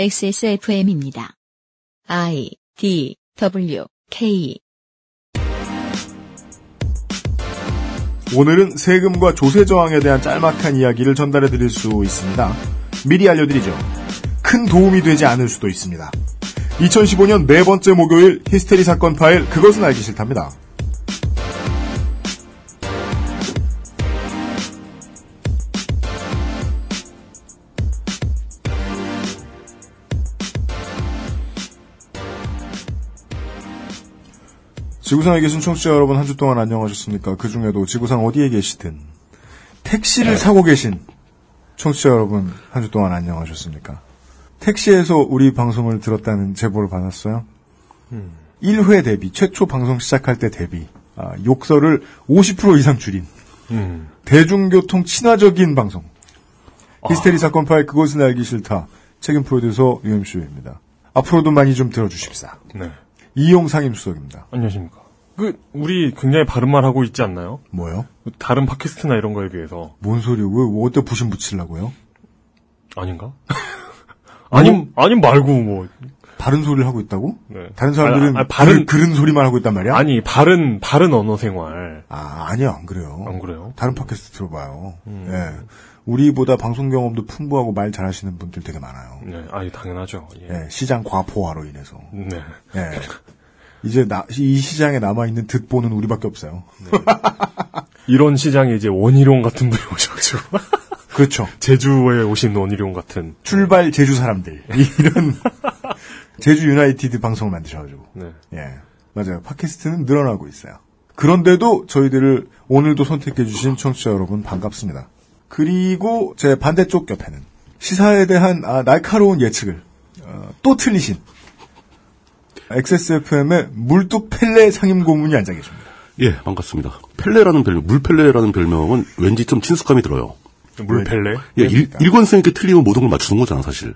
XSFM입니다. I D W K 오늘은 세금과 조세 저항에 대한 짤막한 이야기를 전달해 드릴 수 있습니다. 미리 알려드리죠. 큰 도움이 되지 않을 수도 있습니다. 2015년 네 번째 목요일 히스테리 사건 파일 그것은 알기 싫답니다. 지구상에 계신 청취자 여러분 한 주 동안 안녕하셨습니까? 그 중에도 지구상 어디에 계시든 택시를 타고 계신 청취자 여러분 한 주 동안 안녕하셨습니까? 택시에서 우리 방송을 들었다는 제보를 받았어요. 1회 대비 최초 방송 시작할 때 대비 아, 욕설을 50% 이상 줄인 음. 대중교통 친화적인 방송 히스테리 사건 파일 그것은 알기 싫다 책임 프로듀서 UMC입니다. 앞으로도 많이 좀 들어주십사. 네. 이용 상임수석입니다. 안녕하십니까. 그, 우리 굉장히 바른 말 하고 있지 않나요? 뭐요? 다른 팟캐스트나 이런 거에 비해서. 뭔 소리요? 왜 어디다 부심 붙이려고요? 아닌가? 아님, 아님 말고 뭐. 바른 소리를 하고 있다고? 네. 다른 사람들은 아, 아, 바른- 그, 른 소리만 하고 있단 말이야? 아니, 바른, 바른 언어 생활. 아, 아니요, 안 그래요. 안 그래요? 다른 팟캐스트 들어봐요. 음. 예. 우리보다 방송 경험도 풍부하고 말 잘하시는 분들 되게 많아요. 네, 아니, 당연하죠. 예. 예, 시장 과포화로 인해서. 네. 예. 이제 나, 이 시장에 남아있는 듣보는 우리밖에 없어요. 이런 시장에 이제 원희룡 같은 분이 오셔가지고. 그렇죠. 제주에 오신 원희룡 같은. 출발 제주 사람들. 이런 제주 유나이티드 방송을 만드셔가지고. 네. 예. 맞아요. 팟캐스트는 늘어나고 있어요. 그런데도 저희들을 오늘도 선택해주신 청취자 여러분 반갑습니다. 그리고 제 반대쪽 옆에는 시사에 대한 아, 날카로운 예측을 어, 또 틀리신 XSFM의 물뚝 펠레 상임 고문이 앉아 계십니다. 예, 반갑습니다. 펠레라는 별명, 물펠레라는 별명은 왠지 좀 친숙감이 들어요. 물펠레? 예, 일, 일관성 있게 틀리면 모든 걸 맞추는 거잖아, 사실.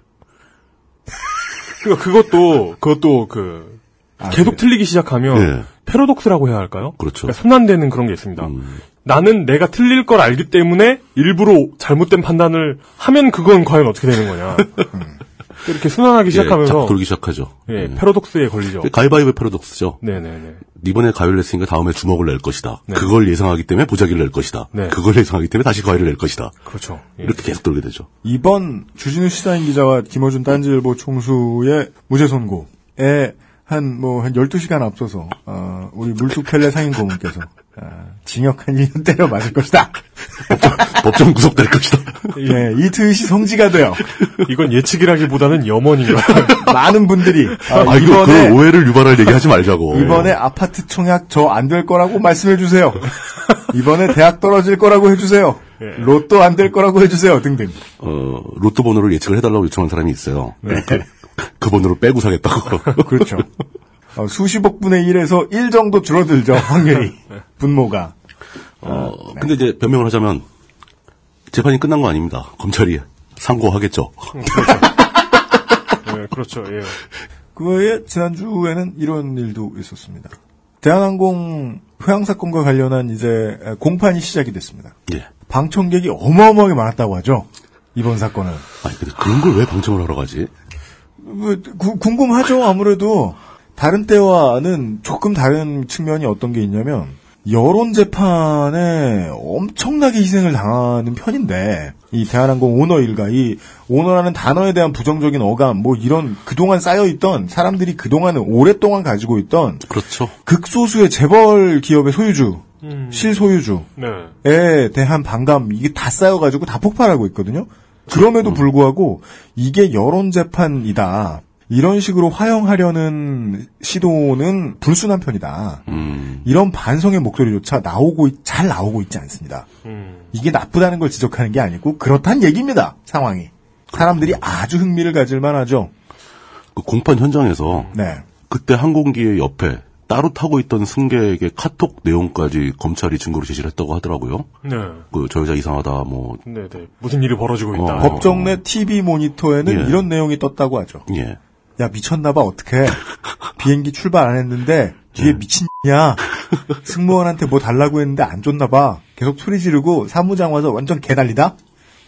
그러니까 그것도, 그것도 그, 아, 계속 틀리기 시작하면 예. 패러독스라고 해야 할까요? 그렇죠. 그러니까 손안되는 그런 게 있습니다. 음. 나는 내가 틀릴 걸 알기 때문에 일부러 잘못된 판단을 하면 그건 과연 어떻게 되는 거냐. 이렇게 순환하기 예, 시작하면서 자꾸 돌기 시작하죠. 예, 예. 패러독스에 걸리죠. 가위바위보 패러독스죠. 네네네. 이번에 가위를 냈으니까 다음에 주먹을 낼 것이다. 네. 그걸 예상하기 때문에 보자기를 낼 것이다. 네. 그걸 예상하기 때문에 다시 가위를 낼 것이다. 그렇죠. 예. 이렇게 계속 돌게 되죠. 이번 주진우 시사인 기자와 김어준 딴지일보 총수의 무죄 선고에 한, 뭐, 한 12시간 앞서서, 어, 우리 물뚝 펠레 상임 고문께서, 아, 징역 한 1년 때려 맞을 것이다. 법정 구속될 것이다. 예, 이 트윗이 성지가 되어, 이건 예측이라기보다는 염원인가. 많은 분들이, 아, 아, 이거 이번에, 그 오해를 유발할 얘기하지 말자고. 이번에 아파트 청약 저 안 될 거라고 말씀해 주세요. 이번에 대학 떨어질 거라고 해주세요. 예. 로또 안 될 거라고 해주세요. 등등. 어, 로또 번호를 예측을 해달라고 요청한 사람이 있어요. 네. 그, 그 번호를 빼고 사겠다고. 그렇죠. 어, 수십억 분의 1에서 1 정도 줄어들죠. 확률이. 분모가. 어, 근데 이제 변명을 하자면 재판이 끝난 거 아닙니다. 검찰이 상고하겠죠. 예, 그렇죠. 예. 그에 지난주에는 이런 일도 있었습니다. 대한항공 회항 사건과 관련한 이제 공판이 시작이 됐습니다. 예. 방청객이 어마어마하게 많았다고 하죠. 이번 사건은. 아니 근데 그런 걸 왜 방청을 하러 가지? 뭐, 구- 궁금하죠. 아무래도 다른 때와는 조금 다른 측면이 어떤 게 있냐면 여론 재판에 엄청나게 희생을 당하는 편인데 이 대한항공 오너 일가 이 오너라는 단어에 대한 부정적인 어감 뭐 이런 그동안 쌓여 있던 사람들이 그동안 오랫동안 가지고 있던 그렇죠. 극소수의 재벌 기업의 소유주 음. 실소유주에 네. 대한 반감 이게 다 쌓여 가지고 다 폭발하고 있거든요. 그럼에도 불구하고 이게 여론 재판이다. 이런 식으로 화형하려는 시도는 불순한 편이다. 음, 이런 반성의 목소리조차 나오고 있- 잘 나오고 있지 않습니다. 음. 이게 나쁘다는 걸 지적하는 게 아니고 그렇단 얘기입니다. 상황이 사람들이 아주 흥미를 가질 만하죠. 그 공판 현장에서 네. 그때 항공기의 옆에 따로 타고 있던 승객의 카톡 내용까지 검찰이 증거로 제시를 했다고 하더라고요. 네. 그 저 여자 이상하다 뭐 네, 네. 무슨 일이 벌어지고 있다. 어, 법정 내 TV 모니터에는 예. 이런 내용이 떴다고 하죠. 예. 야 미쳤나봐 어떡해 비행기 출발 안 했는데 뒤에 미친냐 승무원한테 뭐 달라고 했는데 안 줬나봐 계속 소리 지르고 사무장 와서 완전 개난리다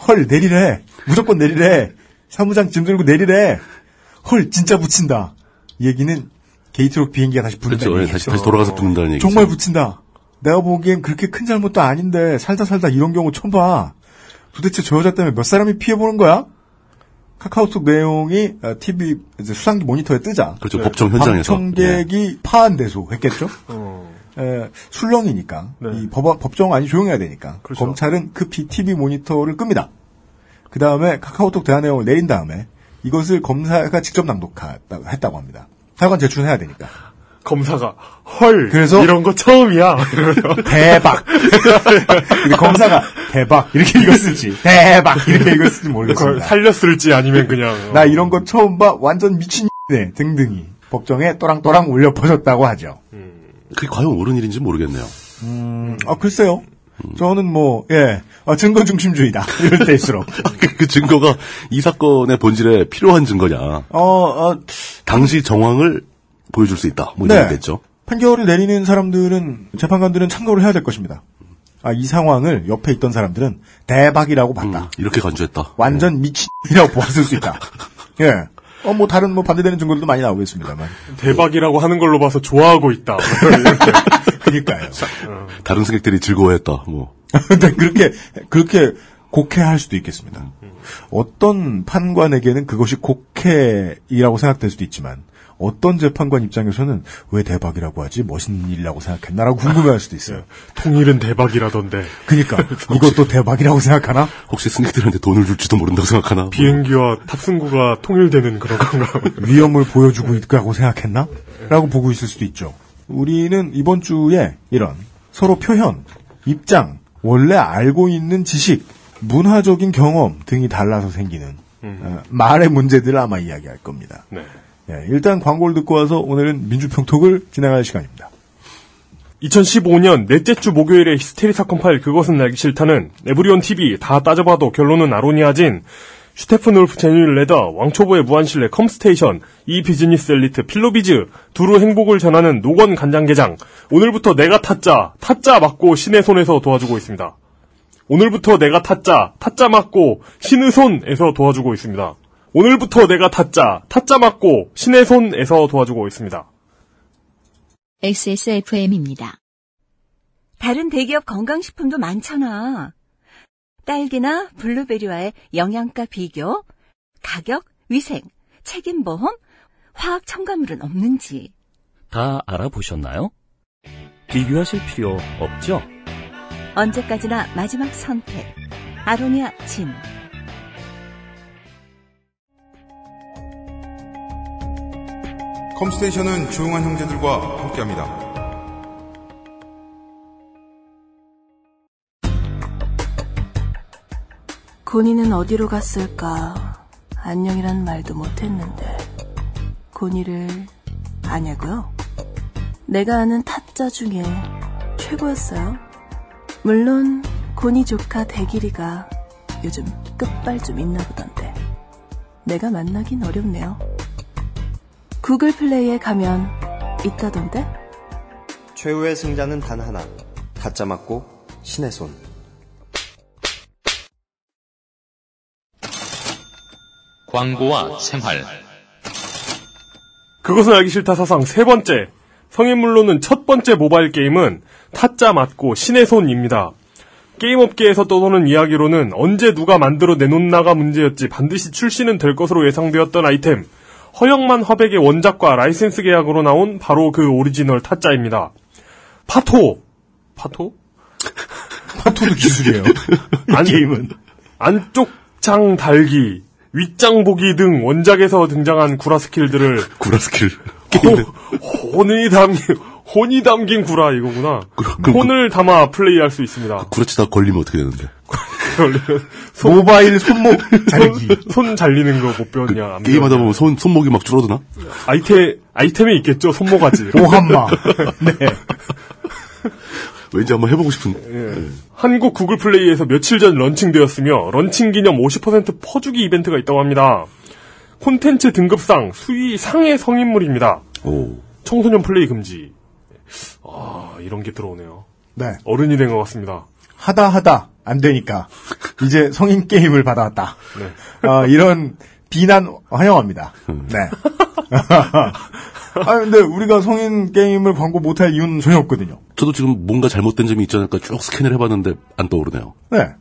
헐 내리래 무조건 내리래 사무장 짐 들고 내리래 헐 진짜 붙인다. 이 얘기는 게이트록 비행기가 다시 붙는다. 그렇죠. 예, 다시 다시 돌아가서 붙는다는 얘기죠. 정말 붙인다. 내가 보기엔 그렇게 큰 잘못도 아닌데 살다 살다 이런 경우 처음 봐. 도대체 저 여자 때문에 몇 사람이 피해보는 거야? 카카오톡 내용이 어, TV 이제 수상기 모니터에 뜨자. 그렇죠. 법정 현장에서. 예. 방청객이 파한대소 했겠죠? 어. 에, 술렁이니까 네. 이 법, 법정 아니 조용해야 되니까 그렇죠. 검찰은 그 TV 모니터를 끕니다. 그 다음에 카카오톡 대화 내용을 내린 다음에 이것을 검사가 직접 낭독했다고 합니다. 사관 제출해야 되니까. 검사가 헐 그래서- 이런 거 처음이야. 대박. 근데 검사가 대박 이렇게 읽었을지 대박 이렇게 읽었을지 모르겠습니다. 살렸을지 아니면 그냥 어. 나 이런 거 처음 봐 완전 미친 네 등등이 법정에 또랑또랑 울려 퍼졌다고 하죠. 그게 과연 옳은 일인지 모르겠네요. 아 글쎄요. 저는 뭐 예. 어, 증거 중심주의다. 이럴 때일수록. 그, 그 증거가 이 사건의 본질에 필요한 증거냐. 어, 어, 당시 정황을 보여줄 수 있다. 뭐 네. 이런 겠죠 판결을 내리는 사람들은 재판관들은 참고를 해야 될 것입니다. 아, 이 상황을 옆에 있던 사람들은 대박이라고 봤다. 이렇게 간주했다. 완전 미친이라고 보았을 수 있다. 예. 어, 뭐 다른 뭐 반대되는 증거들도 많이 나오겠습니다만. 대박이라고 하는 걸로 봐서 좋아하고 있다. 그니까요. 다른 승객들이 즐거워했다. 뭐 근데 그렇게 그렇게 곡해할 수도 있겠습니다. 어떤 판관에게는 그것이 곡해이라고 생각될 수도 있지만 어떤 재판관 입장에서는 왜 대박이라고 하지 멋있는 일이라고 생각했나라고 궁금해할 수도 있어요. 통일은 대박이라던데 그니까 이것도 대박이라고 생각하나? 혹시 승객들한테 돈을 줄지도 모른다고 생각하나? 뭐. 비행기와 탑승구가 통일되는 그런 건가? 위험을 보여주고 있다고 생각했나? 라고 보고 있을 수도 있죠. 우리는 이번 주에 이런 서로 표현, 입장, 원래 알고 있는 지식, 문화적인 경험 등이 달라서 생기는 어, 말의 문제들을 아마 이야기할 겁니다. 네. 예, 일단 광고를 듣고 와서 오늘은 민주평톡을 진행할 시간입니다. 2015년 넷째 주 목요일에 히스테리 사건 파일 그것은 알기 싫다는 에브리온 TV 다 따져봐도 결론은 아로니아진 슈테픈 울프 제뉴일 레더 왕초보의 무한실내 컴스테이션 이 비즈니스 엘리트 필로비즈 두루 행복을 전하는 노건 간장게장 오늘부터 내가 타짜 타짜 맞고 신의 손에서 도와주고 있습니다. 오늘부터 내가 타짜 타짜 맞고 신의 손에서 도와주고 있습니다. 오늘부터 내가 타짜 타짜 맞고 신의 손에서 도와주고 있습니다. XSFM입니다. 다른 대기업 건강식품도 많잖아. 딸기나 블루베리와의 영양가 비교, 가격, 위생, 책임보험, 화학 첨가물은 없는지. 다 알아보셨나요? 비교하실 필요 없죠? 언제까지나 마지막 선택. 아로니아 진. 컴스테이션은 조용한 형제들과 함께합니다. 고니는 어디로 갔을까? 안녕이란 말도 못했는데. 고니를 아냐고요? 내가 아는 타짜 중에 최고였어요. 물론 고니 조카 대길이가 요즘 끝발 좀 있나 보던데. 내가 만나긴 어렵네요. 구글 플레이에 가면 있다던데? 최후의 승자는 단 하나. 타짜 맞고 신의 손. 광고와 생활. 그것은 알기 싫다 사상 세 번째. 성인물로는 첫 번째 모바일 게임은 타짜 맞고 신의 손입니다. 게임업계에서 떠도는 이야기로는 언제 누가 만들어 내놓나가 문제였지 반드시 출시는 될 것으로 예상되었던 아이템. 허영만 화백의 원작과 라이센스 계약으로 나온 바로 그 오리지널 타짜입니다. 파토. 파토? 파토도 기술이에요. 이 게임은. 안쪽 장 달기, 윗장 보기 등 원작에서 등장한 구라 스킬들을 구라 스킬. 호, 혼이 담긴 혼이 담긴 구라 이거구나. 그- 혼을 담아 플레이할 수 있습니다. 구라치다 걸리면 어떻게 되는데? 모바일 손목 자르기. 손, 손 잘리는 거 못 배웠냐? 안 게임하다? 보면 손, 손목이 막 줄어드나? 아이템 아이템에 있겠죠 손모가지. 오함마. 네. 왠지 한번 해보고 싶은. 한국 구글 플레이에서 며칠 전 런칭되었으며 런칭 기념 50% 퍼주기 이벤트가 있다고 합니다. 콘텐츠 등급상 수위 상의 성인물입니다. 오. 청소년 플레이 금지. 아 이런 게 들어오네요. 네. 어른이 된 것 같습니다. 하다 하다 안 되니까 이제 성인 게임을 받아왔다. 네. 아, 이런 비난 환영합니다. 네. 아 근데 우리가 성인 게임을 광고 못할 이유는 전혀 없거든요. 저도 지금 뭔가 잘못된 점이 있지 않을까 쭉 스캔을 해봤는데 안 떠오르네요. 네.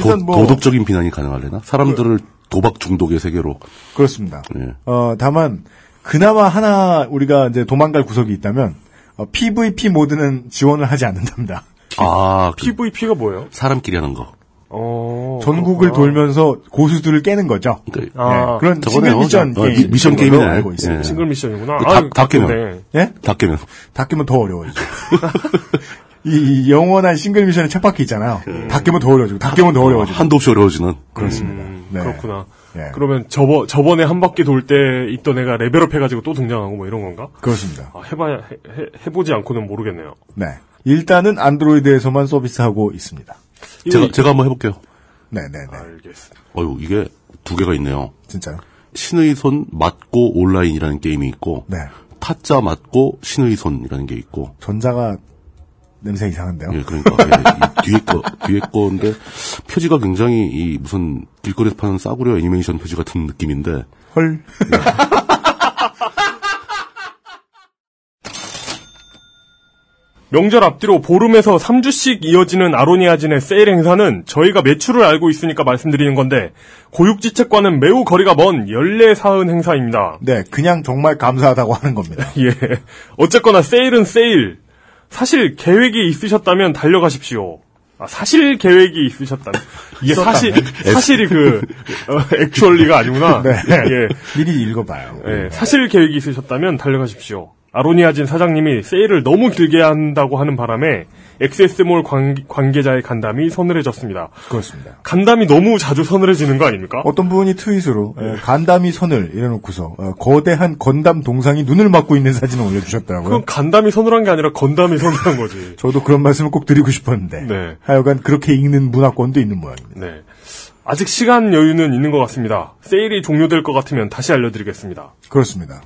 도, 뭐 도덕적인 비난이 가능할래나? 사람들을 도박 중독의 세계로. 그렇습니다. 예. 어 다만 그나마 하나 우리가 이제 도망갈 구석이 있다면 어, PVP 모드는 지원을 하지 않는답니다. 아, 그 PVP가 뭐예요? 사람끼리 하는 거. 어. 전국을 그렇구나. 돌면서 고수들을 깨는 거죠. 그러니까 아, 네, 그런 저거네요. 싱글 미션 어, 게임 미- 미션 게임이네. 알고 있습니다. 예. 싱글 미션이구나. 다- 아, 다 깨면. 예? 다 깨면. 다 깨면 더 어려워지죠. 이, 이 영원한 싱글 미션의 쳇바퀴 있잖아요. 다 깨면 더 어려워지고, 다 깨면 더 어려워지고. 한도 없이 어려워지는. 그렇습니다. 음, 네. 그렇구나. 예. 그러면 저번 저번에 한 바퀴 돌 때 있던 애가 레벨업 해가지고 또 등장하고 뭐 이런 건가? 그렇습니다. 아, 해봐야 해, 해- 해보지 않고는 모르겠네요. 네. 일단은 안드로이드에서만 서비스하고 있습니다. 제가, 제가 한번 해볼게요. 네네네. 알겠습니다. 어유 이게 두 개가 있네요. 진짜요? 신의 손 맞고 온라인이라는 게임이 있고, 네. 타짜 맞고 신의 손이라는 게 있고, 전자가 냄새 이상한데요? 예, 그러니까 예, 이 뒤에 거 뒤에 거인데 표지가 굉장히 이 무슨 길거리에서 파는 싸구려 애니메이션 표지 같은 느낌인데 헐. 명절 앞뒤로 보름에서 3주씩 이어지는 아로니아진의 세일 행사는 저희가 매출을 알고 있으니까 말씀드리는 건데 고육지책과는 매우 거리가 먼 연례 사은 행사입니다. 네, 그냥 정말 감사하다고 하는 겁니다. 예. 어쨌거나 세일은 세일. 사실 계획이 있으셨다면 달려가십시오. 아, 사실 계획이 있으셨다면. 이게 사실, 사실이 그, 어, 액츄얼리가 아니구나. 네. 예. 미리 읽어봐요. 예, 사실 계획이 있으셨다면 달려가십시오. 아로니아진 사장님이 세일을 너무 길게 한다고 하는 바람에 XS몰 관, 관계자의 간담이 서늘해졌습니다. 그렇습니다. 간담이 너무 자주 서늘해지는 거 아닙니까? 어떤 분이 트윗으로 예, 간담이 선을 이래놓고서 어, 거대한 건담 동상이 눈을 막고 있는 사진을 올려주셨더라고요. 그건 간담이 서늘한 게 아니라 건담이 서늘한 거지. 저도 그런 말씀을 꼭 드리고 싶었는데 네. 하여간 그렇게 읽는 문화권도 있는 모양입니다. 네. 아직 시간 여유는 있는 것 같습니다. 세일이 종료될 것 같으면 다시 알려드리겠습니다. 그렇습니다.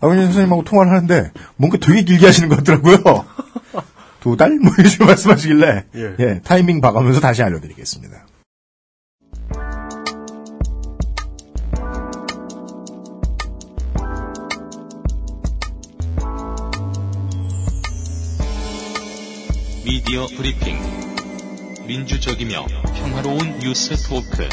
아버님 선생님하고 통화를 하는데 뭔가 되게 길게 하시는 것 같더라고요. 두 달? 뭐 이렇게 말씀하시길래 예. 예, 타이밍 봐가면서 다시 알려드리겠습니다. 미디어 브리핑. 민주적이며 평화로운 뉴스 토크.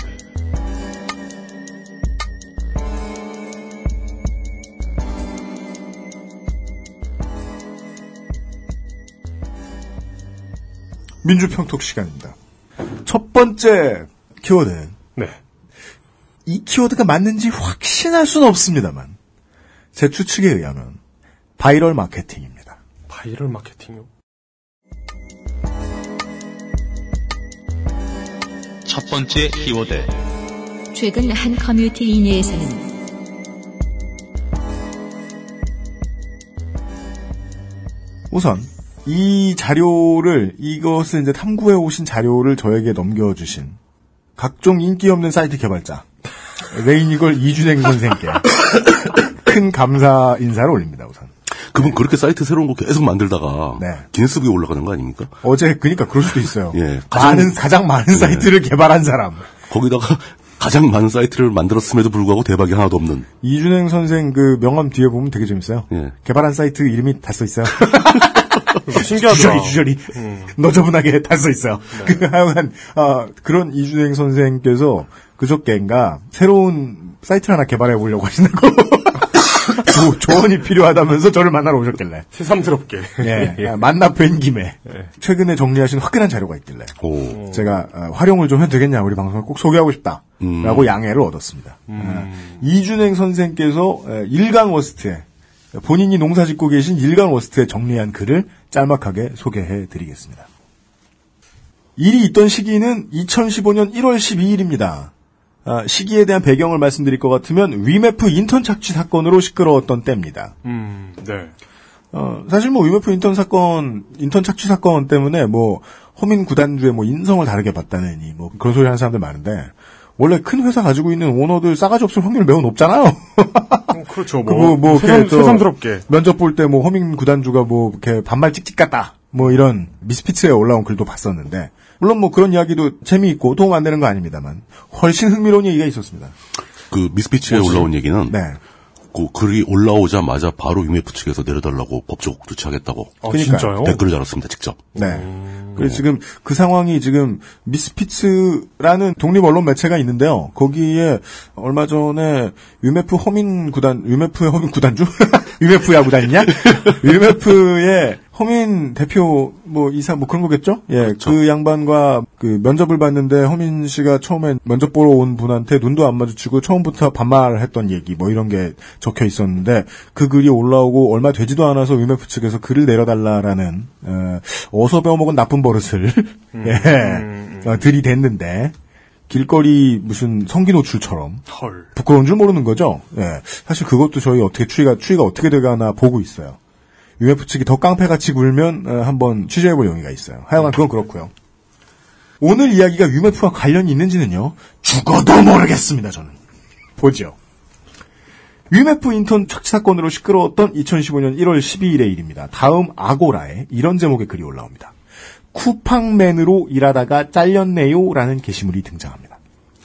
민주평톡 시간입니다. 첫 번째 키워드는 네. 이 키워드가 맞는지 확신할 수는 없습니다만 제 추측에 의하면 바이럴 마케팅입니다. 바이럴 마케팅요? 첫 번째 키워드. 최근 한 커뮤니티 내에서는 우선 이 자료를 이것을 이제 탐구해 오신 자료를 저에게 넘겨주신 각종 인기 없는 사이트 개발자 레이니걸 이준행 선생께 큰 감사 인사를 올립니다 우선. 그분 그렇게 사이트 새로운 거 계속 만들다가 네. 기네스북에 올라가는 거 아닙니까? 어제 그러니까 그럴 수도 있어요. 예, 가장- 많은 가장 많은 사이트를 개발한 사람 거기다가 가장 많은 사이트를 만들었음에도 불구하고 대박이 하나도 없는. 이준행 선생 그 명함 뒤에 보면 되게 재밌어요. 예. 개발한 사이트 이름이 다 써 있어요. 신기하다. 주저리 주저리 너저분하게 다써 있어요. 그 하여간 아, 그런 이준행 선생께서 그저께인가 새로운 사이트를 하나 개발해 보려고 하신다고 조, 조언이 필요하다면서 저를 만나러 오셨길래 새삼스럽게. 예, 아, 만나 뵌 김에 최근에 정리하신 화끈한 자료가 있길래 오. 제가 아, 활용을 좀 해도 되겠냐 우리 방송을 꼭 소개하고 싶다라고 음. 양해를 얻었습니다. 아, 이준행 선생께서 에, 일간 워스트에 본인이 농사짓고 계신 일간 워스트에 정리한 글을 짤막하게 소개해 드리겠습니다. 일이 있던 시기는 2015년 1월 12일입니다. 아, 시기에 대한 배경을 말씀드릴 것 같으면 위메프 인턴 착취 사건으로 시끄러웠던 때입니다. 음, 네. 어, 사실 뭐 위메프 인턴 사건, 인턴 착취 사건 때문에 뭐 허민 구단주의 뭐 인성을 다르게 봤다느니 뭐 그런 소리 하는 사람들 많은데 원래 큰 회사 가지고 있는 오너들 싸가지 없을 확률 매우 높잖아요. 어, 그렇죠. 그 뭐, 뭐, 뭐 새삼, 새삼스럽게. 면접 볼 때 뭐 허민 구단주가 뭐 이렇게 반말 찍찍 같다. 뭐 이런 미스피츠에 올라온 글도 봤었는데 물론 뭐 그런 이야기도 재미있고 도움 안 되는 거 아닙니다만 훨씬 흥미로운 얘기가 있었습니다. 그 미스피치에 뭐지? 올라온 얘기는 네. 그 글이 올라오자마자 바로 UMF 측에서 내려달라고 법적 조치하겠다고 아, 그러니까요. 댓글을 달았습니다 직접. 네. 그래서 지금 그 상황이 지금 미스피츠라는 독립 언론 매체가 있는데요. 거기에 얼마 전에 위메프 허민 구단, 위메프의 허민 구단주? 위메프 야구단이냐? 위메프의 허민 대표 뭐 이사 뭐 그런 거겠죠? 예, 그 양반과 그 면접을 봤는데 허민 씨가 처음에 면접 보러 온 분한테 눈도 안 마주치고 처음부터 반말했던 얘기 뭐 이런 게 적혀 있었는데 그 글이 올라오고 얼마 되지도 않아서 위메프 측에서 글을 내려달라라는 어, 어서 배워먹은 나쁜 버릇을 예, 어, 들이댔는데 길거리 무슨 성기 노출처럼 헐. 부끄러운 줄 모르는 거죠. 예. 사실 그것도 저희 어떻게 추이가 추이가 어떻게 돼가나 보고 있어요. UF 측이 더 깡패같이 굴면 어, 한번 취재해볼 용의가 있어요. 하여간 그건 그렇고요. 오늘 이야기가 UMF와 관련이 있는지는요. 죽어도 모르겠습니다. 저는. 보죠. UMF 인턴 착취 사건으로 시끄러웠던 2015년 1월 12일의 일입니다. 다음 아고라에 이런 제목의 글이 올라옵니다. 쿠팡맨으로 일하다가 잘렸네요라는 게시물이 등장합니다.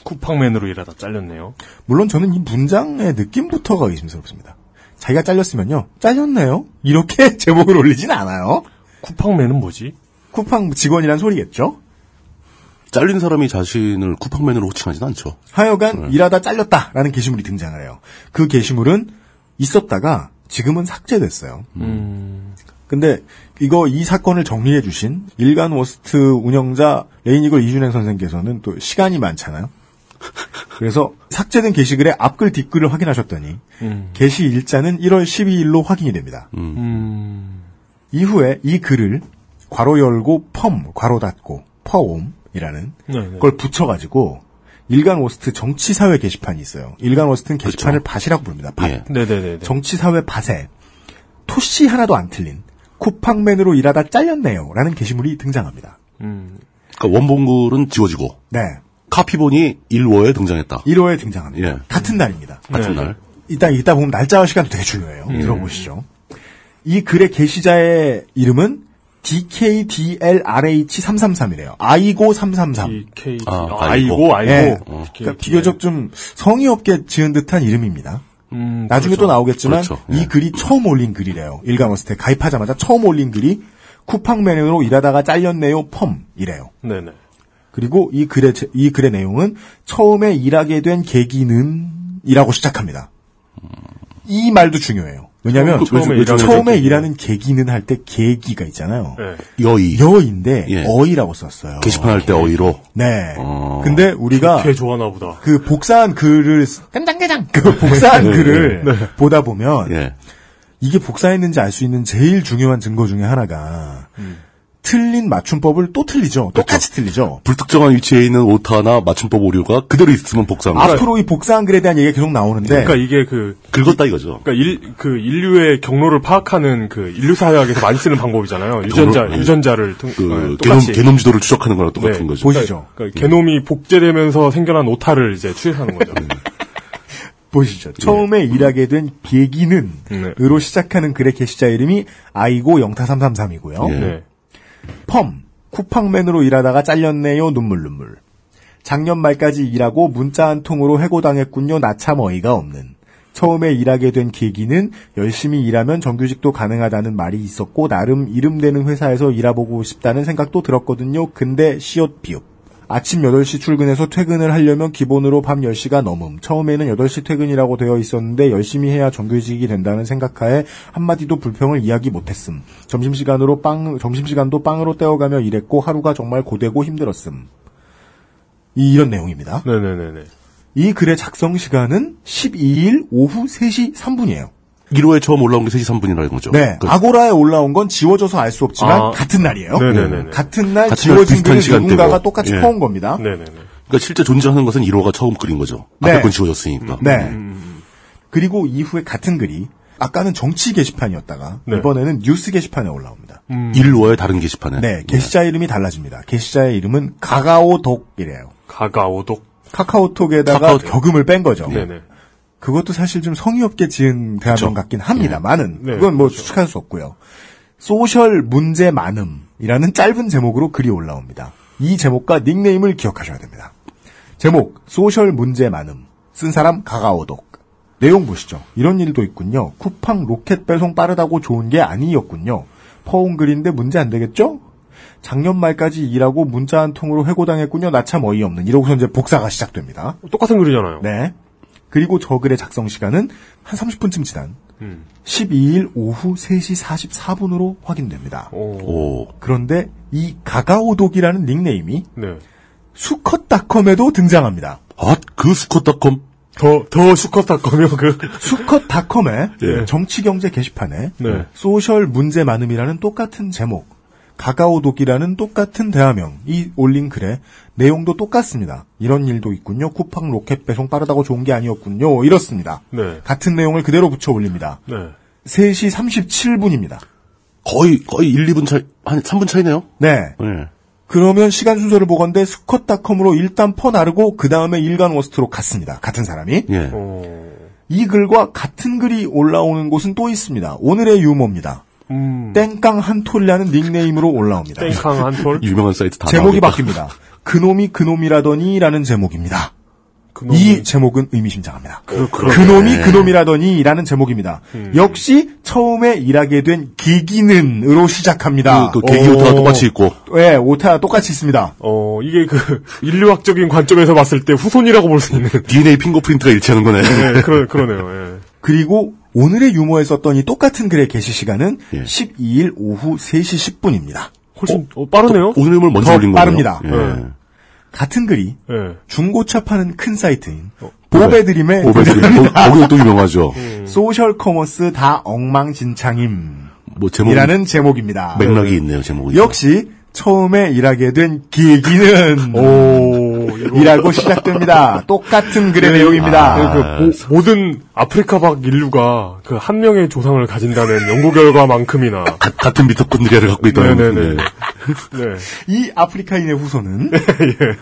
쿠팡맨으로 일하다 잘렸네요. 물론 저는 이 문장의 느낌부터가 의심스럽습니다. 자기가 잘렸으면요. 잘렸네요. 이렇게 제목을 올리진 않아요. 쿠팡맨은 뭐지? 쿠팡 직원이란 소리겠죠. 잘린 사람이 자신을 쿠팡맨으로 호칭하지는 않죠. 하여간 일하다 잘렸다라는 게시물이 등장을 해요. 그 게시물은 있었다가 지금은 삭제됐어요. 근데 이거 이 사건을 정리해 주신 일간 워스트 운영자 레이니걸 이준행 선생께서는 또 시간이 많잖아요. 그래서 삭제된 게시글의 앞글 뒷글을 확인하셨더니 음. 게시 일자는 1월 12일로 확인이 됩니다. 음. 이후에 이 글을 괄호 열고 펌 괄호 닫고 퍼옴이라는 네네. 걸 붙여가지고 일간 워스트 정치사회 게시판이 있어요. 일간 워스트는 게시판을 밭이라고 부릅니다. 밭. 예. 네네네. 정치사회 밭에 토씨 하나도 안 틀린 쿠팡맨으로 일하다 잘렸네요라는 게시물이 등장합니다. 음. 그러니까 원본글은 지워지고 네. 카피본이 1호에 등장했다. 1호에 등장합니다. 예. 같은 날입니다. 같은 네. 날. 이따 이따 보면 날짜와 시간도 되게 중요해요. 들어보시죠. 이 글의 게시자의 이름은 DKDLRH333이래요. 아이고 333. DK. 아, 아, 아이고, 아이고. 예. 어. 그러니까 비교적 좀 성의 없게 지은 듯한 이름입니다. 음, 나중에 또 나오겠지만 그렇죠. 이 예. 글이 처음 올린 글이래요. 일간워스트에 가입하자마자 처음 올린 글이 쿠팡맨으로 일하다가 잘렸네요. 펌이래요. 네네. 그리고 이 글의 제- 이 글의 내용은 처음에 일하게 된 계기는이라고 시작합니다. 이 말도 중요해요. 왜냐하면 그 처음에 일하게 된 처음에. 일하는 계기는 할 때 계기가 있잖아요. 네. 여의. 여인데 예. 어이라고 썼어요. 게시판 할 때 어이로. 네. 어. 근데 우리가 개 좋아나 보다. 그 복사한 글을 깐장게장 그 복사한 글을 보다 보면 예. 이게 복사했는지 알 수 있는 제일 중요한 증거 중에 하나가 음. 틀린 맞춤법을 또 틀리죠. 똑같이 틀리죠. 불특정한 위치에 있는 오타나 맞춤법 오류가 그대로 있으면 복사한 거죠. 앞으로 이 복사한 글에 대한 얘기가 계속 나오는데 그러니까 이게 그, 긁었다 이거죠. 그러니까 일, 그 인류의 경로를 파악하는 그 인류 사회학에서 많이 쓰는 방법이잖아요. 유전자, 경로? 유전자를 통, 그 어, 게놈, 똑같이. 게놈 지도를 추적하는 거랑 똑같은 네. 거죠. 보시죠. 그러니까 게놈이 복제되면서 생겨난 오타를 이제 추적하는 거죠. 보시죠. 처음에 일하게 된 계기는 네. 으로 시작하는 글의 게시자 이름이 아이고 영타 333이고요. 펌 쿠팡맨으로 일하다가 잘렸네요 눈물 눈물. 작년 말까지 일하고 문자 한 통으로 해고당했군요. 나참 어이가 없는. 처음에 일하게 된 계기는 열심히 일하면 정규직도 가능하다는 말이 있었고 나름 이름 되는 회사에서 일해보고 싶다는 생각도 들었거든요. 근데 시옷 비읍. 아침 8시 출근해서 퇴근을 하려면 기본으로 밤 10시가 넘음. 처음에는 8시 퇴근이라고 되어 있었는데 열심히 해야 정규직이 된다는 생각하에 한마디도 불평을 이야기 못했음. 점심시간으로 빵, 점심시간도 빵으로 때워가며 일했고 하루가 정말 고되고 힘들었음. 이- 이런 내용입니다. 네네네네. 이 글의 작성 시간은 12일 오후 3시 3분이에요. 1호에 처음 올라온 게 3시 3분이라는 거죠. 네. 그 아고라에 올라온 건 지워져서 알 수 없지만 아. 같은 날이에요. 네네네네. 같은 날 같은 날 지워진 글을. 누군가가 똑같이 예. 퍼온 겁니다. 네네네. 그러니까 실제 존재하는 것은 1호가 처음 그린 거죠. 네. 앞에 건 지워졌으니까. 네. 그리고 이후에 같은 글이 아까는 정치 게시판이었다가 네. 이번에는 뉴스 게시판에 올라옵니다. 일워의 다른 게시판에. 네, 게시자 이름이 달라집니다. 게시자의 이름은 가가오독이래요. 가가오독. 카카오톡에다가 카카오톡. 격음을 뺀 거죠. 네네. 그것도 사실 좀 성의 없게 지은 대화명 같긴 합니다만은 네, 그건 뭐 그렇죠. 추측할 수 없고요. 소셜 문제 많음이라는 짧은 제목으로 글이 올라옵니다. 이 제목과 닉네임을 기억하셔야 됩니다. 제목 소셜 문제 많음. 쓴 사람 가가오독. 내용 보시죠. 이런 일도 있군요. 쿠팡 로켓 배송 빠르다고 좋은 게 아니었군요. 퍼온 글인데 문제 안 되겠죠? 작년 말까지 일하고 문자 한 통으로 해고당했군요. 나 참 어이없는. 이러고서 이제 복사가 시작됩니다. 똑같은 글이잖아요. 네. 그리고 저 글의 작성 시간은 한 30분쯤 지난 음. 12일 오후 3시 44분으로 확인됩니다. 오. 그런데 이 가가오독이라는 닉네임이 네. 수컷닷컴에도 등장합니다. 아, 그 수컷닷컴? 더, 더 수컷닷컴이요, 그. 수컷닷컴의 예. 정치경제 게시판에 네. 소셜 문제 많음이라는 똑같은 제목, 가가오독이라는 똑같은 대화명이 올린 글에 내용도 똑같습니다. 이런 일도 있군요. 쿠팡 로켓 배송 빠르다고 좋은 게 아니었군요. 이렇습니다. 네. 같은 내용을 그대로 붙여 올립니다. 네. 3시 37분입니다. 거의, 거의 1, 2분 차이, 한 3분 차이네요? 네. 네. 그러면 시간 순서를 보건대 수컷닷컴으로 일단 퍼 나르고 그 다음에 일간 워스트로 갔습니다. 같은 사람이. 예. 어, 이 글과 같은 글이 올라오는 곳은 또 있습니다. 오늘의 유머입니다. 음. 땡깡 한톨이라는 닉네임으로 올라옵니다. 땡캉 한 톨? 유명한 사이트 다 제목이 나오겠다. 바뀝니다. 그놈이 그놈이라더니라는 제목입니다. 그놈이- 이 제목은 의미심장합니다. 그, 그, 그놈이 그놈이라더니라는 제목입니다. 음. 역시 처음에 일하게 된 계기는으로 시작합니다. 그, 그 계기 오타가 오. 똑같이 있고. 네, 오타 똑같이 있습니다. 어, 이게 그, 인류학적인 관점에서 봤을 때 후손이라고 볼 수 있는. DNA 핑거프린트가 일치하는 거네. 네, 그러, 그러네요, 예. 그리고 오늘의 유머에 썼던 이 똑같은 글의 게시 시간은 예. 12일 오후 3시 10분입니다. 훨씬, 어, 빠르네요? 오늘 을 먼저 더 올린 거예요. 빠릅니다. 네. 같은 글이 예. 중고차 파는 큰 사이트인 어, 보배드림의 보배드림. 거기가 또 유명하죠. 소셜 커머스 다 엉망진창임이라는 뭐 제목 제목입니다. 맥락이 있네요, 제목이. 역시 처음에 일하게 된 계기는 오, 이라고 시작됩니다. 똑같은 글의 내용입니다. 그, 그 모, 모든 아프리카 밖 인류가 그 한 명의 조상을 가진다는 연구 결과만큼이나. 가- 같은 미토콘드리아를 갖고 있다는. 네네네. 네. 네. 이 아프리카인의 후손은 예.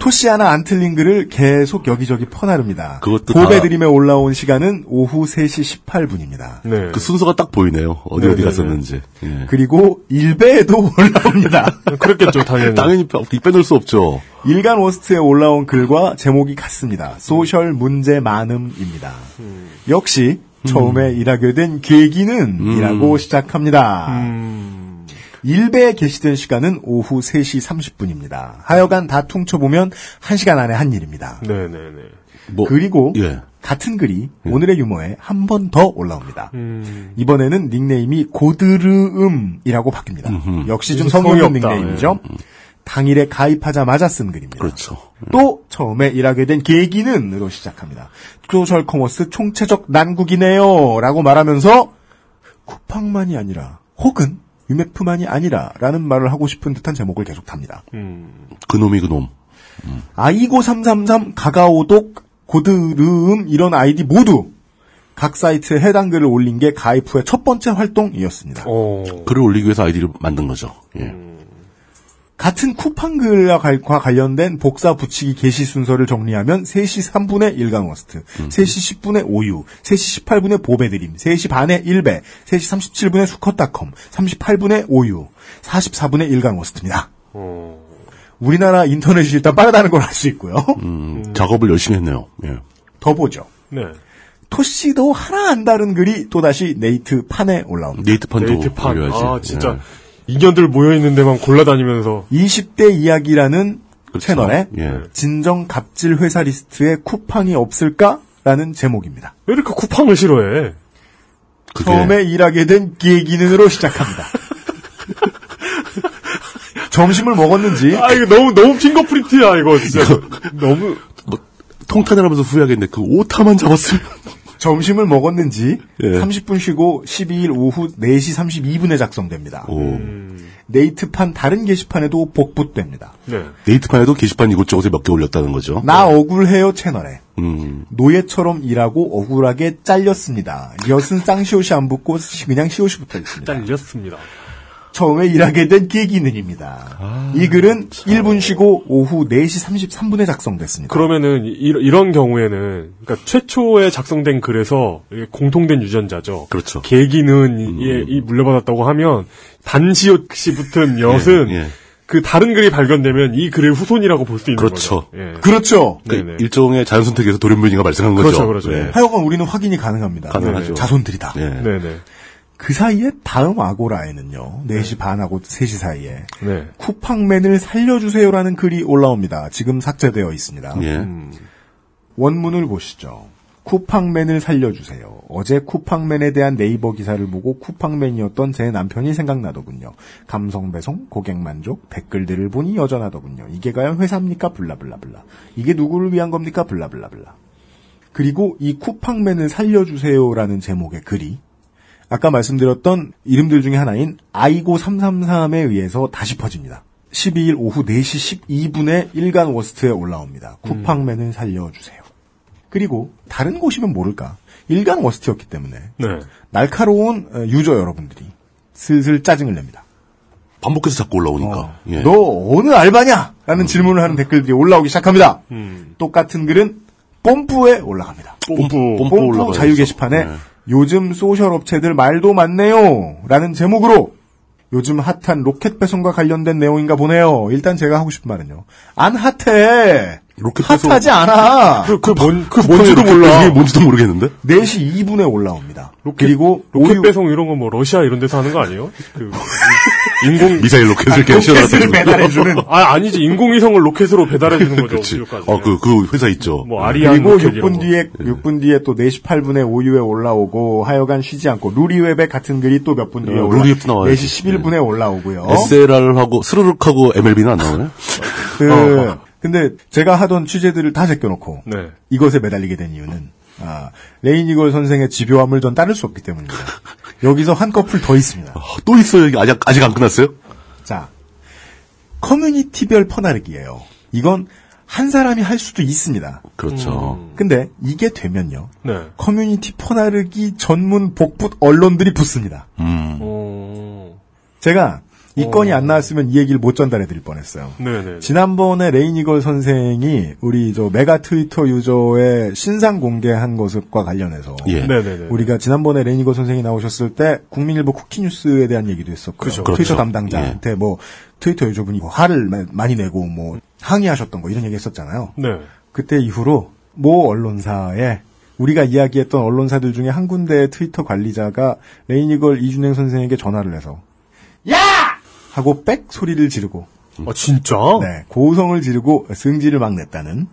토시 하나 안 틀린 글을 계속 여기저기 퍼나릅니다. 그것도 보배드림에 올라온 시간은 오후 3시 18분입니다. 네. 그 순서가 딱 보이네요. 어디 어디 네네네. 갔었는지. 예. 그리고 일베에도 올라옵니다. 그랬겠죠, 당연히. 당연히 빼- 빼놓을 수 없죠. 일간 워스트에 올라온 글과 제목이 같습니다. 소셜 문제 많음입니다. 역시 처음에 일하게 된 계기는 이라고 시작합니다. 음, 일베에 게시된 시간은 오후 3시 30분입니다. 하여간 다 퉁쳐보면 1시간 안에 한 일입니다. 네네네. 뭐 그리고 예. 같은 글이 오늘의 유머에 한 번 더 올라옵니다. 음, 이번에는 닉네임이 고드르음이라고 바뀝니다. 음흠. 역시 좀 성의 없다. 닉네임이죠. 당일에 가입하자마자 쓴 글입니다. 그렇죠. 또 처음에 일하게 된 계기는으로 시작합니다. 소셜 커머스 총체적 난국이네요. 라고 말하면서 쿠팡만이 아니라 혹은 위메프만이 아니라 라는 말을 하고 싶은 듯한 제목을 계속 답니다. 음. 그놈이 그놈. 아이고 333 가가오독 고드르음 이런 아이디 모두 각 사이트에 해당 글을 올린 게 가입 후의 첫 번째 활동이었습니다. 어. 글을 올리기 위해서 아이디를 만든 거죠. 예. 음. 같은 쿠팡글과 관- 관련된 복사 붙이기 게시 순서를 정리하면 3시 3분에 일간워스트, 3시 10분에 오유, 3시 18분에 보배드림, 3시 반에 일배, 3시 37분에 수컷닷컴, 38분에 오유, 44분에 일간워스트입니다. 어. 우리나라 인터넷이 일단 빠르다는 걸 알 수 있고요. 음, 작업을 열심히 했네요. 예. 더 보죠. 네. 토씨도 하나 안 다른 글이 또다시 네이트 판에 올라옵니다. 네이트판도 네이트판. 올려야지. 아, 진짜. 예. 인연들 모여있는 데만 골라다니면서. 20대 이야기라는 그렇죠. 채널에 예. 진정 갑질 회사 리스트에 쿠팡이 없을까 라는 제목입니다. 왜 이렇게 쿠팡을 싫어해? 그게 처음에 일하게 된 계기는으로 시작합니다. 점심을 먹었는지 아, 이거 너무, 너무 fingerprint야, 이거, 진짜. 너무. 뭐, 통탄을 하면서 후회하겠네. 그 오타만 잡았으면. 점심을 먹었는지 예. 30분 쉬고 12일 오후 4시 32분에 작성됩니다. 오. 네이트판 다른 게시판에도 복붙됩니다. 네. 네이트판에도 게시판 이곳저곳에 몇 개 올렸다는 거죠. 나 억울해요 채널에 음. 노예처럼 일하고 억울하게 잘렸습니다. 엿은 쌍시옷이 안 붙고 그냥 시옷이 붙어 있습니다. 잘렸습니다. 처음에 일하게 된 계기는입니다. 이 글은 1분 쉬고 오후 4시 33분에 작성됐습니다. 그러면은, 이, 이런 경우에는, 그러니까 최초에 작성된 글에서 공통된 유전자죠. 그렇죠. 계기는 이, 이 물려받았다고 하면, 단시옷이 붙은 엿은, 예, 예. 그 다른 글이 발견되면 이 글의 후손이라고 볼 수 있는 그렇죠. 거죠. 예. 그렇죠. 그 네네. 일종의 자연 선택에서 돌연변이가 발생한 거죠. 그렇죠, 그렇죠. 네. 하여간 우리는 확인이 가능합니다. 가능하죠. 자손들이다. 네. 네네. 그 사이에 다음 아고라에는요. 4시 반하고 3시 사이에 네. 쿠팡맨을 살려주세요라는 글이 올라옵니다. 지금 삭제되어 있습니다. 예. 음. 원문을 보시죠. 쿠팡맨을 살려주세요. 어제 쿠팡맨에 대한 네이버 기사를 보고 쿠팡맨이었던 제 남편이 생각나더군요. 감성 배송, 고객 만족, 댓글들을 보니 여전하더군요. 이게 과연 회사입니까? 블라블라블라. 이게 누구를 위한 겁니까? 블라블라블라. 그리고 이 쿠팡맨을 살려주세요라는 제목의 글이 아까 말씀드렸던 이름들 중에 하나인 아이고 333에 의해서 다시 퍼집니다. 12일 오후 4시 12분에 일간 워스트에 올라옵니다. 쿠팡맨을 살려주세요. 그리고 다른 곳이면 모를까. 일간 워스트였기 때문에 네. 날카로운 어, user 여러분들이 슬슬 짜증을 냅니다. 반복해서 자꾸 올라오니까. 예. 너 어느 알바냐? 라는 질문을 하는 댓글들이 올라오기 시작합니다. 음. 똑같은 글은 뽐뿌에 올라갑니다. 뽐뿌. 뽐뿌 뽐뿌 올라가야죠. 자유 게시판에 네. 요즘 social 업체들 말도 많네요. 라는 제목으로 요즘 핫한 로켓 배송과 관련된 내용인가 보네요. 일단 제가 하고 싶은 말은요. 안 핫해. 로켓 배송- 핫하지 않아. 그, 그, 뭔, 그 뭔지도 몰라. 배송이 뭔지도 모르겠는데? 4시 2분에 올라옵니다. 로켓- 그리고 로켓 오유- 배송 이런 거뭐 러시아 이런 데서 하는 거 아니에요? 그 인공 미사일 로켓을 이렇게 로켓을 씌워놔가지고. 배달해 주는 아 아니지 인공위성을 로켓으로 배달해 주는 거죠. 그렇지. 지금까지. 어, 그, 그 회사 있죠. 뭐 아리안 그리고 로켓 이런 6분 거. 뒤에 6분 뒤에 또 4시 8분에 오유에 올라오고 하여간 쉬지 않고 루리웹의 같은 글이 또 몇 분 뒤에 어, 올라 루리웹도 나와요. 4시 11분에 올라오고요. SLR하고 스르륵하고 MLB는 안 나오네? 그 근데 제가 하던 취재들을 다 제껴놓고 네. 이것에 매달리게 된 이유는 아, 레이니걸 선생의 집요함을 전 따를 수 없기 때문입니다. 여기서 한 커플 더 있습니다. 어, 또 있어요. 아직, 아직 안 끝났어요? 자, 커뮤니티별 퍼나르기예요. 이건 한 사람이 할 수도 있습니다. 그렇죠. 근데 이게 되면요. 네. 커뮤니티 퍼나르기 전문 복붙 언론들이 붙습니다. 음. 어. 제가 이 어. 건이 안 나왔으면 이 얘기를 못 전달해 드릴 뻔했어요. 네네. 지난번에 레이니걸 선생이 우리 저 메가 트위터 user의 신상 공개한 것과 관련해서 예. 네네네. 우리가 지난번에 레이니걸 선생이 나오셨을 때 국민일보 쿠키 뉴스에 대한 얘기도 했었고요. 그죠. 트위터 그렇죠. 담당자한테 뭐 트위터 user분이 뭐 화를 마- 많이 내고 뭐 항의하셨던 거 이런 얘기 했었잖아요. 네. 그때 이후로 모 언론사에 우리가 이야기했던 언론사들 중에 한 군데의 트위터 관리자가 레이니걸 이준행 선생에게 전화를 해서 야! 하고 빽 소리를 지르고 아 진짜? 네, 고성을 지르고 승질을 막 냈다는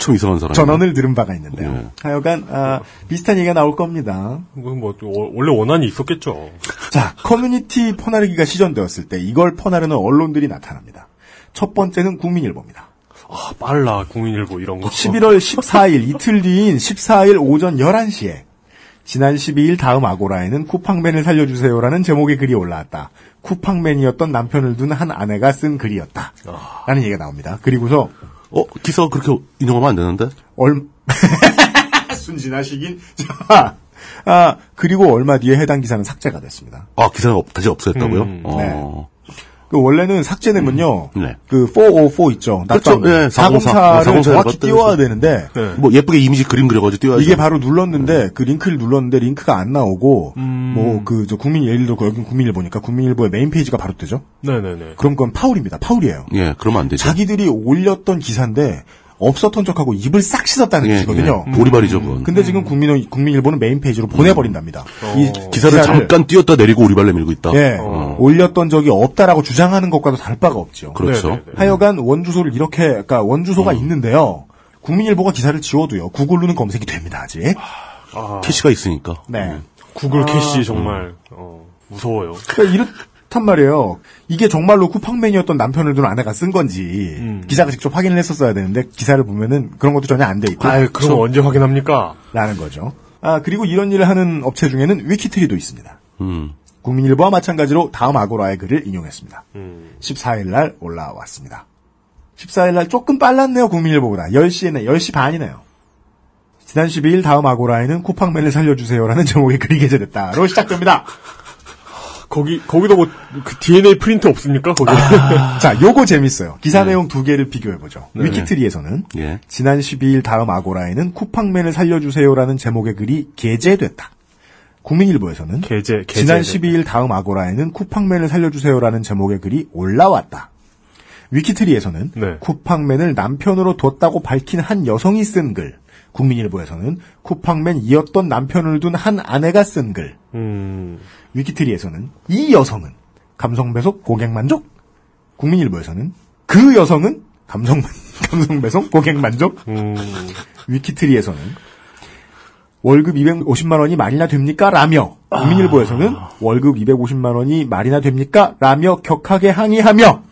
참 이상한 사람. 전언을 들은 바가 있는데요. 네. 하여간 아, 비슷한 얘기가 나올 겁니다. 뭐 또 워- 원래 원한이 있었겠죠. 자, 커뮤니티 퍼나르기가 시전되었을 때 이걸 퍼나르는 언론들이 나타납니다. 첫 번째는 국민일보입니다. 아 빨라 국민일보 이런 거. 11월 14일 이틀 뒤인 14일 오전 11시에 지난 12일 다음 아고라에는 쿠팡맨을 살려주세요라는 제목의 글이 올라왔다. 쿠팡맨이었던 남편을 둔 한 아내가 쓴 글이었다. 라는 얘기가 나옵니다. 그리고서 어, 기사가 그렇게 인용하면 안 되는데? 얼 순진하시긴 자, 아 그리고 얼마 뒤에 해당 기사는 삭제가 됐습니다. 아, 기사가 없- 다시 없어졌다고요? 음, 어. 그 원래는 삭제되면요. 네. 그404 있죠. 그렇죠. 예, 404. 404를 404 정확히 띄워야. 되는데 네. 뭐 예쁘게 이미지 그림 그려가지고 띄워야죠. 이게 바로 눌렀는데 그 링크를 눌렀는데 링크가 안 나오고 뭐그 저 국민 예를 들어 여기 국민일보니까 국민일보의 main page가 바로 뜨죠. 네네네. 그럼 그건 파울입니다. 파울이에요. 예, 그러면 안 되죠. 자기들이 올렸던 기사인데 없었던 척하고 입을 싹 씻었다는 예, 뜻이거든요. 예. 오리발이죠, 그건. 근데 지금 국민 국민일보는 main page로 보내버린답니다. 이 기사를 잠깐 띄웠다 내리고 오리발 내밀고 있다. 예, 어. 올렸던 적이 없다라고 주장하는 것과도 다를 바가 없죠. 그렇죠. 네네네. 하여간 원주소를 이렇게, 그러니까 원주소가 있는데요. 국민일보가 기사를 지워도요. 구글로는 검색이 됩니다, 아직. 캐시가 있으니까. 네. 구글 캐시 정말 어, 무서워요. 그러니까 이렇단 말이에요. 이게 정말로 쿠팡맨이었던 남편을 둔 아내가 쓴 건지 음. 기자가 직접 확인을 했었어야 되는데 기사를 보면은 그런 것도 전혀 안 돼 있고 아 그럼 언제 확인합니까? 라는 거죠. 아 그리고 이런 일을 하는 업체 중에는 위키트리도 있습니다. 음. 국민일보와 마찬가지로 다음 아고라의 글을 인용했습니다. 음. 14일 날 올라왔습니다. 14일 날 조금 빨랐네요, 국민일보보다. 10시에네, 10시 반이네요. 지난 12일 다음 아고라에는 쿠팡맨을 살려주세요라는 제목의 글이 게재됐다로 시작됩니다. 거기 거기도 뭐 그 DNA 프린트 없습니까? 거기. 자, 요거 재밌어요. 기사 내용 두 개를 비교해 보죠. 네. 위키트리에서는 예. 지난 12일 다음 아고라에는 쿠팡맨을 살려주세요라는 제목의 글이 게재됐다. 국민일보에서는 게재, 지난 게재됐다. 12일 다음 아고라에는 쿠팡맨을 살려주세요라는 제목의 글이 올라왔다. 위키트리에서는 네. 쿠팡맨을 남편으로 뒀다고 밝힌 한 여성이 쓴 글, 국민일보에서는 쿠팡맨이었던 남편을 둔 한 아내가 쓴 글, 음, 위키트리에서는 이 여성은 감성 배속 고객 만족, 국민일보에서는 그 여성은 감성 감성 배속 고객 만족, 음, 위키트리에서는 월급 250만 원이 말이나 됩니까? 라며. 국민일보에서는 월급 250만 원이 말이나 됩니까? 라며 격하게 항의하며.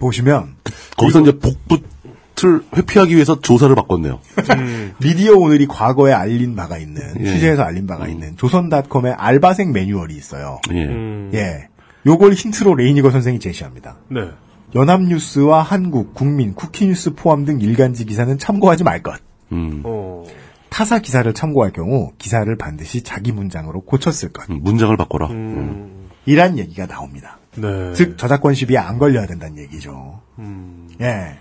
보시면 거기서 이제 복붙 을 회피하기 위해서 조사를 바꿨네요. 미디어 오늘이 과거에 알린 바가 있는 예. 취재에서 알린 바가 있는 조선닷컴의 알바생 매뉴얼이 있어요. 예. 음, 예. 요걸 힌트로 레이니거 선생이 제시합니다. 네. 연합뉴스와 한국, 국민, 쿠키뉴스 포함 등 일간지 기사는 참고하지 말 것. 음. 어, 타사 기사를 참고할 경우 기사를 반드시 자기 문장으로 고쳤을 것. 음, 문장을 바꿔라. 음. 음, 이란 얘기가 나옵니다. 네. 즉 저작권 시비에 안 걸려야 된다는 얘기죠. 음, 예.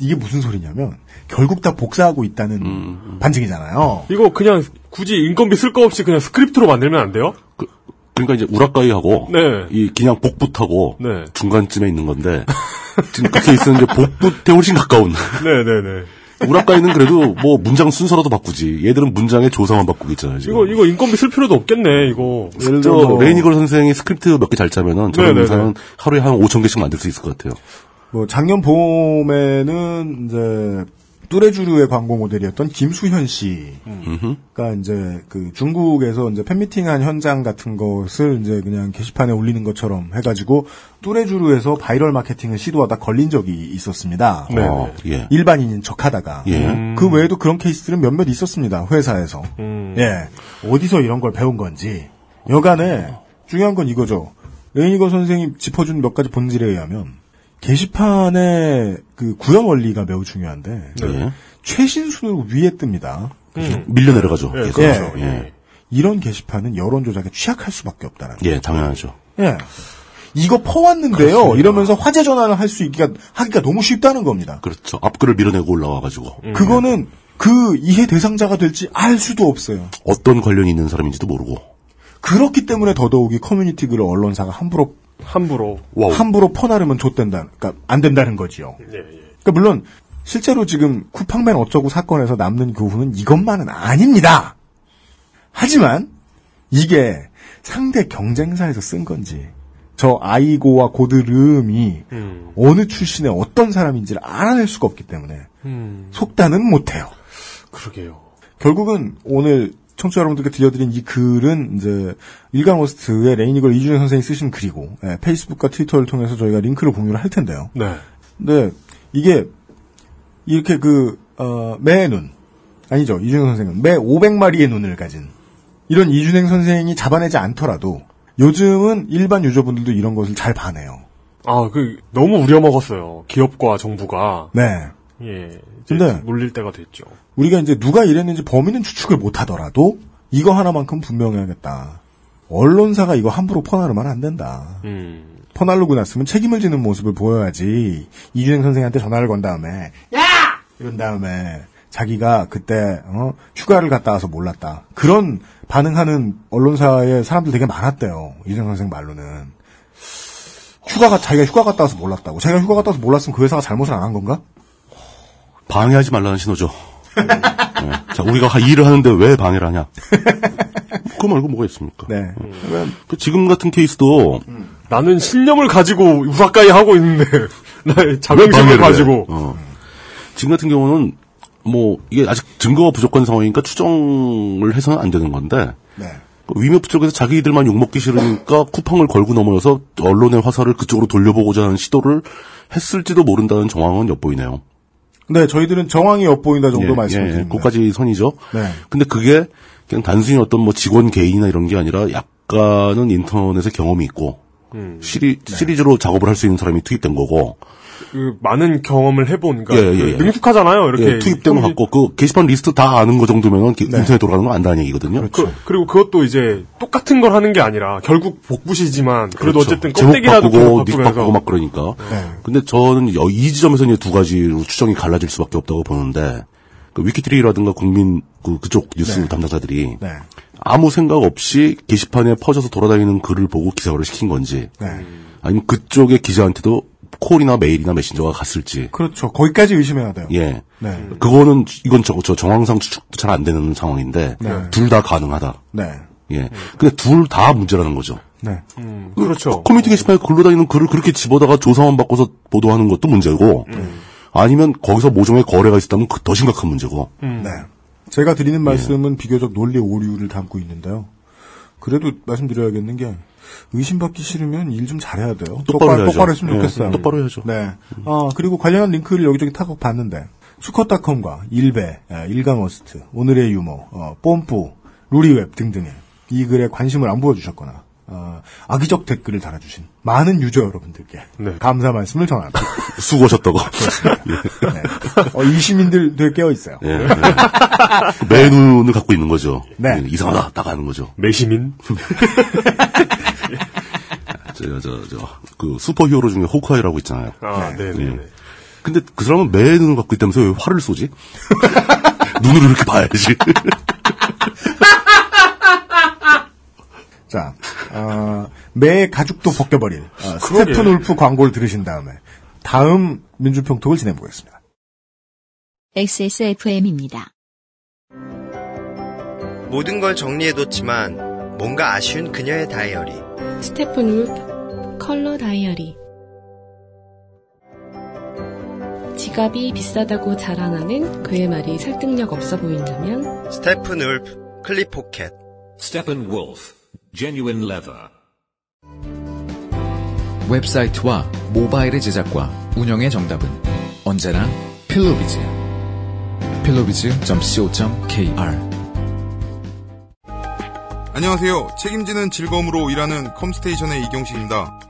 이게 무슨 소리냐면 결국 다 복사하고 있다는 음, 반증이잖아요. 이거 그냥 굳이 인건비 쓸 거 없이 그냥 스크립트로 만들면 안 돼요? 그, 그러니까 이제 우라카이하고 네. 이 그냥 복붙하고 네. 중간쯤에 있는 건데 지금 그 케이스는 이제 복붙에 훨씬 가까운. 네네네. 우라카이는 그래도 뭐 문장 순서라도 바꾸지. 얘들은 문장의 조사만 바꾸고 있잖아요. 지금. 이거, 이거 인건비 쓸 필요도 없겠네, 이거. 예를 저 들어 뭐, 레이니걸 선생이 스크립트 몇 개 잘 짜면은 저런 네네네. 기사는 하루에 한 5천 개씩 만들 수 있을 것 같아요. 뭐 작년 봄에는 이제 뚜레쥬르의 광고 모델이었던 김수현 씨가 음흠. 이제 그 중국에서 이제 팬미팅한 현장 같은 것을 이제 그냥 게시판에 올리는 것처럼 해가지고 뚜레쥬르에서 바이럴 마케팅을 시도하다 걸린 적이 있었습니다. 네. 어, 예. 일반인인 척하다가 예. 그 외에도 그런 케이스들은 몇몇 있었습니다 회사에서 음. 예 어디서 이런 걸 배운 건지 여간에 중요한 건 이거죠 레이니걸 선생이 짚어준 몇 가지 본질에 의하면 게시판의 그 구현 원리가 매우 중요한데 예. 최신 순으로 위에 뜹니다 음. 밀려 내려가죠. 예, 계속. 그렇죠. 예. 예. 이런 게시판은 여론 조작에 취약할 수밖에 없다는 예, 당연하죠. 예 이거 퍼왔는데요 이러면서 화제 전환을 할 수 있기가 하기가 너무 쉽다는 겁니다 그렇죠. 앞글을 밀어내고 올라와가지고 음. 그거는 그 이해 당사자가 될지 알 수도 없어요. 어떤 관련이 있는 사람인지도 모르고. 그렇기 때문에 더더욱이 커뮤니티 글을 언론사가 함부로 함부로. wow. 함부로 퍼나르면 좆된다. 그러니까 안 된다는 거지요. 예, 예. 그러니까 물론 실제로 지금 쿠팡맨 어쩌고 사건에서 남는 교훈은 이것만은 아닙니다. 하지만 이게 상대 경쟁사에서 쓴 건지 저 아이고와 고드름이 음. 어느 출신의 어떤 사람인지를 알아낼 수가 없기 때문에 음. 속단은 못해요. 그러게요. 결국은 오늘 청취자 여러분들께 들려드린 이 글은 이제 일간 워스트의 레이니걸 이준영 선생이 쓰신 글이고 예, 페이스북과 트위터를 통해서 저희가 링크를 공유를 할 텐데요. 네. 근데 이게 이렇게 그 어, 매의 눈 아니죠 이준영 선생은 매 500마리의 눈을 가진 이런 이준행 선생이 잡아내지 않더라도 요즘은 일반 유저분들도 이런 것을 잘 봐내요. 아, 그, 너무 우려먹었어요. 기업과 정부가. 네. 예. 근데- 물릴 때가 됐죠. 우리가 이제 누가 이랬는지 범인은 추측을 못 하더라도 이거 하나만큼 분명해야겠다. 언론사가 이거 함부로 퍼나르면 안 된다. 음. 퍼날르고 났으면 책임을 지는 모습을 보여야지. 이준행 선생한테 전화를 건 다음에 야! 이런 다음에 자기가 그때 어, 휴가를 갔다 와서 몰랐다. 그런 반응하는 언론사의 사람들 되게 많았대요. 이준행 선생 말로는. 휴가가 자기가 휴가 갔다 와서 몰랐다고. 자기가 휴가 갔다 와서 몰랐으면 그 회사가 잘못을 안 한 건가? 방해하지 말라는 신호죠. 예. 자, 우리가 하- 일을 하는데 왜 방해를 하냐? 그거 말고 뭐가 있습니까? 네. 그러면 그 지금 같은 케이스도 나는 신념을 가지고 우사까이 하고 있는데, 나의 자긍심을. 가지고. 어. 지금 같은 경우는 뭐 이게 아직 증거가 부족한 상황이니까 추정을 해서는 안 되는 건데 네. 그 위메프 쪽에서 자기들만 욕먹기 싫으니까 쿠팡을 걸고 넘어서 언론의 화살을 그쪽으로 돌려보고자 하는 시도를 했을지도 모른다는 정황은 엿보이네요. 네, 저희들은 정황이 엿보인다 정도 예, 말씀을 예, 드립니다. 그까지 선이죠. 네. 근데 그게 그냥 단순히 어떤 뭐 직원 개인이나 이런 게 아니라 약간은 인터넷에 경험이 있고 음. 시리, 네. 시리즈로 작업을 할 수 있는 사람이 투입된 거고 그, 많은 경험을 해본, 그러니까. 예, 예, 예. 그 능숙하잖아요, 이렇게. 예, 거 형이- 갖고 그 게시판 리스트 다 아는 거 정도면은 기- 네. 인터넷 돌아가는 거 안다는 얘기거든요. 그, 그리고 그것도 이제 똑같은 걸 하는 게 아니라 결국 복붙이지만 그래도 그렇죠. 어쨌든 껍데기라도 바꾸고 닉 바꾸고 막 그러니까. 네. 근데 저는 여- 이 지점에서는 이제 두 가지로 추정이 갈라질 수밖에 없다고 보는데 그 위키트리라든가 국민 그 그쪽 뉴스 네. 담당자들이 네. 아무 생각 없이 게시판에 퍼져서 돌아다니는 글을 보고 기사화를 시킨 건지 네. 아니면 그쪽의 기자한테도 콜이나 메일이나 메신저가 갔을지. 그렇죠. 거기까지 의심해야 돼요. 예. 네. 그거는 이건 저, 저 정황상 추측도 잘 안 되는 상황인데 네. 둘다 가능하다. 네. 예. 근데 둘 다 문제라는 거죠. 네. 그렇죠. 커뮤니티 게시판에 굴러다니는 글을 그렇게 집어다가 조사만 바꿔서 보도하는 것도 문제고 아니면 거기서 모종의 거래가 있었다면 그 더 심각한 문제고. 음. 네. 제가 드리는 말씀은 비교적 논리 오류를 담고 있는데요. 그래도 말씀드려야겠는 게 의심받기 싫으면 일 좀 잘해야 돼요. 똑바로. 똑바로 했으면 예, 좋겠어요. 똑바로 해야죠. 네. 아, 그리고 관련한 링크를 여기저기 타고 봤는데 수컷닷컴과 일베, 아, 일가머스트, 오늘의 유머, 어, 뽐뿌, 루리웹 등등의 이 글에 관심을 안 보여주셨거나 어, 악의적 댓글을 달아주신 많은 유저 여러분들께 네. 감사 말씀을 전합니다. 수고하셨다고. 네. 어, 이 시민들 되게 깨어 있어요. 예. 예. 매 눈을 갖고 있는 거죠. 네. 예, 이상하다. 딱 아는 거죠. 매시민? 저, 저, 저, 그 슈퍼히어로 중에 호크아이라고 있잖아요. 아, 네, 네, 예. 네. 근데 그 사람은 매 눈을 갖고 있다면서 왜 화를 쏘지? 눈으로 이렇게 봐야지. 자, 어, 매 가죽도 벗겨버릴 어. 스테픈 울프 광고를 들으신 다음에 다음 민주평톡을 진행해보겠습니다. XSFM입니다. 모든 걸 정리해뒀지만 뭔가 아쉬운 그녀의 다이어리. Steppenwolf 컬러 다이어리 지갑이 비싸다고 자랑하는 그의 말이 설득력 없어 보인다면 Steppenwolf 클립 포켓. Steppenwolf, genuine leather. 웹사이트와 모바일의 제작과 운영의 정답은 언제나 필로비즈. 필로비즈.co.kr 안녕하세요. 책임지는 즐거움으로 일하는 컴스테이션의 이경식입니다.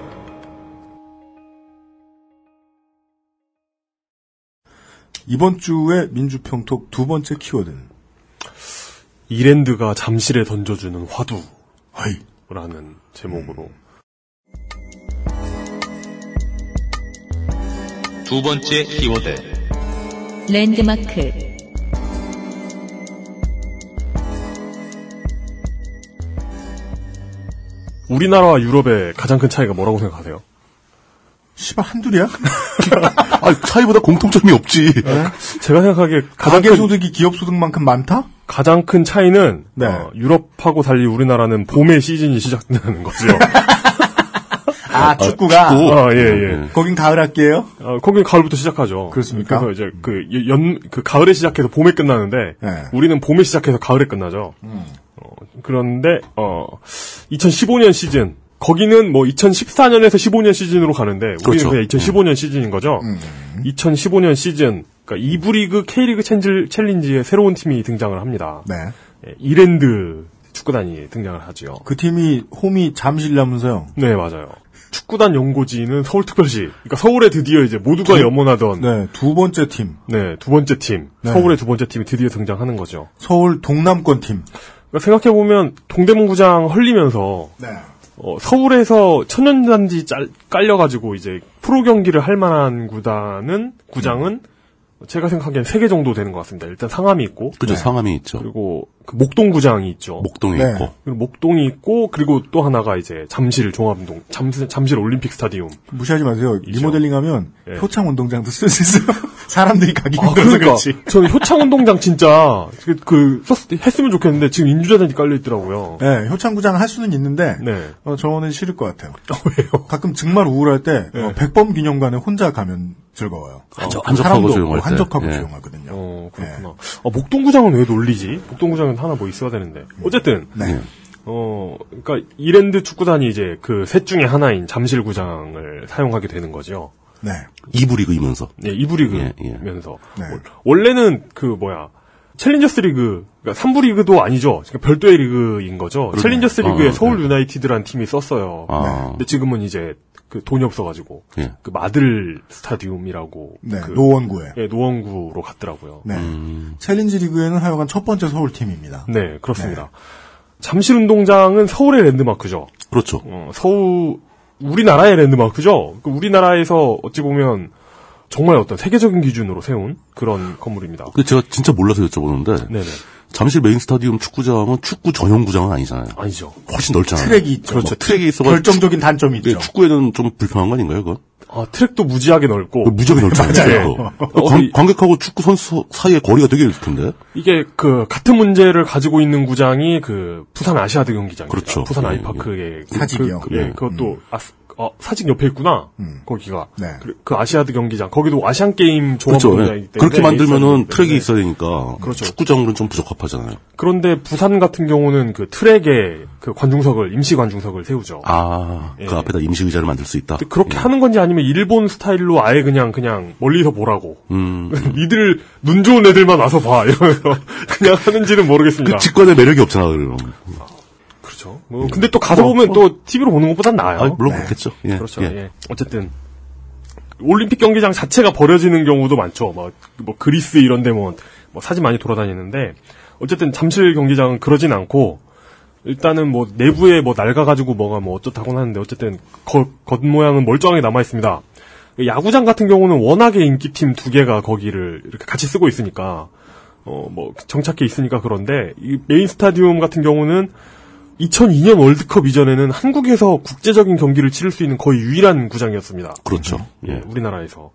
이번 주의 민주평톡 두 번째 키워드는 이랜드가 잠실에 던져주는 화두. 허이. 라는 제목으로. 두 번째 키워드. 랜드마크. 우리나라와 유럽의 가장 큰 차이가 뭐라고 생각하세요? 씨발 한둘이야? 아, 차이보다 공통점이 없지. 제가 생각하기에 가장 가계 큰, 소득이 기업 소득만큼 많다? 가장 큰 차이는 네. 어, 유럽하고 달리 우리나라는 봄에 시즌이 시작되는 거죠. 아, 축구가? 축구. 아, 예, 예. 거긴 가을 학기예요? 어, 거긴 가을부터 시작하죠. 그렇습니까? 그래서 이제 그 연, 그 가을에 시작해서 봄에 끝나는데, 네. 우리는 봄에 시작해서 가을에 끝나죠. 음. 어, 그런데, 어, 2015년 시즌, 거기는 뭐 2014년에서 15년 시즌으로 가는데, 우리는 그렇죠. 그냥 2015년 시즌인 거죠. 음. 2015년 시즌, 그러니까 2부 리그 K리그 챌린지, 챌린지에 새로운 팀이 등장을 합니다. 네. 예, 이랜드 축구단이 등장을 하지요. 그 팀이 홈이 잠실이라면서요. 네, 맞아요. 축구단 연고지는 서울특별시. 그러니까 서울에 드디어 이제 모두가 염원하던 네, 두 번째 팀. 네, 두 번째 팀. 네. 서울의 두 번째 팀이 드디어 등장하는 거죠. 서울 동남권 팀. 그러니까 생각해 보면, 동대문구장 헐리면서, 네. 어, 서울에서 천연잔디 짤, 깔려가지고 이제 프로 경기를 할 만한 구단은, 구장은, 제가 생각하기엔 세 개 정도 되는 것 같습니다. 일단 상암이 있고, 그죠, 네. 상암이 있죠. 그리고 그 목동구장이 있죠. 목동에 네. 있고. 그리고 목동이 있고, 그리고 또 하나가 이제 잠실 종합운동, 잠실, 잠실 올림픽 스타디움. 무시하지 마세요. 리모델링 하면 예. 효창 운동장도 쓸 수 있어요. 사람들이 가기 아, 힘들어서 그러니까. 그렇지. 저는 효창운동장 진짜, 그, 그, 썼, 했으면 좋겠는데, 지금 인주자단이 깔려있더라고요. 네, 효창구장 할 수는 있는데 네. 어, 저는 싫을 것 같아요. 왜요? 가끔 정말 우울할 때 네. 어, 백범 기념관에 혼자 가면 즐거워요. 한적- 어, 한적하고 조용할 때. 한적하고 예. 조용하거든요. 어, 그렇구나. 어, 목동구장은 왜 놀리지? 목동구장은 하나 뭐 있어야 되는데. 어쨌든, 네. 어, 그러니까 이랜드 축구단이 이제 그 셋 중에 하나인 잠실구장을 사용하게 되는 거죠. 네. 이부 리그이면서. 예, 이부 리그면서. 네. 원래는 그 뭐야. 챌린저스 리그, 그러니까 3부 리그도 아니죠. 그러니까 별도의 리그인 거죠. 챌린저스 리그에 아, 서울 유나이티드라는 팀이 썼어요. 아. 근데 지금은 이제 그 돈이 없어가지고 예. 그 마들 스타디움이라고 네, 그- 노원구에. 예, 노원구로 갔더라고요. 네. 음. 챌린지 리그에는 하여간 첫 번째 서울 팀입니다. 네, 그렇습니다. 잠실 운동장은 서울의 랜드마크죠. 그렇죠. 어, 서울 우리나라의 랜드마크죠. 그 우리나라에서 어찌 보면 정말 어떤 세계적인 기준으로 세운 그런 건물입니다. 그 제가 진짜 몰라서 여쭤보는데 네네. 잠실 메인 스타디움 축구장은 축구 전용 구장은 아니잖아요. 아니죠. 훨씬 넓잖아요. 트랙이 있죠. 그렇죠. 트랙이 있어가 결정적인 단점이 있죠. 예, 축구에는 좀 불편한 거 아닌가요, 그건? 아, 트랙도 무지하게 넓고 무지하게 넓잖아요. 관, 관객하고 축구 선수 사이의 거리가 되게 있을 텐데. 이게 그 같은 문제를 가지고 있는 구장이 그 부산 아시아드 경기장입니다. 그렇죠. 부산 예, 아이파크의 그- 사직이요. 그, 예, 음. 그것도 아, 어, 사직 옆에 있구나. 음. 거기가 네. 그, 그 아시아드 경기장 거기도 아시안 게임 종합 그렇죠. 경기장이기 예. 때문에 그렇게 만들면은 있어야 트랙이. 있어야 되니까 그렇죠. 축구장은 좀 부적합하잖아요. 그런데 부산 같은 경우는 그 트랙에 그 관중석을 임시 관중석을 세우죠. 아, 그 예. 앞에다 임시 의자를 만들 수 있다. 그렇게 하는 건지 아니면 일본 스타일로 아예 그냥 그냥 멀리서 보라고. 음. 니들 눈 좋은 애들만 와서 봐 이러면서 그냥 하는지는 모르겠습니다. 그 직관의 매력이 없잖아, 그럼. 뭐 근데 또 가서 보면 또 TV로 보는 것보단 나아요. 아, 물론 그렇겠죠. 예. 그렇죠. 예. 예. 어쨌든 올림픽 경기장 자체가 버려지는 경우도 많죠. 뭐, 뭐 그리스 이런 데 뭐, 뭐 사진 많이 돌아다니는데 어쨌든 잠실 경기장은 그러진 않고 일단은 뭐 내부에 뭐 낡아가지고 뭐가 뭐 어쩌다곤 하는데 어쨌든 겉, 겉 모양은 멀쩡하게 남아 있습니다. 야구장 같은 경우는 워낙에 인기팀 두 개가 거기를 이렇게 같이 쓰고 있으니까 어 뭐 정착해 있으니까 그런데 이 메인 스타디움 같은 경우는 2002년 월드컵 이전에는 한국에서 국제적인 경기를 치를 수 있는 거의 유일한 구장이었습니다. 그렇죠. 예, 우리나라에서.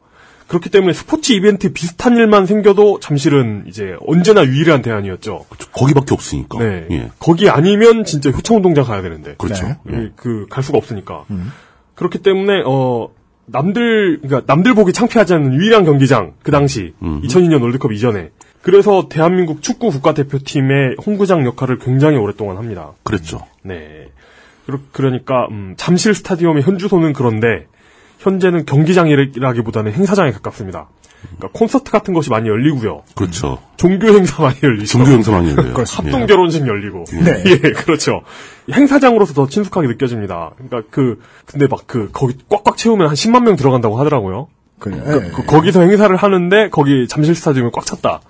그렇기 때문에 스포츠 이벤트 비슷한 일만 생겨도 잠실은 이제 언제나 유일한 대안이었죠. 거기밖에 없으니까. 네. 예. 거기 아니면 진짜 효창운동장 가야 되는데. 그렇죠. 예, 그, 갈 수가 없으니까. 그렇기 때문에, 어, 남들, 그러니까 남들 보기 창피하지 않는 유일한 경기장, 그 당시, 2002년 월드컵 이전에. 그래서 대한민국 축구 국가대표팀의 홈구장 역할을 굉장히 오랫동안 합니다. 그랬죠. 네. 그러, 그러니까, 음, 잠실 스타디움의 현주소는 그런데, 현재는 경기장이라기보다는 행사장에 가깝습니다. 그러니까 콘서트 같은 것이 많이 열리고요. 그렇죠. 종교 행사 많이 열리죠. 종교 행사 많이 열려요. 합동 예. 결혼식 열리고. 네. 예, 그렇죠. 행사장으로서 더 친숙하게 느껴집니다. 그러니까 그 근데 막 그 거기 꽉꽉 채우면 한 10만 명 들어간다고 하더라고요. 그래. 그, 그 거기서 행사를 하는데 거기 잠실 스타디움이 꽉 찼다.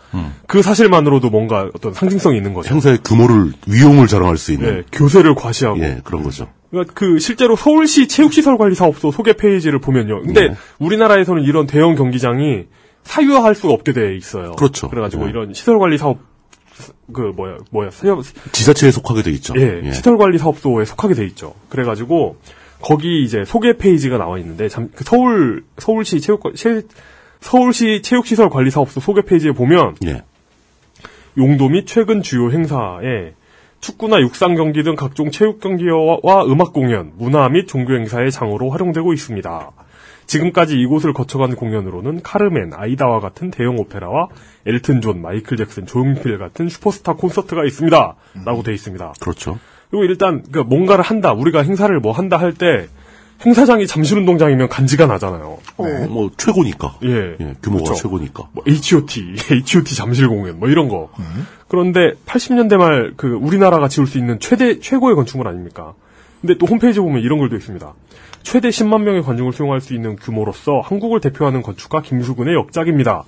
그 사실만으로도 뭔가 어떤 상징성이 있는 거죠. 행사의 규모를 위용을 자랑할 수 있는 예, 교세를 과시하고. 예, 그런 거죠. 그러니까 그 실제로 서울시 체육시설 관리 사업소 소개 페이지를 보면요. 근데 네. 우리나라에서는 이런 대형 경기장이 사유화할 수가 없게 돼 있어요. 그렇죠. 그래가지고 네. 이런 시설 관리 사업 그 뭐야 뭐야 지자체에 속하게 돼 있죠. 예, 예. 시설 관리 사업소에 속하게 돼 있죠. 그래가지고 거기 이제 소개 페이지가 나와 있는데 참, 그 서울 서울시 체육 체, 서울시 체육시설 관리 사업소 소개 페이지에 보면 예. 용도 및 최근 주요 행사에 축구나 육상 경기 등 각종 체육 경기와 음악 공연, 문화 및 종교 행사의 장으로 활용되고 있습니다. 지금까지 이곳을 거쳐간 공연으로는 카르멘, 아이다와 같은 대형 오페라와 엘튼 존, 마이클 잭슨, 조용필 같은 슈퍼스타 콘서트가 있습니다. 라고 돼 있습니다. 그렇죠. 그리고 일단 그 뭔가를 한다, 우리가 행사를 뭐 한다 할 때 행사장이 잠실운동장이면 간지가 나잖아요. 어, 뭐 최고니까. 예. 예, 규모가 그렇죠. 최고니까. 뭐 H.O.T, H.O.T 잠실 공연 뭐 이런 거. 그런데 80년대 말 그 우리나라가 지을 수 있는 최대 최고의 건축물 아닙니까? 근데 또 홈페이지에 보면 이런 글도 있습니다. 최대 10만 명의 관중을 수용할 수 있는 규모로서 한국을 대표하는 건축가 김수근의 역작입니다.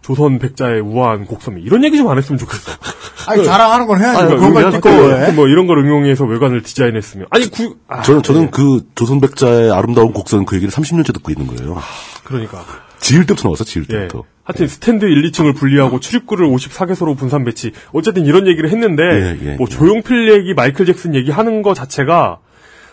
조선 백자의 우아한 곡선미 이런 얘기 좀 안 했으면 좋겠어. 아니, 자랑하는 건 해야죠. 아니, 그런 걸 의미- 띠고 그, 왜? 뭐 이런 걸 응용해서 외관을 디자인했으면 아니 구 아, 저는 저는 네. 그 조선 백자의 아름다운 곡선 그 얘기를 30년째 듣고 있는 거예요. 그러니까 지을 때부터 나왔어, 지을 예. 때부터. 하여튼 스탠드 1, 2층을 분리하고 출입구를 54개소로 분산 배치. 어쨌든 이런 얘기를 했는데 예, 예, 뭐 예. 조용필 얘기, 마이클 잭슨 얘기 하는 거 자체가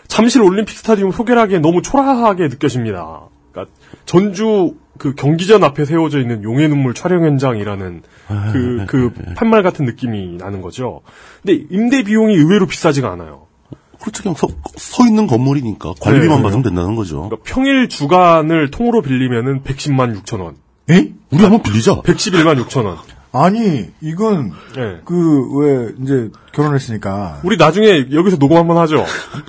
잠실 올림픽 스타디움 소개를 하기에 너무 초라하게 느껴집니다. 그러니까 전주 그 경기전 앞에 세워져 있는 용의 눈물 촬영 현장이라는 아, 그, 네, 그 판말 같은 느낌이 나는 거죠. 근데 임대 비용이 의외로 비싸지가 않아요. 그렇죠. 그냥 서, 서 있는 건물이니까 관리비만 네, 받으면 된다는 거죠. 그러니까 평일 주간을 통으로 빌리면은 110만 6천 원. 에? 우리 한번 빌리자. 111만 6천 원. 아니, 이건, 예. 그, 왜, 이제, 결혼했으니까. 우리 나중에 여기서 녹음 한번 하죠.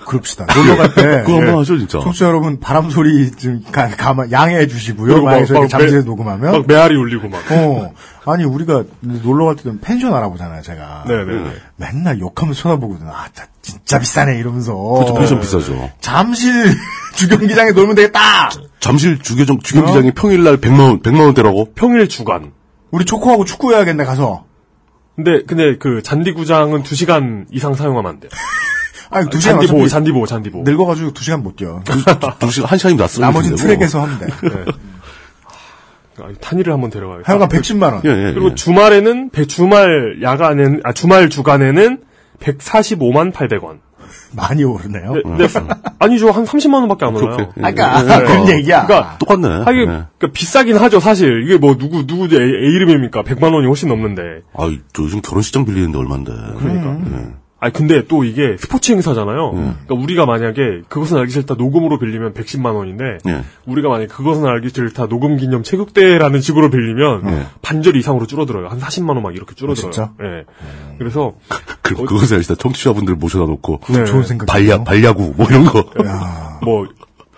그럽시다. 놀러 갈 때. 그거 한번 하죠, 진짜. 청취자 여러분, 바람 소리 좀, 가, 가만, 양해해 주시고요. 만약에 잠실에서 매- 녹음하면. 막 메아리 울리고 막. 어. 아니, 우리가 놀러 갈 때는 펜션 알아보잖아요, 제가. 네네네. 맨날 욕하면서 쳐다보거든. 아, 자, 진짜 비싸네, 이러면서. 그렇죠. 펜션 비싸죠. 잠실 주경기장에 놀면 되겠다. 잠실 주경기장 주경기장이 평일날 100만 원 100만 원대라고? 평일 주간. 우리 초코하고 축구 해야겠네 가서. 근데 근데 그 잔디구장은 2 시간 이상 사용하면 안 돼. 아니 두 시간 잔디보 잔디보 잔디보. 늙어가지고 두 시간 못 뛰어. 두 시간 한 시간이면 낫어. 나머지는 트랙에서 하면 돼. 네. 아, 탄이를 한번 데려가요. 하여간 110만 원. 예, 예, 그리고 예. 주말에는 배- 주말 야간에는 아 주말 주간에는 145만 800원. 많이 오르네요. 네, 네, 아니죠 한 30만 원밖에 안 올라요. 예. 아까 네. 그런 얘기야. 그러니까 똑같네. 하긴 예. 그러니까 비싸긴 하죠 사실 이게 뭐 누구 누구 애, 애 이름입니까 100만 원이 훨씬 넘는데 아, 저 요즘 결혼식장 빌리는데 얼만데. 그러니까. 예. 아니 근데 또 이게 스포츠 행사잖아요. 음. 그러니까 우리가 만약에 그것은 알기 싫다 녹음으로 빌리면 110만 원인데 예. 우리가 만약에 그것은 알기 싫다 녹음 기념 체육대회라는 식으로 빌리면 예. 반절 이상으로 줄어들어요. 한 40만 원 막 이렇게 줄어들어요. 아, 진짜? 예. 그래서 그, 그것을 아시다. 청취자분들 모셔다 놓고. 네. 좋은 생각. 발야, 발야구, 뭐 이런 거. 뭐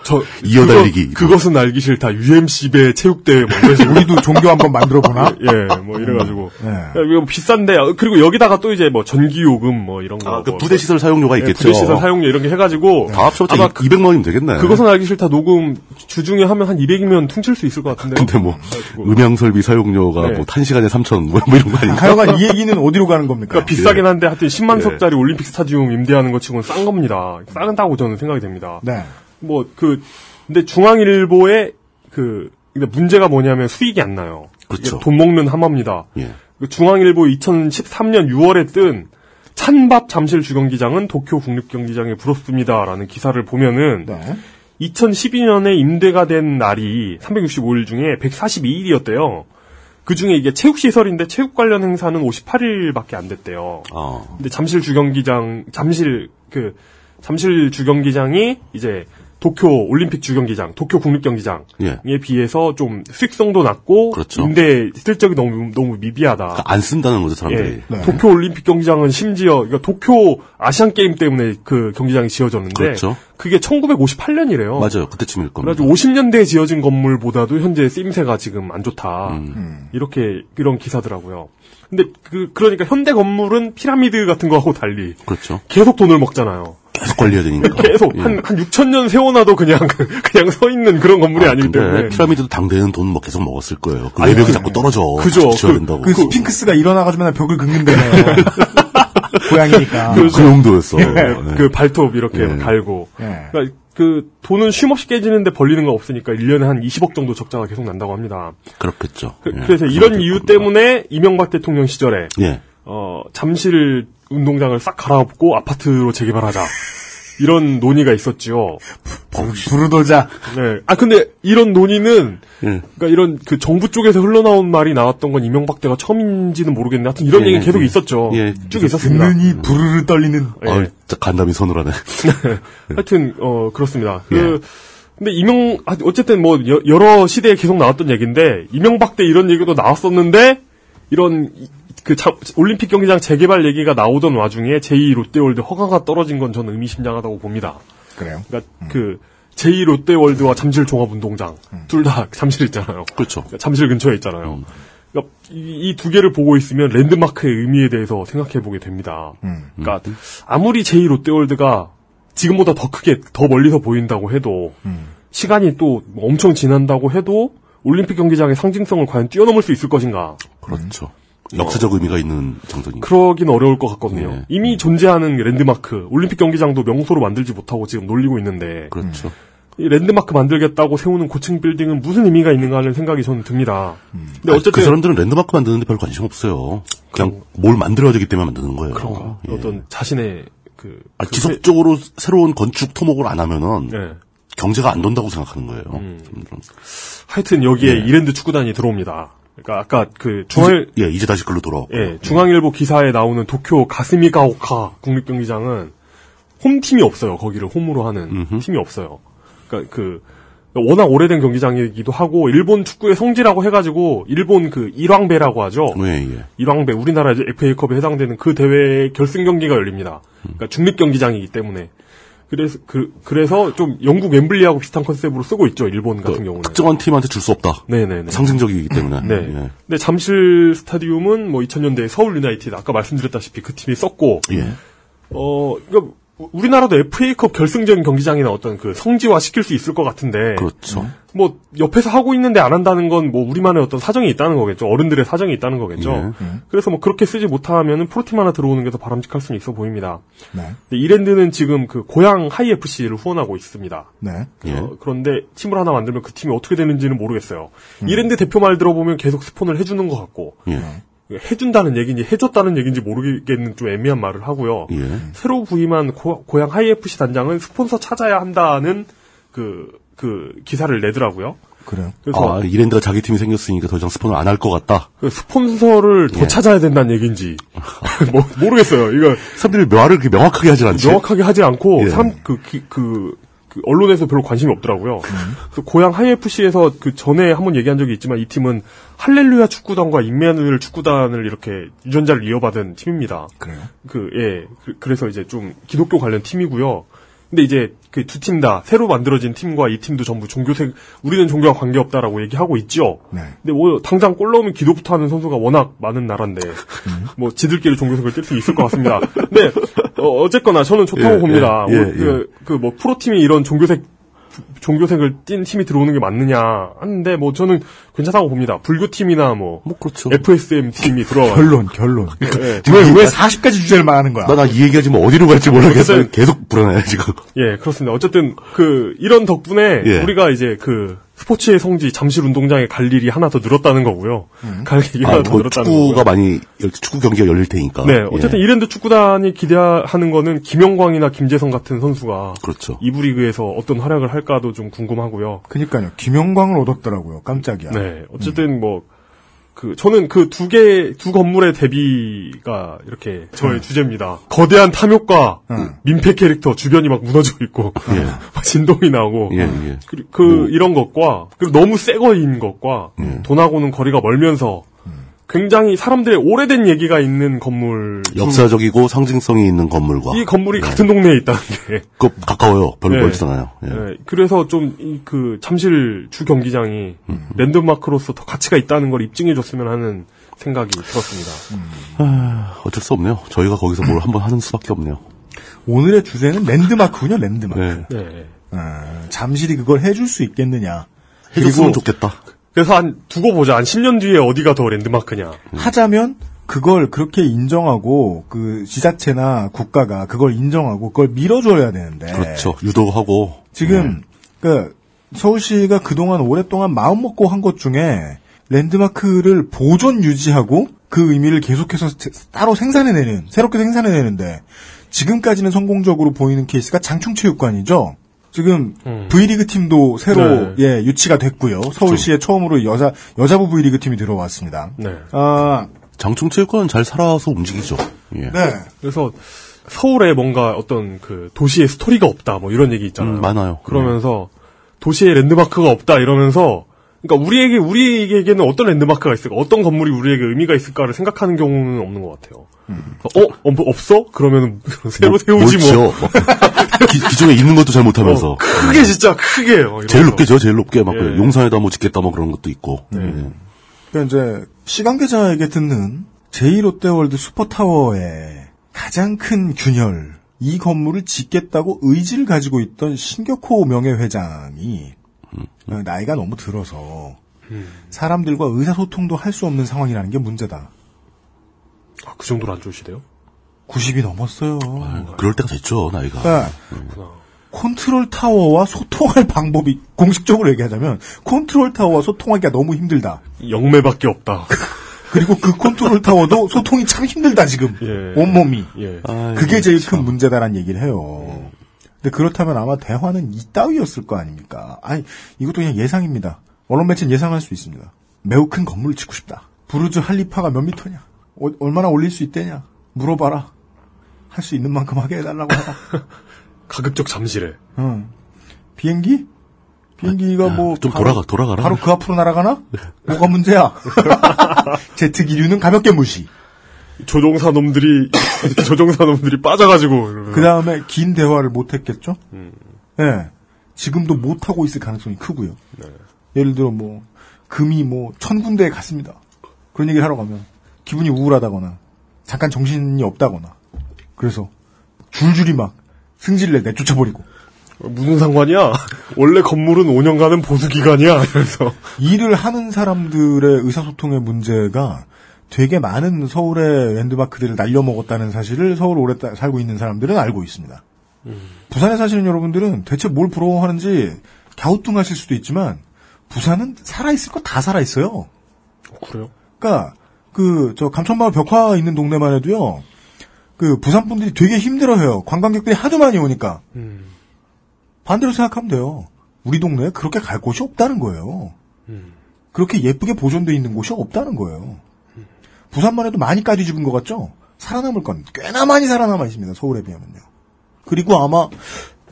저 이어달리기. 그거, 그것은 알기 싫다. UMC배 체육대회 뭐 우리도 종교 한번 만들어 보나? 예, 뭐 이래가지고 네. 야, 이거 비싼데 그리고 여기다가 또 이제 뭐 전기 요금 뭐 이런 거 아, 그뭐 부대 시설 사용료가 예, 있겠죠. 부대 시설 사용료 이런 게 해가지고 다 합쳐서 아마 200만 원이면 되겠네. 그것은 알기 싫다 녹음 주중에 하면 한 200이면 퉁칠 수 있을 것 같은데. 근데 뭐, 그래가지고. 음향 설비 사용료가 네. 뭐, 탄시간에 3천, 뭐, 뭐 이런 거 아닌가? 하여간 이 얘기는 어디로 가는 겁니까? 그러니까 비싸긴 한데 하여튼 10만 예. 석짜리 올림픽 스타디움 임대하는 것 치고는 싼 겁니다. 싸다고 저는 생각이 됩니다. 네. 뭐 그 근데 중앙일보의 그 근데 문제가 뭐냐면 수익이 안 나요. 그렇죠. 돈 먹는 하마입니다. 예. 그 중앙일보 2013년 6월에 뜬 찬밥 잠실 주경기장은 도쿄 국립경기장에 부럽습니다라는 기사를 보면은 네. 2012년에 임대가 된 날이 365일 중에 142일이었대요. 그 중에 이게 체육시설인데 체육 관련 행사는 58일밖에 안 됐대요. 아, 근데 잠실 주경기장, 잠실, 그, 잠실 주경기장이 이제 도쿄 올림픽 주경기장, 도쿄 국립경기장에 예. 비해서 좀 수익성도 낮고 그렇죠. 임대 실적이 너무 너무 미비하다. 그러니까 안 쓴다는 거죠, 사람들이. 예. 네. 도쿄 올림픽 경기장은 심지어 그러니까 도쿄 아시안 게임 때문에 그 경기장이 지어졌는데 그렇죠. 그게 1958년이래요. 맞아요. 그때쯤일 겁니다. 그래가지고 50년대에 지어진 건물보다도 현재 쓰임새가 지금 안 좋다. 음. 이렇게 이런 기사더라고요. 근데 그 그러니까 현대 건물은 피라미드 같은 거하고 달리 그렇죠. 계속 돈을 먹잖아요. 계속 관리해야 되니까. 계속 예. 한 한 6천 년 세워놔도 그냥 그냥 서 있는 그런 건물이 아, 니기 때문에 피라미드도 당대는 돈 뭐 계속 먹었을 거예요. 그 외벽이 그- 자꾸 떨어져. 그죠. 그- 된다고. 그 스핑크스가 일어나가지고 맨날 벽을 긁는다네요. 고양이니까. 그 정도였어. 예, 네. 그 발톱 이렇게 예. 갈고. 예. 그러니까 그 돈은 쉼없이 깨지는데 벌리는 거 없으니까 1년에 한 20억 정도 적자가 계속 난다고 합니다. 그렇겠죠. 그, 예. 래서 이런 이유 겁니다. 때문에 이명박 대통령 시절에 예. 어, 잠실 운동장을 싹 갈아엎고 아파트로 재개발하자. 이런 논의가 있었지요. 부르도자. 네. 아 근데 이런 논의는 예. 그러니까 이런 그 정부 쪽에서 흘러나온 말이 나왔던 건 이명박 때가 처음인지는 모르겠는데 하여튼 이런 예, 얘기는 계속 예. 있었죠. 예. 쭉 있었습니다. 이 부르르 떨리는. 예. 아, 진짜 간담이 서늘하네. 하여튼 어 그렇습니다. 예. 그 근데 이명 아, 어쨌든 뭐 여, 여러 시대에 계속 나왔던 얘기인데 이명박 때 이런 얘기도 나왔었는데 이런 이- 그 자- 올림픽 경기장 재개발 얘기가 나오던 와중에 제2 롯데월드 허가가 떨어진 건 저는 의미심장하다고 봅니다. 그래요. 그러니까 그 제2 롯데월드와 잠실 종합운동장 둘다 잠실 있잖아요. 그렇죠. 그러니까 잠실 근처에 있잖아요. 그러니까 이두 개를 보고 있으면 랜드마크의 의미에 대해서 생각해 보게 됩니다. 그러니까 아무리 제2 롯데월드가 지금보다 더 크게 더 멀리서 보인다고 해도 시간이 또 엄청 지난다고 해도 올림픽 경기장의 상징성을 과연 뛰어넘을 수 있을 것인가? 그렇죠. 역사적 의미가 있는 장소니까. 그러긴 어려울 것 같거든요. 예. 이미 존재하는 랜드마크, 올림픽 경기장도 명소로 만들지 못하고 지금 놀리고 있는데 그렇죠. 이 랜드마크 만들겠다고 세우는 고층 빌딩은 무슨 의미가 있는가 하는 생각이 저는 듭니다. 근데 아니, 어쨌든 그 사람들은 랜드마크 만드는데 별 관심 없어요. 그냥 뭘 만들어야 되기 때문에 만드는 거예요. 그런가? 예. 어떤 자신의 그, 아, 그 지속적으로 새로운 건축 토목을 안 하면은 세- 예. 경제가 안 돈다고 생각하는 거예요. 음. 하여튼 여기에 예. 이랜드 축구단이 들어옵니다. 그러니까 아까 그 중앙 이제, 예, 이제 다시 글로 돌아왔고. 예, 중앙일보 기사에 나오는 도쿄 가스미가오카 국립경기장은 홈팀이 없어요. 거기를 홈으로 하는 음흠. 팀이 없어요. 그러니까 그 워낙 오래된 경기장이기도 하고 일본 축구의 성지라고 해가지고 일본 그 일왕배라고 하죠. 예, 예. 일왕배 우리나라 FA컵에 해당되는 그 대회 결승 경기가 열립니다. 그러니까 중립 경기장이기 때문에 그래서 그 그래서 좀 영국 웸블리하고 비슷한 컨셉으로 쓰고 있죠. 일본 같은 그 경우는. 특정한 팀한테 줄 수 없다. 네네네. 상징적이기 때문에. 네. 예. 근데 잠실 스타디움은 뭐 2000년대 서울 유나이티드 아까 말씀드렸다시피 그 팀이 썼고 예. 어 그러니까 우리나라도 FA컵 결승전 경기장이나 어떤 그 성지화 시킬 수 있을 것 같은데. 그렇죠. 뭐 옆에서 하고 있는데 안 한다는 건 뭐 우리만의 어떤 사정이 있다는 거겠죠. 어른들의 사정이 있다는 거겠죠. 예. 그래서 뭐 그렇게 쓰지 못하면은 프로팀 하나 들어오는 게 더 바람직할 수는 있어 보입니다. 네. 근데 이랜드는 지금 그 고양 하이 FC를 후원하고 있습니다. 네. 어, 그런데 팀을 하나 만들면 그 팀이 어떻게 되는지는 모르겠어요. 음. 이랜드 대표 말 들어보면 계속 스폰을 해주는 것 같고 예. 해준다는 얘기인지 해줬다는 얘기인지 모르겠는 좀 애매한 말을 하고요. 예. 새로 부임한 고, 고양 하이 FC 단장은 스폰서 찾아야 한다는 그, 그 기사를 내더라고요. 그래요. 그래서 아, 이랜드가 자기 팀이 생겼으니까 더 이상 스폰을 안 할 것 같다. 그 스폰서를 더 예. 찾아야 된다는 얘기인지 뭐, 모르겠어요. 이거 사람들이 그렇게 명확하게 하진 않지. 명확하게 하지 않고 예. 사람 그, 그, 그, 그 언론에서 별로 관심이 없더라고요. 음. 그래서 고양 하이FC에서 그 전에 한번 얘기한 적이 있지만 이 팀은 할렐루야 축구단과 임마누엘 축구단을 이렇게 유전자를 이어받은 팀입니다. 그래요? 그, 예. 그, 그래서 이제 좀 기독교 관련 팀이고요. 근데 이제 그 두 팀 다 새로 만들어진 팀과 이 팀도 전부 종교색 우리는 종교와 관계없다라고 얘기하고 있죠. 네. 근데 뭐 당장 골 넣으면 기도부터 하는 선수가 워낙 많은 나라인데 음. 뭐 지들끼리 종교색을 뗄수 있을 것 같습니다. 근데 어, 쨌거나 저는 좋다고 예, 봅니다. 예, 예, 그, 그 뭐 프로팀이 이런 종교색 종교색을 띈 팀이 들어오는 게 맞느냐 하는데 뭐 저는 괜찮다고 봅니다. 불교 팀이나 뭐, 그렇죠. FSM 팀이 들어와 결론, 결론. 예. 왜, 왜 40가지 주제를 말하는 거야? 나, 나 이 얘기하지 뭐 어디로 갈지 모르겠어. 어쨌든- 계속 불안해, 지금. 예, 그렇습니다. 어쨌든 그 이런 덕분에 예. 우리가 이제 그 스포츠의 성지 잠실 운동장에 갈 일이 하나 더 늘었다는 거고요. 갈 일이 아, 하나 더뭐 늘었다는 축구가 거고요. 많이, 이렇게 축구 경기가 열릴 테니까. 네, 어쨌든 예. 이랜드 축구단이 기대하는 거는 김영광이나 김재성 같은 선수가 그렇죠. 이부 리그에서 어떤 활약을 할까도 좀 궁금하고요. 그니까요. 김영광을 얻었더라고요. 깜짝이야. 네, 어쨌든 뭐. 그 저는 그 두 개 두 건물의 대비가 이렇게 저의 음. 주제입니다. 거대한 탐욕과 음. 민폐 캐릭터 주변이 막 무너져 있고 막 진동이 나고 예, 예. 그, 그 이런 것과 그리고 너무 새 거인 것과 돈하고는 거리가 멀면서 굉장히 사람들의 오래된 얘기가 있는 건물 중 역사적이고 상징성이 있는 건물과. 이 건물이 같은 동네에 있다는 게 그 가까워요. 별로 네. 멀지도 않아요. 예. 네, 그래서 좀 그 잠실 주 경기장이 음. 랜드마크로서 더 가치가 있다는 걸 입증해 줬으면 하는 생각이 들었습니다. 아, 어쩔 수 없네요. 저희가 거기서 뭘 한번 하는 수밖에 없네요. 오늘의 주제는 랜드마크군요, 랜드마크. 네. 네. 아, 잠실이 그걸 해줄 수 있겠느냐. 해줬으면 좋겠다. 그래서 한 두고 보자. 한 10년 뒤에 어디가 더 랜드마크냐. 하자면 그걸 그렇게 인정하고 그 지자체나 국가가 그걸 인정하고 그걸 밀어줘야 되는데 그렇죠. 유도하고. 지금 그 서울시가 그동안 오랫동안 마음 먹고 한 것 중에 랜드마크를 보존 유지하고 그 의미를 계속해서 세- 따로 생산해내는 새롭게 생산해내는데 지금까지는 성공적으로 보이는 케이스가 장충체육관이죠. 지금 V리그 팀도 새로 네. 예 유치가 됐고요. 서울시에 처음으로 여자 여자부 V리그 팀이 들어왔습니다. 네. 아 장충체육관은 잘 살아서 움직이죠. 예. 네. 그래서 서울에 뭔가 어떤 그 도시의 스토리가 없다. 뭐 이런 얘기 있잖아요. 음, 많아요. 그러면서 도시에 랜드마크가 없다 이러면서 그러니까 우리에게 우리에게는 어떤 랜드마크가 있을까, 어떤 건물이 우리에게 의미가 있을까를 생각하는 경우는 없는 것 같아요. 어, 어, 뭐 없어? 그러면 새로 세우지 뭘 뭐. 지어. 기, 기존에 있는 것도 잘 못하면서. 어, 크게 진짜 크게. 어, 제일 이러면서. 높게 죠, 제일 높게. 막, 예. 용산에다 뭐 짓겠다, 뭐 그런 것도 있고. 예. 그러니까 이제 시간 계좌에게 듣는 제2롯데월드 슈퍼타워의 가장 큰 균열 이 건물을 짓겠다고 의지를 가지고 있던 신격호 명예회장이 어, 나이가 너무 들어서 사람들과 의사소통도 할 수 없는 상황이라는 게 문제다. 아, 그 정도로 안 좋으시대요? 90이 넘었어요. 그럴 때가 됐죠, 나이가. 그러니까 컨트롤 타워와 소통할 방법이 공식적으로 얘기하자면 컨트롤 타워와 소통하기가 너무 힘들다. 영매밖에 없다. 그리고 그 컨트롤 타워도 소통이 참 힘들다 지금 예. 온몸이. 예. 그게 제일 큰 문제다라는 얘기를 해요. 근데 그렇다면 아마 대화는 이따위였을 거 아닙니까? 아니 이것도 그냥 예상입니다. 언론 매체는 예상할 수 있습니다. 매우 큰 건물을 짓고 싶다. 부르즈 할리파가 몇 미터냐? 어, 얼마나 올릴 수 있대냐? 물어봐라. 할 수 있는 만큼 하게 해달라고 하라. 가급적 잠실에. 응. 비행기? 비행기가 뭐좀 바로- 돌아가, 돌아가라. 바로 그 앞으로 날아가나? 뭐가 문제야? 제트 기류는 가볍게 무시. 조종사 놈들이 조종사 놈들이 빠져가지고. 그 다음에 긴 대화를 못 했겠죠? 음. 예. 지금도 못 하고 있을 가능성이 크고요. 네. 예를 들어 뭐 금이 뭐 천 군데에 갔습니다. 그런 얘기를 하러 가면 기분이 우울하다거나 잠깐 정신이 없다거나 그래서 줄줄이 막 승질을 내 내쫓아버리고. 무슨 상관이야? 원래 건물은 5년간은 보수 기간이야. 그래서 일을 하는 사람들의 의사소통의 문제가 되게 많은 서울의 랜드마크들을 날려먹었다는 사실을 서울 오래 따- 살고 있는 사람들은 알고 있습니다. 부산에 사시는 여러분들은 대체 뭘 부러워하는지 갸우뚱하실 수도 있지만 부산은 살아있을 거 다 살아있어요. 그래요? 그러니까 그 저 감천마을 벽화 있는 동네만 해도요. 그 부산 분들이 되게 힘들어해요. 관광객들이 하도 많이 오니까. 반대로 생각하면 돼요. 우리 동네에 그렇게 갈 곳이 없다는 거예요. 그렇게 예쁘게 보존돼 있는 곳이 없다는 거예요. 부산만 해도 많이 까뒤 집은 것 같죠? 살아남을 건 꽤나 많이 살아남아 있습니다. 서울에 비하면요. 그리고 아마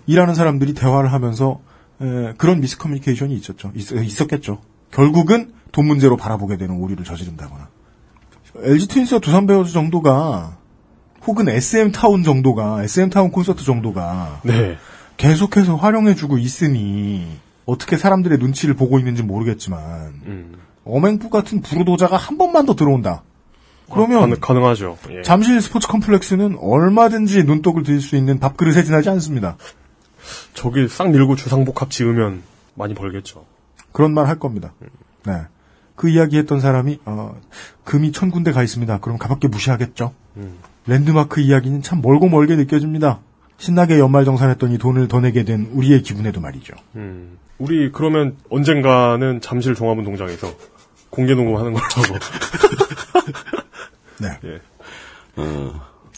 일하는 사람들이 대화를 하면서 에, 그런 미스커뮤니케이션이 있었죠. 있, 었겠죠 결국은 돈 문제로 바라보게 되는 오류를 저지른다거나. LG 트윈스와 두산 베어즈 정도가 혹은 SM 타운 정도가 SM 타운 콘서트 정도가 네. 계속해서 활용해주고 있으니 어떻게 사람들의 눈치를 보고 있는지 모르겠지만 음. 어맹부 같은 부르도자가 한 번만 더 들어온다. 그러면 가능, 가능 하죠. 예. 잠실 스포츠 컴플렉스는 얼마든지 눈독을 들일 수 있는 밥그릇에 지나지 않습니다. 저기 싹 밀고 주상복합 지으면 많이 벌겠죠. 그런 말 할 겁니다. 네. 그 이야기 했던 사람이, 어, 금이 천 군데 가 있습니다. 그럼 가볍게 무시하겠죠? 음. 랜드마크 이야기는 참 멀고 멀게 느껴집니다. 신나게 연말정산했더니 돈을 더 내게 된 우리의 기분에도 말이죠. 음. 우리 그러면 언젠가는 잠실 종합운동장에서 공개 녹음하는 걸로 하고. 네. 예.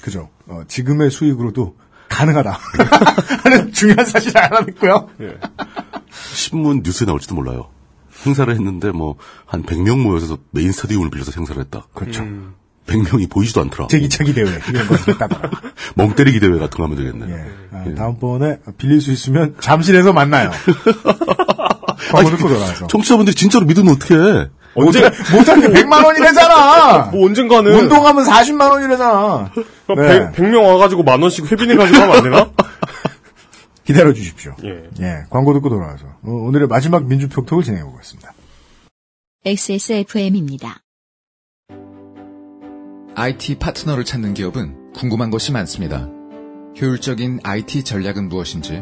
그죠. 어, 지금의 수익으로도 가능하다. 하는 중요한 사실을 알아냈고요. 예. 신문 뉴스에 나올지도 몰라요. 행사를 했는데 뭐 한 100명 모여서 메인 스타디움을 빌려서 행사를 했다. 그렇죠. 100명이 보이지도 않더라. 제기차기 대회 이런 거 했다더라. 멍 때리기 대회 같은 거 하면 되겠네. 아, 다음번에 빌릴 수 있으면 잠실에서 만나요. 광고 듣고 돌아와서. 청취자분들이 진짜로 믿으면 어떡해. 언제 못하게 100만 원이래잖아. 뭐 언젠가는 운동하면 40만 원이래잖아. 네. 100, 명 와가지고 만 원씩 회빈해가지고 하면 안 되나? 기다려 주십시오. 예. 예, 광고 듣고 돌아와서 어, 오늘의 마지막 민주평톡을 진행해 보겠습니다. XSFM입니다. IT 파트너를 찾는 기업은 궁금한 것이 많습니다. 효율적인 IT 전략은 무엇인지,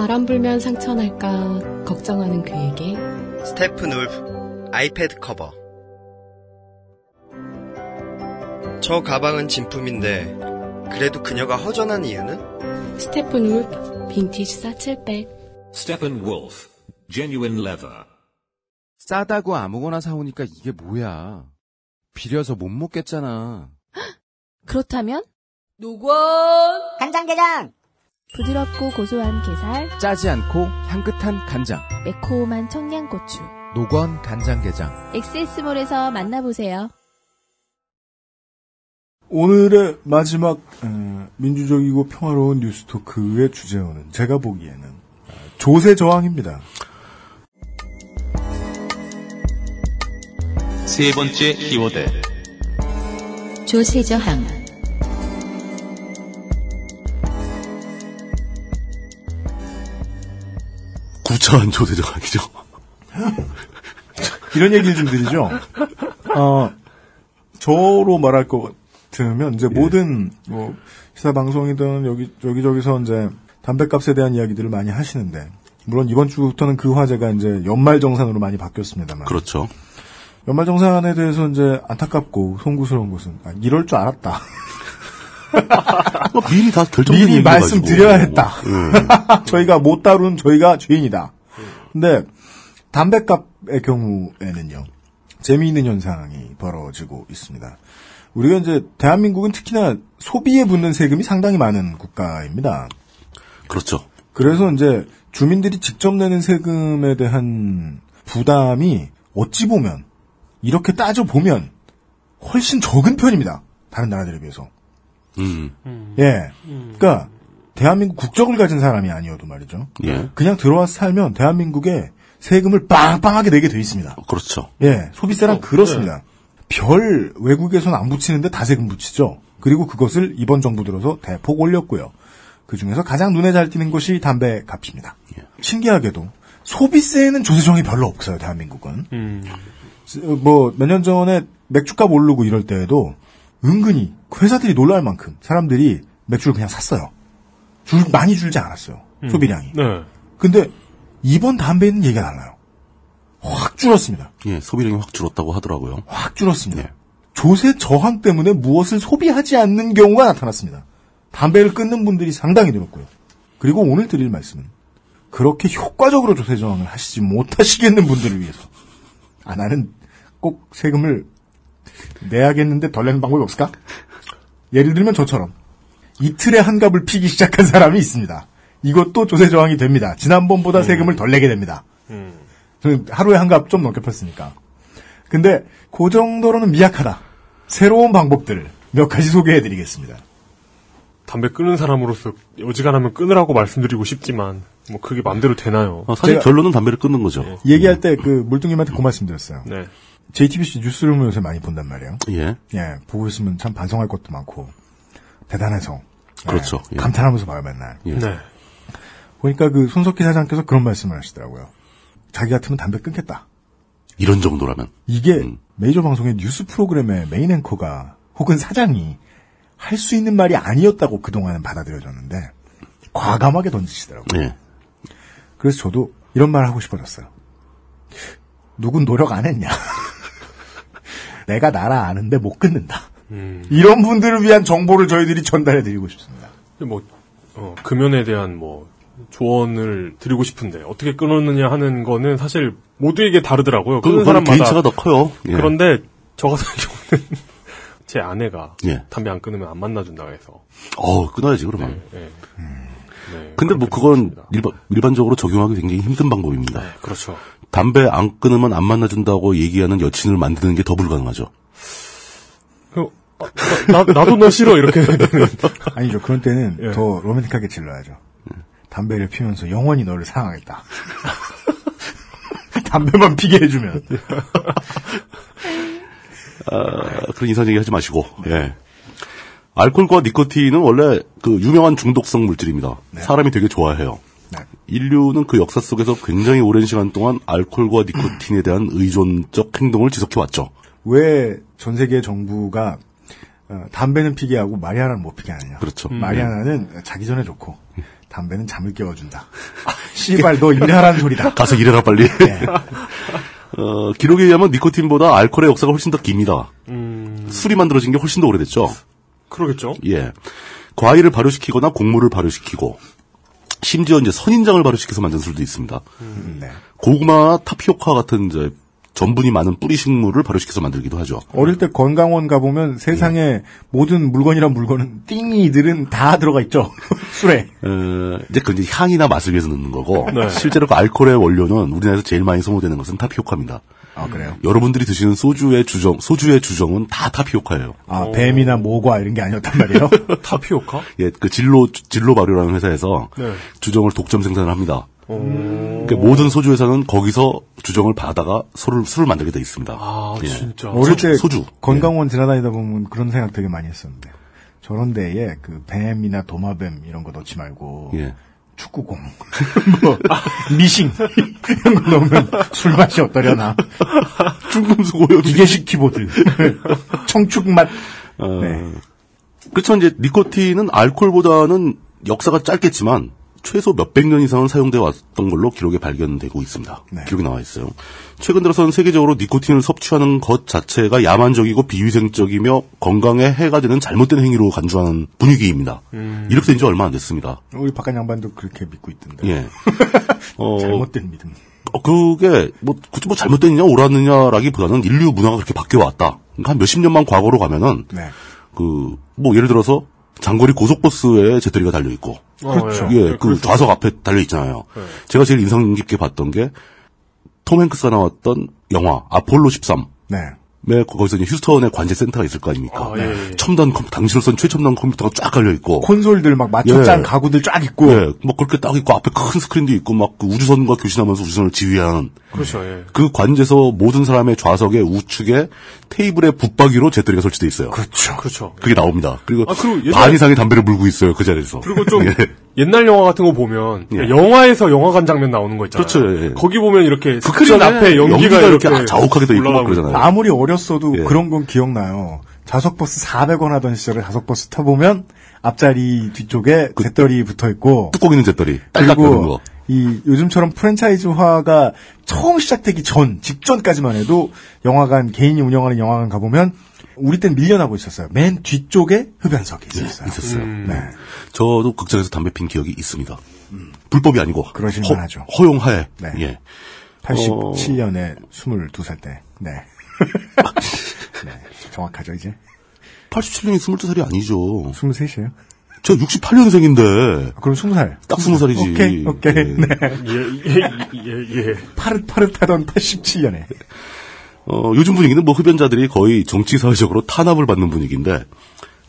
바람 불면 상처 날까 걱정하는 그에게 스테픈 울프 아이패드 커버 저 가방은 진품인데 그래도 그녀가 허전한 이유는? 스테픈 울프 빈티지 사칠백 Steppenwolf, genuine leather. 싸다고 아무거나 사오니까 이게 뭐야. 비려서 못 먹겠잖아. 그렇다면 노건 간장게장 부드럽고 고소한 게살, 짜지 않고 향긋한 간장. 매콤한 청양고추. 노건 간장게장. 엑세스몰에서 만나보세요. 오늘의 마지막 에, 민주적이고 평화로운 뉴스토크의 주제어는 제가 보기에는 아, 조세 저항입니다. 세 번째 키워드. 조세 저항. 구차한 조세저항이죠. 이런 얘기를 좀 드리죠. 어, 저로 말할 것 같으면 이제 모든 뭐 시사 방송이든 여기 여기저기서 이제 담배값에 대한 이야기들을 많이 하시는데 물론 이번 주부터는 그 화제가 이제 연말 정산으로 많이 바뀌었습니다만. 그렇죠. 연말 정산에 대해서 이제 안타깝고 송구스러운 것은 아, 이럴 줄 알았다. 뭐 미리 다 결정된 미리 말씀드려야. 했다. 예. 저희가 못 다룬 저희가 죄인이다. 근데 담배값의 경우에는요. 재미있는 현상이 벌어지고 있습니다. 우리가 이제 대한민국은 특히나 소비에 붙는 세금이 상당히 많은 국가입니다. 그렇죠. 그래서 이제 주민들이 직접 내는 세금에 대한 부담이 어찌 보면 이렇게 따져 보면 훨씬 적은 편입니다. 다른 나라들에 비해서. 음. 예. 그러니까 대한민국 국적을 가진 사람이 아니어도 말이죠. 예. 그냥 들어와서 살면 대한민국에 세금을 빵빵하게 내게 돼 있습니다. 그렇죠. 예, 소비세랑 그렇습니다. 별 외국에서는 안 붙이는데 다 세금 붙이죠. 그리고 그것을 이번 정부 들어서 대폭 올렸고요. 그 중에서 가장 눈에 잘 띄는 것이 담배 값입니다. 신기하게도 소비세에는 조세정이 별로 없어요, 대한민국은. 뭐몇 년 전에 맥주값 오르고 이럴 때에도 은근히 그 회사들이 놀랄 만큼 사람들이 맥주를 그냥 샀어요. 줄 많이 줄지 않았어요. 소비량이. 네. 근데 이번 담배는 얘기가 달라요. 확 줄었습니다. 예, 소비량이 확 줄었다고 하더라고요. 확 줄었습니다. 조세 저항 때문에 무엇을 소비하지 않는 경우가 나타났습니다. 담배를 끊는 분들이 상당히 늘었고요. 그리고 오늘 드릴 말씀은 그렇게 효과적으로 조세 저항을 하시지 못하시겠는 분들을 위해서 아 나는 꼭 세금을 내야겠는데 덜 내는 방법이 없을까? 예를 들면 저처럼 이틀에 한 값을 피기 시작한 사람이 있습니다. 이것도 조세 저항이 됩니다. 지난번보다 세금을 덜 내게 됩니다. 저는 하루에 한값좀 넘게 폈으니까. 근데 그 정도로는 미약하다. 새로운 방법들을 몇 가지 소개해드리겠습니다. 담배 끊는 사람으로서 어지간하면 끊으라고 말씀드리고 싶지만 뭐 그게 맘대로 되나요? 어, 사실 결론은 담배를 끊는 거죠. 얘기할 때 그 물뚱님한테 그 말씀드렸어요. 네. JTBC 뉴스룸을 요새 많이 본단 말이에요. 예. 예, 보고 있으면 참 반성할 것도 많고 대단해서 예, 그렇죠. 예. 감탄하면서 봐요 맨날. 예. 네. 보니까 그 손석희 사장께서 그런 말씀을 하시더라고요. 자기 같으면 담배 끊겠다. 이런 정도라면. 이게 음. 메이저 방송의 뉴스 프로그램의 메인 앵커가 혹은 사장이 할 수 있는 말이 아니었다고 그동안은 받아들여졌는데 과감하게 던지시더라고요. 예. 그래서 저도 이런 말 하고 싶어졌어요. 누군 노력 안 했냐? 내가 나라 아는데 못 끊는다. 음. 이런 분들을 위한 정보를 저희들이 전달해 드리고 싶습니다. 뭐 어, 금연에 대한 뭐 조언을 드리고 싶은데 어떻게 끊었느냐 하는 거는 사실 모두에게 다르더라고요. 끊는 사람마다 개인차가 더 커요. 예. 그런데 저 같은 경우는 제 아내가 예. 담배 안 끊으면 안 만나준다 해서 어, 끊어야지, 그러면. 네. 네, 근데 뭐 그건 일반, 일반적으로 적용하기 굉장히 힘든 방법입니다. 그렇죠. 담배 안 끊으면 안 만나준다고 얘기하는 여친을 만드는 게 더 불가능하죠. 나, 나도 너 싫어 이렇게 아니죠. 그런 때는 예. 더 로맨틱하게 질러야죠. 담배를 피면서 영원히 너를 사랑하겠다. 담배만 피게 해주면. 아, 그런 이상 얘기 하지 마시고, 예. 알코올과 니코틴은 원래 그 유명한 중독성 물질입니다. 사람이 되게 좋아해요. 인류는 그 역사 속에서 굉장히 오랜 시간 동안 알코올과 니코틴에 대한 의존적 행동을 지속해 왔죠. 왜 전 세계 정부가 어, 담배는 피게 하고 마리아나는 못 피게 하느냐. 그렇죠. 마리아나는 자기 전에 좋고 담배는 잠을 깨워준다. 씨발 너 일하라는 소리다. 가서 일해라 빨리. 네. 어, 기록에 의하면 니코틴보다 알코올의 역사가 훨씬 더 깁니다. 음, 술이 만들어진 게 훨씬 더 오래됐죠. 그러겠죠. 예. 과일을 발효시키거나 곡물을 발효시키고 심지어 이제 선인장을 발효시켜서 만든 술도 있습니다. 네. 고구마, 타피오카 같은 이제 전분이 많은 뿌리 식물을 발효시켜서 만들기도 하죠. 어릴 때 건강원 가보면 세상에 모든 물건이란 물건은 띵이들은 다 들어가 있죠. 술에. 어, 이제 그 이제 향이나 맛을 위해서 넣는 거고 네. 실제로 그 알코올의 원료는 우리나라에서 제일 많이 소모되는 것은 타피오카입니다. 아 그래요? 여러분들이 드시는 소주의 주정, 소주의 주정은 다 타피오카예요. 아 뱀이나 모과 이런 게 아니었단 말이에요. 타피오카? 예, 그 진로 진로 발효라는 회사에서 네. 주정을 독점 생산을 합니다. 오. 그러니까 모든 소주 회사는 거기서 주정을 받아가 술을 술을 만들게 돼 있습니다. 아, 예. 진짜. 어릴 소주, 때 소주. 건강원 지나다니다 보면 그런 생각 되게 많이 했었는데 저런 데에 그 뱀이나 도마뱀 이런 거 넣지 말고 예. 축구공, 뭐 미싱 이런 거 넣으면 술 맛이 어떠려나. 중금속 오염. 기계식 키보드, 청축 맛. 어, 네. 그렇죠. 이제 니코틴은 알코올보다는 역사가 짧겠지만 최소 몇백 년 이상은 사용돼 왔던 걸로 기록에 발견되고 있습니다. 네. 기록이 나와 있어요. 최근 들어서는 세계적으로 니코틴을 섭취하는 것 자체가 야만적이고 비위생적이며 건강에 해가 되는 잘못된 행위로 간주하는 분위기입니다. 음. 이렇게 된 지 얼마 안 됐습니다. 우리 바깥 양반도 그렇게 믿고 있던데. 예. 어, 잘못된 믿음. 어, 그게 뭐 굳이 뭐 잘못됐느냐 옳았느냐라기보다는 인류 문화가 그렇게 바뀌어 왔다. 그러니까 한 몇십 년만 과거로 가면은 네. 그뭐 예를 들어서 장거리 고속버스에 제트리가 달려 있고 어, 그렇죠. 예. 예, 네, 그 그렇죠. 좌석 앞에 달려 있잖아요. 네. 제가 제일 인상 깊게 봤던 게 톰 행크스가 나왔던 영화 아폴로 13. 네. 매 거기서 이제 휴스턴에 관제 센터가 있을 거 아닙니까? 아, 예, 예. 첨단 컴 당시로선 최첨단 컴퓨터가 쫙 깔려 있고 콘솔들 막 맞춰 짠 예. 가구들 쫙 있고 예, 막 그렇게 딱 있고 앞에 큰 스크린도 있고 막 그 우주선과 교신하면서 우주선을 지휘하는 그렇죠. 예. 그 관제소 모든 사람의 좌석에 우측에 테이블에 붙박이로 재떨이가 설치돼 있어요. 그렇죠. 그렇죠. 그게 나옵니다. 그리고, 아, 그리고 예전에- 반 이상의 담배를 물고 있어요 그 자리에서. 그리고 좀 예. 옛날 영화 같은 거 보면 예. 영화에서 영화관 장면 나오는 거 있잖아요. 그렇죠, 예. 거기 보면 이렇게 스크린 극장에 앞에 연기가, 연기가 이렇게 이렇게 자욱하게 돼 있고 막 그러잖아요. 아무리 어 렸어도 예. 그런 건 기억나요. 좌석버스 400원 하던 시절에 좌석버스 타보면 앞자리 뒤쪽에 재떨이 붙어 있고 뚜껑 있는 되는 그리고 거. 이 요즘처럼 프랜차이즈화가 처음 시작되기 전 직전까지만 해도 영화관 개인이 운영하는 영화관 가보면 우리 땐 밀려나고 있었어요. 맨 뒤쪽에 흡연석이 있었어요. 있었어요. 네. 저도 극장에서 담배 핀 기억이 있습니다. 불법이 아니고 그러실만 하죠. 허용하에. 네. 예. 87년에 22살 때. 네. 네. 정확하죠, 이제? 87년이 22살이 아니죠. 23이에요? 저 68년생인데. 그럼 20살. 딱 20살이지. 오케이, 오케이. 네. 예, 예, 예, 예. 파릇파릇하던 87년에. 어, 요즘 분위기는 뭐 흡연자들이 거의 정치 사회적으로 탄압을 받는 분위기인데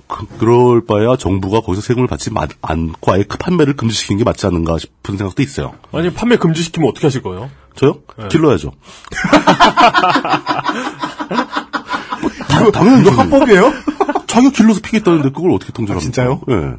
그, 그럴 바에야 정부가 거기서 세금을 받지 마- 않고 아예 그 판매를 금지시키는 게 맞지 않는가 싶은 생각도 있어요. 아니 판매 금지시키면 어떻게 하실 거예요? 저요? 네. 길러야죠. 뭐, 당- 당연히 이거 합법이에요? 자기가 길러서 피겠다는데 그걸 어떻게 통제합니까? 진짜요? 예.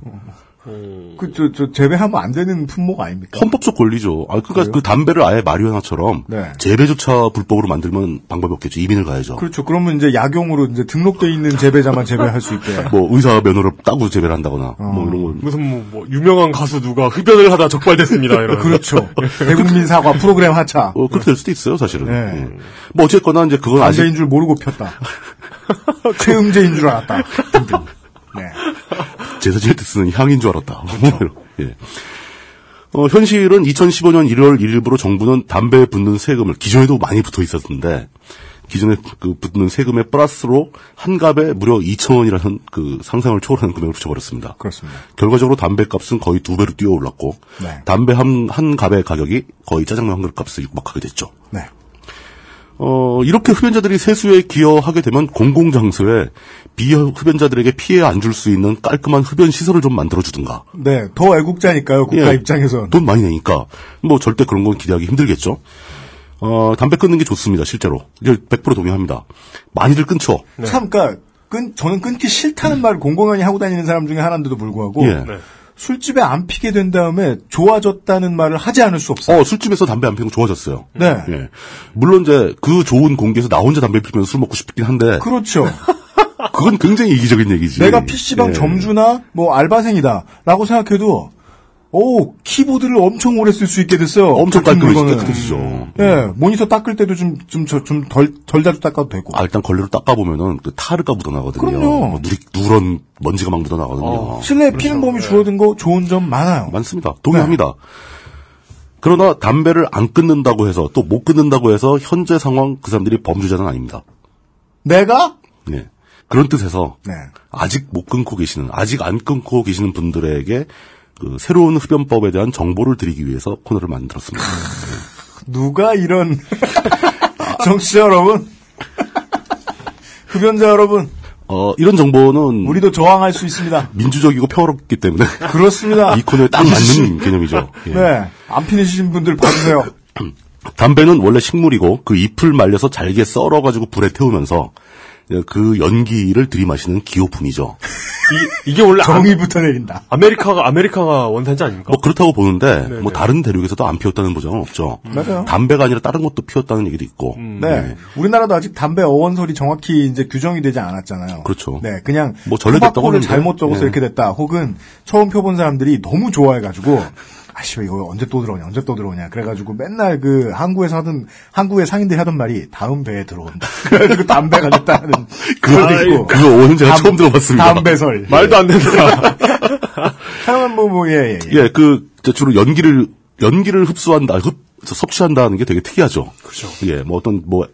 그, 저, 저, 재배하면 안 되는 품목 아닙니까? 헌법적 권리죠. 아, 그러니까 그 담배를 아예 마리화나처럼 네. 재배조차 불법으로 만들면 방법이 없겠죠. 이민을 가야죠. 그렇죠. 그러면 이제 약용으로 이제 등록돼 있는 재배자만 재배할 수 있게. 뭐 의사 면허를 따고 재배를 한다거나 뭐 이런 거. 무슨 뭐, 뭐 유명한 가수 누가 흡연을 하다 적발됐습니다. 이런. 그렇죠. 대국민 사과 프로그램 하차. 어, 그렇게 될 수도 있어요, 사실은. 네. 예. 뭐 어쨌거나 이제 그건 아직 안제인 줄 모르고 폈다. 최음제인 줄 알았다. 네. 제사 지낼 때 쓰는 향인 줄 알았다. 예. 어, 현실은 2015년 1월 1일부로 정부는 담배에 붙는 세금을 기존에도 많이 붙어 있었는데 기존에 그 붙는 세금의 플러스로 한 갑에 무려 2,000원이라는 그 상상을 초월하는 금액을 붙여버렸습니다. 그렇습니다. 결과적으로 담배 값은 거의 두 배로 뛰어 올랐고 네. 담배 한, 한 갑의 가격이 거의 짜장면 한 그릇 값을 육박하게 됐죠. 네. 어, 이렇게 흡연자들이 세수에 기여하게 되면 공공장소에 비흡연자들에게 피해 안 줄 수 있는 깔끔한 흡연 시설을 좀 만들어주든가. 네. 더 애국자니까요, 국가 예, 입장에선. 돈 많이 내니까. 뭐 절대 그런 건 기대하기 힘들겠죠. 어, 담배 끊는 게 좋습니다, 실제로. 이제 100% 동의합니다. 많이들 끊죠. 참, 그니까, 끈, 저는 끊기 싫다는 말을 공공연히 하고 다니는 사람 중에 하나인데도 불구하고. 예. 술집에 안 피게 된 다음에 좋아졌다는 말을 하지 않을 수 없어요. 어, 술집에서 담배 안거 좋아졌어요. 네. 예. 물론 이제 그 좋은 공기에서 나 혼자 담배 피면서 술 먹고 싶긴 한데. 그렇죠. 그건 굉장히 이기적인 얘기지. 내가 PC방 예. 점주나 뭐 알바생이다 라고 생각해도 오 키보드를 엄청 오래 쓸 수 있게 됐어요. 엄청 같은 깔끔해지- 물건은. 깨끗해지죠. 예, 모니터 닦을 때도 좀 좀 좀 덜 덜 자주 닦아도 되고. 아, 일단 걸레로 닦아 보면은 그 타르가 묻어나거든요. 그럼요. 뭐 누리, 누런 먼지가 막 묻어나거든요. 실내에 피는 범위 줄어든 거 좋은 점 많아요. 많습니다. 동의합니다. 그러나 담배를 안 끊는다고 해서 또 못 끊는다고 해서 현재 상황 그 사람들이 범죄자는 아닙니다. 내가 네. 그런 뜻에서 네. 아직 못 끊고 계시는 아직 안 끊고 계시는 분들에게 그 새로운 흡연법에 대한 정보를 드리기 위해서 코너를 만들었습니다. 누가 이런 정치자 여러분, 흡연자 여러분, 어, 이런 정보는 우리도 저항할 수 있습니다. 민주적이고 평화롭기 때문에 그렇습니다. 이 코너에 딱 맞는 개념이죠. 예. 네, 안 피우신 분들 봐주세요. 담배는 원래 식물이고 그 잎을 말려서 잘게 썰어가지고 불에 태우면서 그 연기를 들이마시는 기호품이죠. 이, 게 원래 정의부터 내린다. 아메리카가 아메리카가 원산지 아닙니까? 뭐 그렇다고 보는데 네, 뭐 네. 다른 대륙에서도 안 피웠다는 보장은 없죠. 맞아요. 담배가 아니라 다른 것도 피웠다는 얘기도 있고. 네. 우리나라도 아직 담배 어원설이 정확히 이제 규정이 되지 않았잖아요. 그렇죠. 네, 그냥 뭐 전래됐다고. 잘못 적어서 네. 이렇게 됐다. 혹은 처음 펴본 사람들이 너무 좋아해가지고 아씨 이거 언제 또 들어오냐, 언제 또 들어오냐. 그래가지고 맨날 그 항구에서 하던 항구의 상인들이 하던 말이 다음 배에 들어온다. 그래가지고 담배가 됐다는 그걸 있고. 그거 오늘 제가 처음 들어봤습니다. 담배설. 말도 안 된다. 하여간 뭐뭐 예, 예. 예, 그 주로 연기를 연기를 흡수한다, 흡 섭취한다는 게 되게 특이하죠. 그렇죠. 예, 뭐 어떤 뭐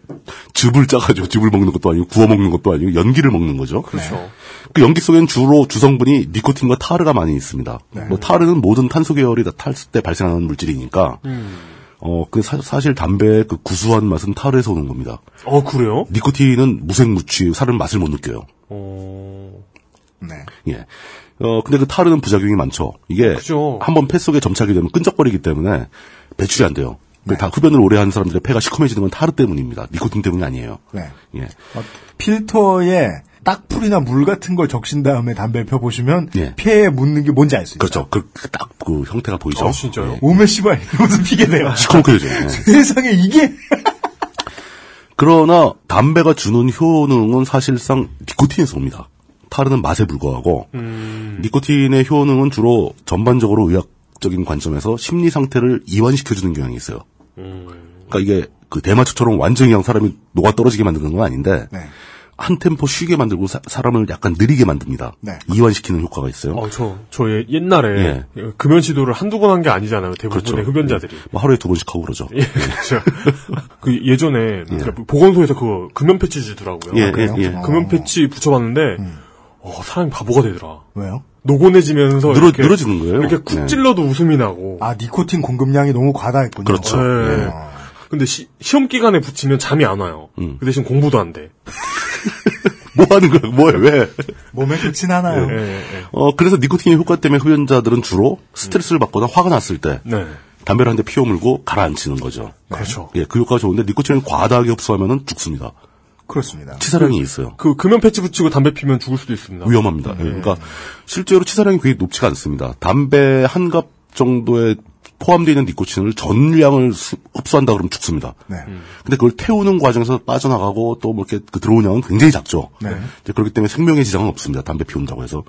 즙을 짜가지고 즙을 먹는 것도 아니고 구워 먹는 것도 아니고 연기를 먹는 거죠. 그렇죠. 그 연기 속엔 주로 주성분이 니코틴과 타르가 많이 있습니다. 네. 뭐 타르는 모든 탄소 계열이 다 탈수 때 발생하는 물질이니까 음. 어, 그 사, 실 담배의 그 구수한 맛은 타르에서 오는 겁니다. 어, 그래요? 니코틴은 무색무취, 사람 맛을 못 느껴요. 어... 네. 예. 어, 근데 그 타르는 부작용이 많죠. 이게 그죠. 한번 폐 속에 점착이 되면 끈적거리기 때문에 배출이 안 돼요. 그다 흡연을 오래 하는 사람들의 폐가 시커매지는 건 타르 때문입니다. 니코틴 때문이 아니에요. 네. 예. 어, 필터에 딱풀이나 물 같은 걸 적신 다음에 담배를 펴보시면 예. 폐에 묻는 게 뭔지 알 수 있어요. 그렇죠. 그, 딱, 그 형태가 보이죠. 아, 진짜요? 예. 오메 씨발 이러면서 피게 돼요. 시커멓게 되죠. 예. 세상에 이게 그러나 담배가 주는 효능은 사실상 니코틴에서 옵니다. 타르는 맛에 불과하고 음. 니코틴의 효능은 주로 전반적으로 의학적인 관점에서 심리 상태를 이완시켜주는 경향이 있어요. 음. 그러니까 이게 그 대마초처럼 완전히 그냥 사람이 녹아 떨어지게 만드는 건 아닌데 네. 한 템포 쉬게 만들고 사, 람을 약간 느리게 만듭니다. 네. 이완시키는 효과가 있어요. 어, 저, 저 예- 옛날에 금연 시도를 한두 번 한 게 아니잖아요. 대부분의 그렇죠. 흡연자들이. 뭐 하루에 두 번씩 하고 그러죠. 예, 그렇죠. 그 예전에 그러니까 보건소에서 그 금연 패치 주더라고요. 예, 그래서 예, 예. 금연 패치 붙여봤는데 어, 사람이 바보가 되더라. 왜요? 노곤해지면서 늘어- 이렇게, 늘어지는 거예요. 이렇게 쿡 네. 찔러도 웃음이 나고. 아 니코틴 공급량이 너무 과다했군요. 그렇죠. 네. 예. 근데 시, 험 기간에 붙이면 잠이 안 와요. 음. 그 대신 공부도 안 돼. 뭐 하는 거야? 뭐해? 왜? 몸에 좋진 않아요. 예, 예. 어, 그래서 니코틴의 효과 때문에 흡연자들은 주로 스트레스를 받거나 화가 났을 때 네. 담배를 한 대 피워물고 가라앉히는 거죠. 그렇죠. 예, 그 효과가 좋은데 니코틴을 과다하게 흡수하면 죽습니다. 그렇습니다. 치사량이 있어요. 그 금연 패치 붙이고 담배 피면 죽을 수도 있습니다. 위험합니다. 예, 그러니까 실제로 치사량이 굉장히 높지가 않습니다. 담배 한 갑 정도에 포함되어 있는 니코틴을 전량을 수- 흡수한다 그러면 죽습니다. 네. 근데 그걸 태우는 과정에서 빠져나가고 또 뭐 이렇게 그 들어오는 양은 굉장히 작죠. 네. 그렇기 때문에 생명의 지장은 없습니다. 담배 피운다고 해서.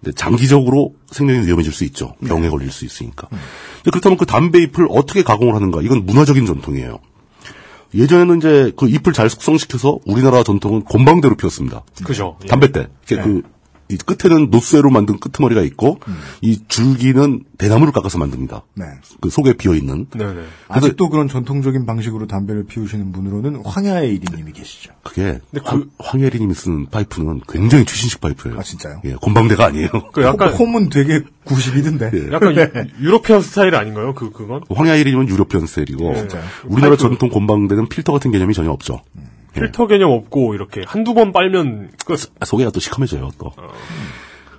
근데 장기적으로 생명이 위험해질 수 있죠. 병에 걸릴 수 있으니까. 근데 그렇다면 그 담배 잎을 어떻게 가공을 하는가? 이건 문화적인 전통이에요. 예전에는 이제 그 잎을 잘 숙성시켜서 우리나라 전통은 곰방대로 피웠습니다. 그죠. 예. 담배 때. 이렇게 그, 이 끝에는 노쇠로 만든 끄트머리가 있고, 이 줄기는 대나무를 깎아서 만듭니다. 네. 그 속에 비어 있는. 네네. 아직도 그런 전통적인 방식으로 담배를 피우시는 분으로는 황야의 1인님이 계시죠. 그게 근데 그- 황, 황혜리님이 쓰는 파이프는 굉장히 최신식 파이프예요. 아 진짜요? 예, 곰방대가 아니에요. 그 약간 홈은 되게 구식이던데. 예. 약간 유- 유러피안 스타일 아닌가요? 그 그건 황야의 이리님은 European 스타일이고 진짜요? 우리나라 파이프. 전통 곰방대는 필터 같은 개념이 전혀 없죠. 필터 개념 없고 이렇게 한두 번 빨면 끝. 아, 속에가 또 시커매져요, 또.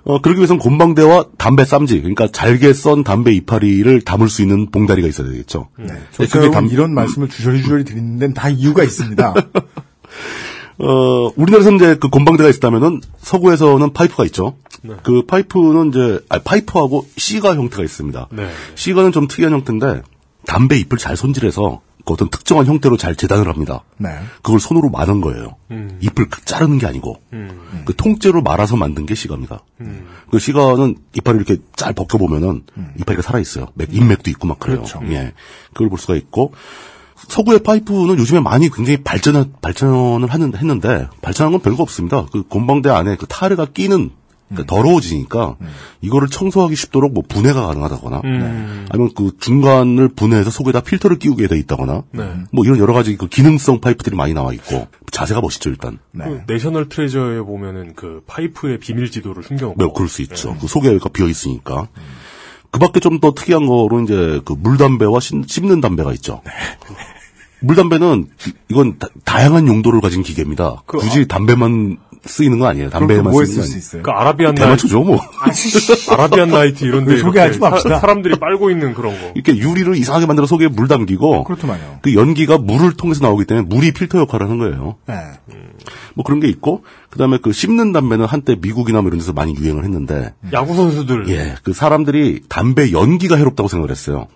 어, 그러기 위해서는 곰방대와 담배 쌈지, 그러니까 잘게 썬 담배 이파리를 담을 수 있는 봉다리가 있어야 되겠죠. 네. 네, 저 그게 담- 이런 말씀을 주저리주저리 드리는 데는 다 이유가 있습니다. 어, 우리나라에서 이제 그 곰방대가 있다면은 서구에서는 파이프가 있죠. 그 파이프는 이제, 아, 파이프하고 시가 형태가 있습니다. 네. 시가는 좀 특이한 형태인데, 담배 잎을 잘 손질해서 그 어떤 특정한 형태로 잘 재단을 합니다. 네. 그걸 손으로 마는 거예요. 음. 잎을 자르는 게 아니고, 음. 그 통째로 말아서 만든 게 시가입니다. 음. 그 시가는 이파리 이렇게 잘 벗겨 보면은 이파리가 살아 있어요. 맥, 잎맥도 있고 막 그래요. 음. 그렇죠. 예. 그걸 볼 수가 있고, 서구의 파이프는 요즘에 많이 굉장히 발전, 발전을 하는, 했는데, 발전한 건 별거 없습니다. 그 곰방대 안에 그 타르가 끼는, 그러니까 더러워지니까, 이거를 청소하기 쉽도록 뭐 분해가 가능하다거나, 음. 아니면 그 중간을 분해해서 속에다 필터를 끼우게 돼 있다거나, 네. 뭐 이런 여러 가지 그 기능성 파이프들이 많이 나와 있고, 자세가 멋있죠, 일단. 네. 그 National Treasure에 보면은 그 파이프의 비밀 지도를 숨겨놓고. 네, 그럴 수 있죠. 그 속에 비어 있으니까. 그 밖에 좀 더 특이한 거로 이제 그 물담배와 씹- 씹는 담배가 있죠. 물담배는 이- 이건 다, 양한 용도를 가진 기계입니다. 그 굳이 담배만 쓰이는 거 아니에요. 담배에만 뭐에 쓰는 거쓸수 아니에요. 있어요? 그 아라비안 나이트. 대마초죠, 뭐. 아라비안 나이트 이런데 그 소개하지 맙시다. 사, 람들이 빨고 있는 그런 거. 이렇게 유리를 이상하게 만들어 속에 물 담기고, 그렇더만요. 그 연기가 물을 통해서 나오기 때문에 물이 필터 역할을 하는 거예요. 네. 뭐 그런 게 있고, 그 다음에 그 씹는 담배는 한때 미국이나 뭐 이런 데서 많이 유행을 했는데, 야구 선수들. 예, 그 사람들이 담배 연기가 해롭다고 생각을 했어요.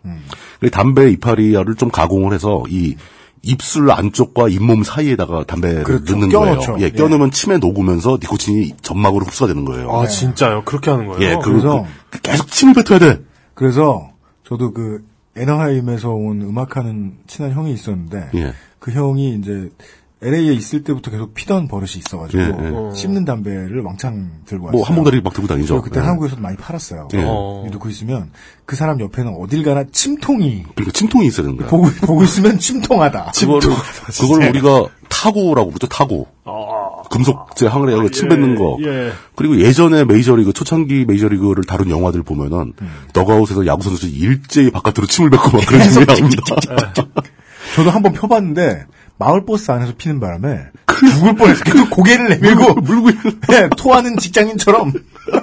그 담배 이파리를 좀 가공을 해서 이 입술 안쪽과 잇몸 사이에다가 담배를 그렇죠. 넣는 껴넣죠. 거예요. 예, 껴넣으면 침에 녹으면서 니코틴이 점막으로 흡수가 되는 거예요. 아 진짜요? 그렇게 하는 거예요? 예, 그래서- 그래서 계속 침을 뱉어야 돼. 그래서 저도 그 에너하임에서 온 음악하는 친한 형이 있었는데 예. 그 형이 이제 LA에 있을 때부터 계속 피던 버릇이 있어가지고 예, 예. 씹는 담배를 왕창 들고 왔어요. 뭐한 봉다리 막 들고 다니죠. 그때 예. 한국에서도 많이 팔았어요. 예. 어. 놓고 있으면 그 사람 옆에는 어딜 가나 침통이 그러니까 침통이 있어야 되는 거야. 보고 보고 있으면 침통하다. 그거를 그걸 우리가 타구라고 부르죠. 타구. 아, 금속재 항아리 침 뱉는 거. 예. 그리고 예전에 메이저리그 초창기 메이저리그를 다룬 영화들 보면은 너가웃에서 야구 선수 일제히 바깥으로 침을 뱉고 막 그런 장면이 나옵니다. 저도 한번 펴봤는데 마을 버스 안에서 피는 바람에 죽을 뻔했어요. 계속 고개를 내밀고 물고 예, 토하는 직장인처럼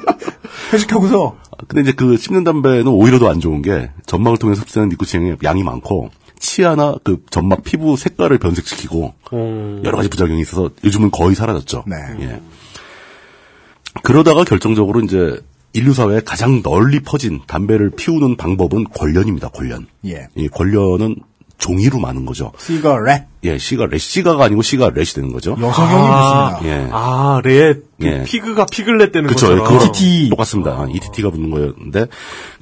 회식하고서 근데 이제 그 씹는 담배는 오히려 더 안 좋은 게 점막을 통해 섭취하는 니코틴의 양이 많고 치아나 그 점막 피부 색깔을 변색시키고 음. 여러 가지 부작용이 있어서 요즘은 거의 사라졌죠. 네. 예. 그러다가 결정적으로 이제 인류 사회에 가장 널리 퍼진 담배를 피우는 방법은 권련입니다. 권련. 예. 이 권련은 종이로 많은 거죠. 시가렛 예, 시가렛. 시가가 아니고 시가렛이 되는 거죠. 여성형이 아, 붙습니다. 예. 아, 레, 그 예. pig가 piglet 되는 그쵸. 것처럼. 그거 똑같습니다. ETT가 붙는 거였는데,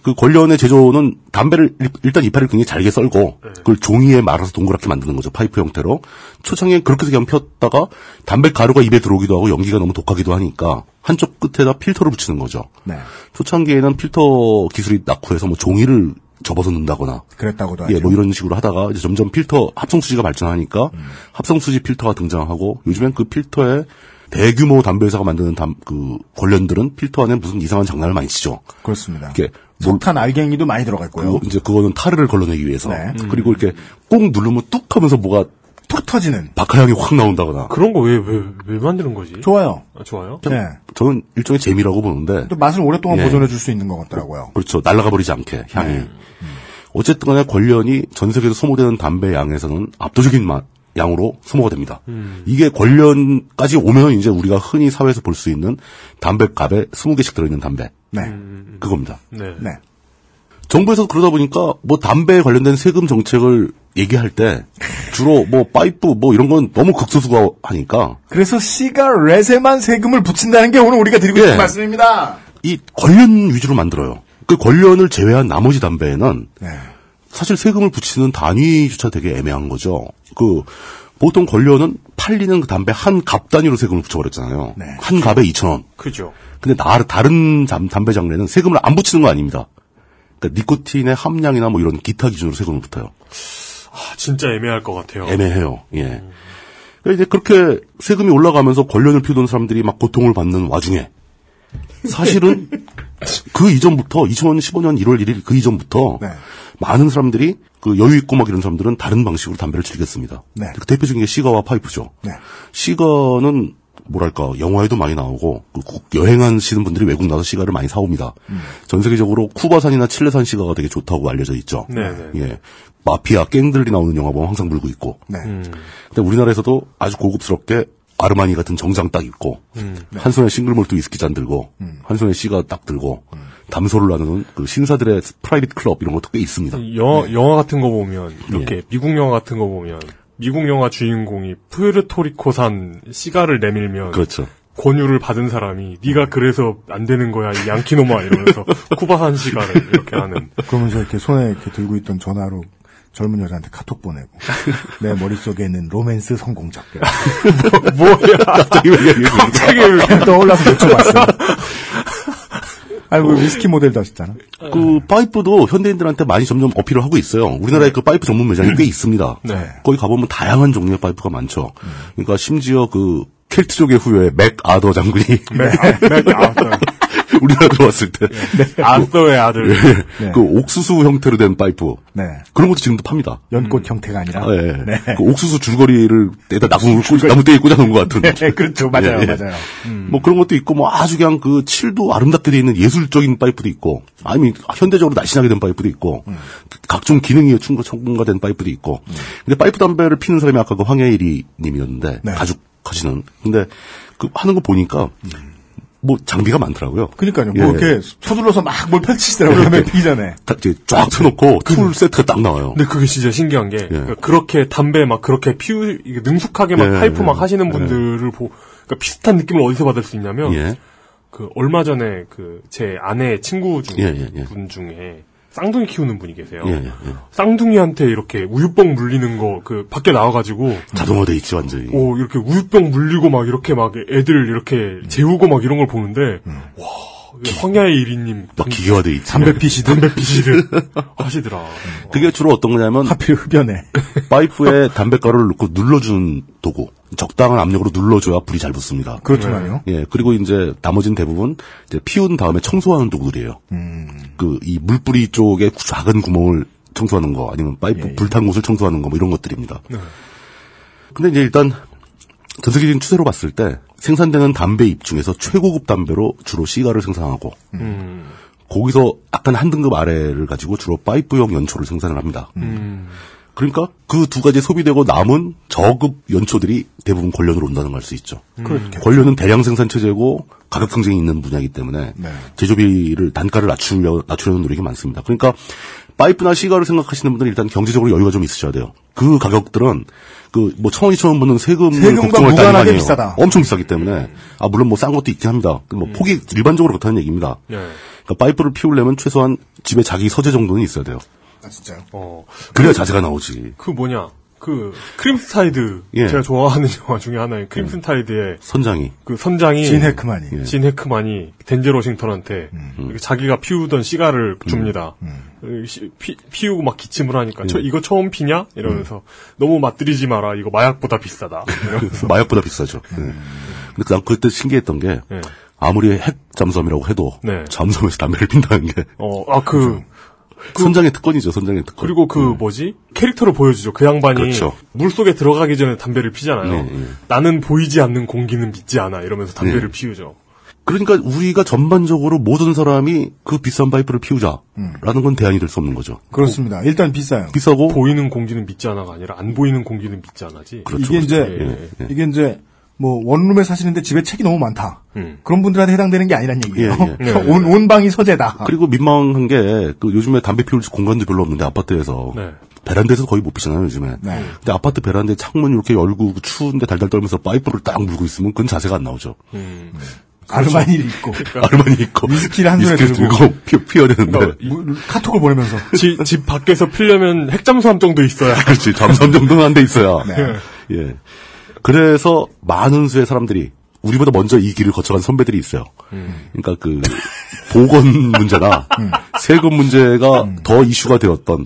그 궐련의 제조는 담배를 일- 일단 이파리를 굉장히 잘게 썰고, 그걸 종이에 말아서 동그랗게 만드는 거죠. 파이프 형태로. 초창기엔 그렇게 그냥 폈다가, 담배 가루가 입에 들어오기도 하고, 연기가 너무 독하기도 하니까, 한쪽 끝에다 필터를 붙이는 거죠. 네. 초창기에는 필터 기술이 낙후해서 뭐 종이를 접어서 넣는다거나, 그랬다고도 하죠. 예, 뭐 이런 식으로 하다가 이제 점점 필터 합성 수지가 발전하니까 합성 수지 필터가 등장하고 요즘엔 그 필터에 대규모 담배 회사가 만드는 담, 그 관련들은 필터 안에 무슨 이상한 장난을 많이 치죠. 그렇습니다. 이게 뭘- 석탄 알갱이도 많이 들어갔고요. 그거 이제 그거는 타르를 걸러내기 위해서 네. 그리고 이렇게 꼭 누르면 뚝 하면서 뭐가 툭 터지는. 박하향이 확 나온다거나. 그런 거 왜, 왜, 왜 만드는 거지? 좋아요. 아, 좋아요? 네. 저는 일종의 재미라고 보는데 또 맛을 오랫동안 예. 보존해 줄 수 있는 것 같더라고요. 그렇죠. 날아가 버리지 않게 향이. 네. 어쨌든 간에 권련이 전 세계에서 소모되는 담배 양에서는 압도적인 마- 양으로 소모가 됩니다. 이게 권련까지 오면 이제 우리가 흔히 사회에서 볼 수 있는 담배 값에 20개씩 들어있는 담배. 네. 그겁니다. 네. 네. 정부에서 그러다 보니까 뭐 담배에 관련된 세금 정책을 얘기할 때 주로 뭐 파이프 뭐 이런 건 너무 극소수가 하니까 그래서 시가렛에만 세금을 붙인다는 게 오늘 우리가 드리고 싶은 예. 말씀입니다. 이 권련 위주로 만들어요. 그 권련을 제외한 나머지 담배에는 네. 사실 세금을 붙이는 단위조차 되게 애매한 거죠. 그 보통 권련은 팔리는 그 담배 한 갑 단위로 세금을 붙여버렸잖아요. 네. 한 갑에 2천 원. 그죠. 근데 나, 다른 잠- 담배 장르에는 세금을 안 붙이는 거 아닙니다. 그러니까 니코틴의 함량이나 뭐 이런 기타 기준으로 세금을 붙어요. 아, 진짜 애매할 것 같아요. 애매해요. 예. 그러니까 이제 그렇게 세금이 올라가면서 권련을 피우던 사람들이 막 고통을 받는 와중에 사실은 그 이전부터 2015년 1월 1일 그 이전부터 네. 많은 사람들이 그 여유 있고 막 이런 사람들은 다른 방식으로 담배를 즐겼습니다. 네. 그 대표적인 게 시가와 파이프죠. 네. 시가는 뭐랄까 영화에도 많이 나오고 그 국- 여행하시는 분들이 외국 나서 시가를 많이 사옵니다. 음. 전 세계적으로 쿠바산이나 칠레산 시가가 되게 좋다고 알려져 있죠. 네, 네. 예. 마피아 갱들이 나오는 영화 보면 항상 물고 있고. 네. 근데 우리나라에서도 아주 고급스럽게 아르마니 같은 정장 딱 입고 한 손에 싱글몰트 위스키 잔 들고 한 손에 시가 딱 들고 담소를 나누는 그 신사들의 private 클럽 이런 것도 꽤 있습니다. 영화, 영화 같은 거 보면, 이렇게, 미국 영화 같은 거 보면, 미국 영화 주인공이 푸에르토리코산 시가를 내밀면, 그렇죠. 권유를 받은 사람이, 네가 그래서 안 되는 거야, 이 양키 놈아, 이러면서, 쿠바산 시가를 이렇게 하는. 그러면서 이렇게 손에 이렇게 들고 있던 전화로 젊은 여자한테 카톡 보내고 내 머릿속에는 로맨스 성공작. 뭐야. 갑자기? 갑자기 떠올라서 여쭤봤어. 아니, 뭐 위스키 모델도 하셨잖아. 그 파이프도 현대인들한테 많이 점점 어필을 하고 있어요. 우리나라에 그 파이프 전문 매장이 꽤 있습니다. 네. 거기 가보면 다양한 종류의 파이프가 많죠. 그러니까 심지어 그 켈트족의 후예 맥 아더 장군이 맥 아더. 우리나라 들어왔을 때 아더의 아들. 네. 그 옥수수 형태로 된 파이프 네. 그런 것도 지금도 팝니다. 연꽃 형태가 아니라. 아, 예. 네. 그 옥수수 줄거리를 에다 나무 나무대에 꽂아놓은 것 같은. 네, 그렇죠. 맞아요, 예, 예. 맞아요. 뭐 그런 것도 있고 뭐 아주 그냥 그 칠도 아름답게 돼 있는 예술적인 파이프도 있고 아니면 현대적으로 날씬하게 된 파이프도 있고 각종 기능이 첨가된 파이프도 있고 근데 파이프 담배를 피는 사람이 아까 그 황혜일이 님이었는데 네. 가죽 하시는 근데 그 하는 거 보니까 뭐 장비가 많더라고요. 그러니까요. 예. 뭐 이렇게 서둘러서 막 뭘 펼치시더라고요. 담배 피기 전에. 쫙 펴놓고 툴 세트가 딱 나와요. 근데 그게 진짜 신기한 게, 그러니까 그렇게 담배 막 그렇게 피우, 능숙하게 막 예, 파이프 예, 막 하시는 예. 분들을 보, 그러니까 비슷한 느낌을 어디서 받을 수 있냐면, 예. 그 얼마 전에 그 제 아내 친구 중 예, 예, 예. 분 중에 쌍둥이 키우는 분이 계세요. 예, 예, 예. 쌍둥이한테 이렇게 우유병 물리는 거 그 밖에 나와가지고 자동화돼 있지 완전히. 오 이렇게 우유병 물리고 막 이렇게 막 애들 이렇게 재우고 막 이런 걸 보는데 와 황야의 1위님. 막 기계화 돼 있지. 담배 피시듯. 담배 피시듯 하시더라. 그게 주로 어떤 거냐면 하필 흡연해. 파이프에 담배가루를 넣고 눌러주는 도구. 적당한 압력으로 눌러줘야 불이 잘 붙습니다. 그렇지만요. 예, 그리고 이제 나머지는 대부분 이제 피운 다음에 청소하는 도구들이에요. 그이 물뿌리 쪽에 작은 구멍을 청소하는 거 아니면 파이프 불탄 곳을 청소하는 거 뭐 이런 것들입니다. 근데 이제 일단 전 세계적인 추세로 봤을 때 생산되는 담배 잎 중에서 최고급 담배로 주로 시가를 생산하고 음. 거기서 약간 한 등급 아래를 가지고 주로 파이프용 연초를 생산을 합니다. 음. 그러니까 그 두 가지 소비되고 남은 저급 연초들이 대부분 권련으로 온다는 걸 수 있죠. 그렇겠죠. 권련은 대량 생산 체제고 가격 경쟁이 있는 분야이기 때문에 네. 제조비를 단가를 낮추려 낮추려는 노력이 많습니다. 그러니까 파이프나 시가를 생각하시는 분들은 일단 경제적으로 여유가 좀 있으셔야 돼요. 그 가격들은 그 뭐 천 원, 이천 원 붙는 세금을 걱정할 게 무관하게 아니에요. 비싸다. 엄청 비싸기 때문에 아 물론 뭐 싼 것도 있긴 합니다. 뭐 폭이 일반적으로 그렇다는 얘기입니다. 네. 그러니까 파이프를 피우려면 최소한 집에 자기 서재 정도는 있어야 돼요. 아 진짜요? 어. 그래야 자세가 나오지. 그 뭐냐. 그 크림슨 타이드 예. 제가 좋아하는 영화 중에 하나인 크림슨 타이드의 선장이 그 선장이 진 해크만이. 예. 진 해크만이 덴젤 워싱턴한테 이렇게 자기가 피우던 시가를 줍니다. 이 시- 피, 피우고 막 기침을 하니까 저 이거 처음 피냐 이러면서 너무 맛들이지 마라 이거 마약보다 비싸다. 마약보다 비싸죠. 예. 근데 난 그때 신기했던 게 예. 아무리 핵 잠수함이라고 해도 네. 잠수함에서 담배를 핀다는 게 어, 아, 그, 선장의 특권이죠. 선장의 특권. 그리고 그 뭐지? 캐릭터를 보여주죠. 그 양반이 그렇죠. 물 속에 들어가기 전에 담배를 피잖아요. 네, 네. 나는 보이지 않는 공기는 믿지 않아. 이러면서 담배를 네. 피우죠. 그러니까 우리가 전반적으로 모든 사람이 그 비싼 파이프를 피우자라는 건 대안이 될 수 없는 거죠. 그렇습니다. 일단 비싸요. 비싸고 보이는 공기는 믿지 않아가 아니라 안 보이는 공기는 믿지 않아지. 그렇죠. 이게 이제 예, 예. 이게 이제 뭐 원룸에 사시는데 집에 책이 너무 많다. 음. 그런 분들한테 해당되는 게 아니란 얘기예요. 예, 예. 온, 온 방이 서재다. 그리고 민망한 게 그 요즘에 담배 피울 공간도 별로 없는데 아파트에서 네. 베란다에서 거의 못 피잖아요 요즘에. 네. 근데 아파트 베란다에 창문 이렇게 열고 그 추운데 달달 떨면서 파이프를 딱 물고 있으면 그건 자세가 안 나오죠. 음. 아르마니를 입고 아르마니 있고 위스키를 한 손에 위스키를 들고. 피, 되는데 그러니까 물- 카톡을 보내면서 지- 집 밖에서 피려면 핵잠수함 정도 있어야. 그렇지 잠수함 정도는 안 돼 있어야. 네. 예. 그래서 많은 수의 사람들이 우리보다 먼저 이 길을 거쳐간 선배들이 있어요. 그러니까 그 보건 문제나 세금 문제가 더 이슈가 되었던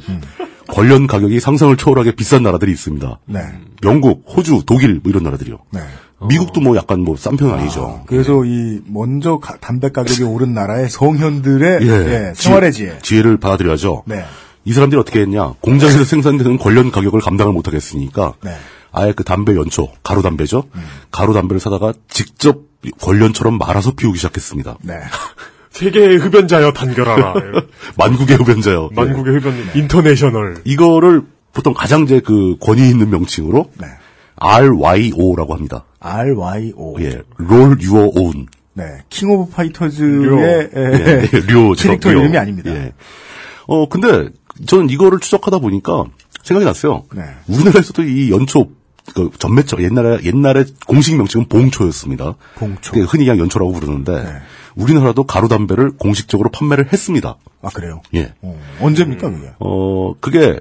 관련 가격이 상상을 초월하게 비싼 나라들이 있습니다. 네. 영국, 호주, 독일 뭐 이런 나라들이요. 네. 미국도 뭐 약간 뭐 싼 편은 아니죠. 그래서 이 먼저 가- 담배 가격이 오른 나라의 성현들의 예. 예, 생활의 지혜. 지혜를 받아들여야죠. 네. 이 사람들이 어떻게 했냐? 공장에서 생산되는 관련 가격을 감당을 못하겠으니까 네. 아예 그 담배 연초, 가루 담배죠. 가루 담배를 사다가 직접 관련처럼 말아서 피우기 시작했습니다. 네. 세계의 흡연자여 단결하라. 만국의 흡연자요. 만국의 흡연 인터내셔널. 이거를 보통 가장 제 그 권위 있는 명칭으로 네. RYO라고 합니다. RYO. 예, Roll Your Own. 네. 킹 오브 파이터즈의 예, 예, 예, 류죠. 캐릭터 류. 이름이 아닙니다. 예. 어, 근데 저는 이거를 추적하다 보니까 생각이 났어요. 네. 우리나라에서도 이 연초 그 전매처 옛날에 옛날에 공식 명칭은 봉초였습니다. 봉초. 흔히 그냥 연초라고 부르는데 우리나라도 가루 담배를 공식적으로 판매를 했습니다. 아 그래요? 예. 어, 언제입니까 그게? 어, 그게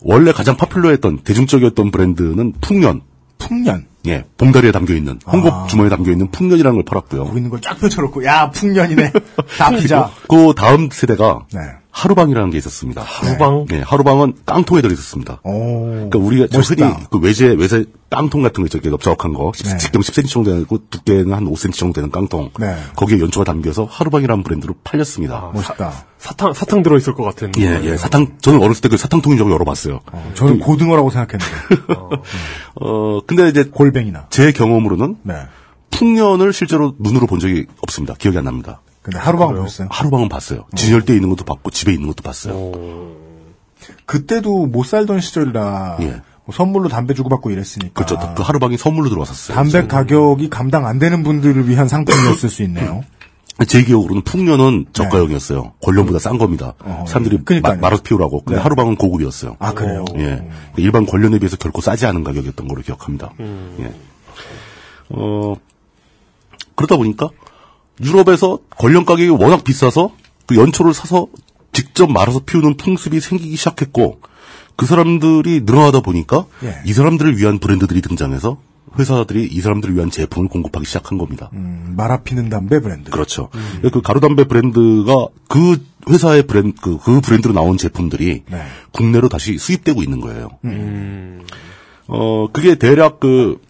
원래 가장 파퓰러했던 대중적이었던 브랜드는 풍년. 풍년. 예, 봉다리에 담겨 있는 홍보 아. 주머니에 담겨 있는 풍년이라는 걸 팔았고요. 거기 있는 걸 쫙 펼쳐놓고 야 풍년이네. 다 피자. 그 다음 세대가 네. 하루방이라는 게 있었습니다. 하루방? 네, 하루방은 깡통에 들어 있었습니다. 오. 그러니까 우리가. 흔히 그 외제 외제 깡통 같은 거 있죠. 이렇게 넓적한 거. 네. 직경 10cm 정도 되고 두께는 한 5cm 정도 되는 깡통. 네. 거기에 연초가 담겨서 하루방이라는 브랜드로 팔렸습니다. 멋있다. 사탕 사탕 들어 있을 것 같은. 예, 예. 사탕 저는 어렸을 때 그 사탕통인 줄 열어봤어요. 저는 고등어라고 생각했는데. 어, 근데 이제 골뱅이나. 제 경험으로는 네. 풍년을 실제로 눈으로 본 적이 없습니다. 기억이 안 납니다. 근데 하루방 보셨어요? 하루방은 봤어요. 진열대 에 있는 것도 봤고 집에 있는 것도 봤어요. 그때도 못 살던 시절이라 예. 뭐 선물로 담배 주고받고 이랬으니까. 그렇죠. 그 하루방이 선물로 들어왔었어요. 담배 가격이 감당 안 되는 분들을 위한 상품이었을 수 있네요. 제 기억으로는 풍년은 저가형이었어요. 권련보다 싼 겁니다. 사람들이 마, 그러니까요. 말아서 피우라고. 근데 네. 하루방은 고급이었어요. 아 그래요? 예. 일반 권련에 비해서 결코 싸지 않은 가격이었던 걸로 기억합니다. 음. 예. 어, 그러다 보니까 유럽에서 권련 가격이 워낙 비싸서 그 연초를 사서 직접 말아서 피우는 풍습이 생기기 시작했고 그 사람들이 늘어나다 보니까 예. 이 사람들을 위한 브랜드들이 등장해서 회사들이 이 사람들을 위한 제품을 공급하기 시작한 겁니다. 음, 말아 피는 담배 브랜드. 그렇죠. 그 가루 담배 브랜드가 그 회사의 브랜드, 그, 그 브랜드로 나온 제품들이 네. 국내로 다시 수입되고 있는 거예요. 음. 어, 그게 대략 그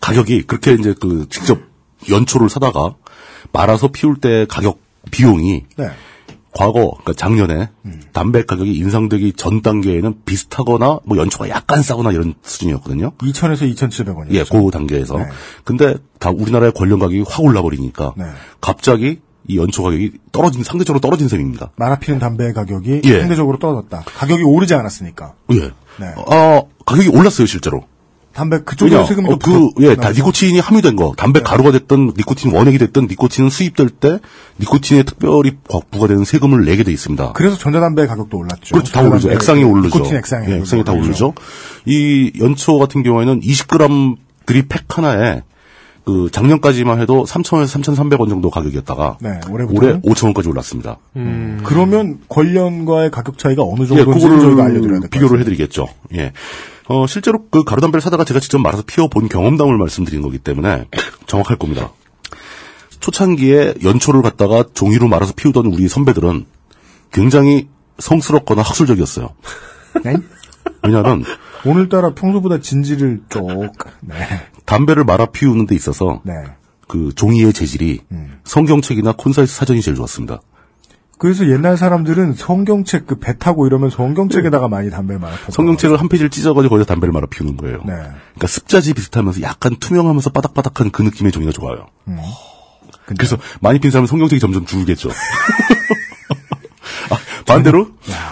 가격이 그렇게 이제 그 직접 연초를 사다가 말아서 피울 때 가격 비용이 네. 과거 그러니까 작년에 담배 가격이 인상되기 전 단계에는 비슷하거나 뭐 연초가 약간 싸거나 이런 수준이었거든요. 2,000에서 2,700원이요. 예, 그 단계에서. 근데 다 우리나라의 관련 가격이 확 올라버리니까 네. 갑자기 이 연초 가격이 떨어진 상대적으로 떨어진 셈입니다. 말아 피는 담배의 가격이 예. 상대적으로 떨어졌다. 가격이 오르지 않았으니까. 예. 네. 어, 가격이 올랐어요, 실제로. 담배 그쪽에 왜냐, 세금도 어, 그, 예, 다 니코틴이 함유된 거. 네. 담배 가루가 됐든, 니코틴 원액이 됐든, 니코틴은 수입될 때, 니코틴에 특별히 부- 부과되는 세금을 내게 돼 있습니다. 그래서 전자담배 가격도 올랐죠. 그렇죠. 다 오르죠. 액상이 오르죠. 니코틴 액상이. 예, 액상이 다 오르죠. 이 연초 같은 경우에는 20g들이 팩 하나에 그 작년까지만 해도 3,000원에서 3,300원 정도 가격이었다가 네, 올해 올해부터는 5,000원까지 올랐습니다. 그러면 관련과의 가격 차이가 어느 예, 정도인지 그거를 저희가 알려드려야 될것 비교를 해드리겠죠. 예. 어, 실제로 그 가루담배를 사다가 제가 직접 말아서 피워본 경험담을 말씀드리는 거기 때문에 정확할 겁니다. 초창기에 연초를 갖다가 종이로 말아서 피우던 우리 선배들은 굉장히 성스럽거나 학술적이었어요. 네? 왜냐하면 오늘따라 평소보다 진지를 쪽. 네. 담배를 말아 피우는 데 있어서 네. 그 종이의 재질이 성경책이나 콘사이트 사전이 제일 좋았습니다. 그래서 옛날 사람들은 성경책 그 배 타고 이러면 성경책에다가 많이 담배를 말아 폈 성경책을 한 페이지를 찢어가지고 거기서 담배를 말아 피우는 거예요. 네. 그러니까 습자지 비슷하면서 약간 투명하면서 바닥바닥한 그 느낌의 종이가 좋아요. 음. 그래서 많이 핀 사람은 성경책이 점점 줄겠죠. 아, 반대로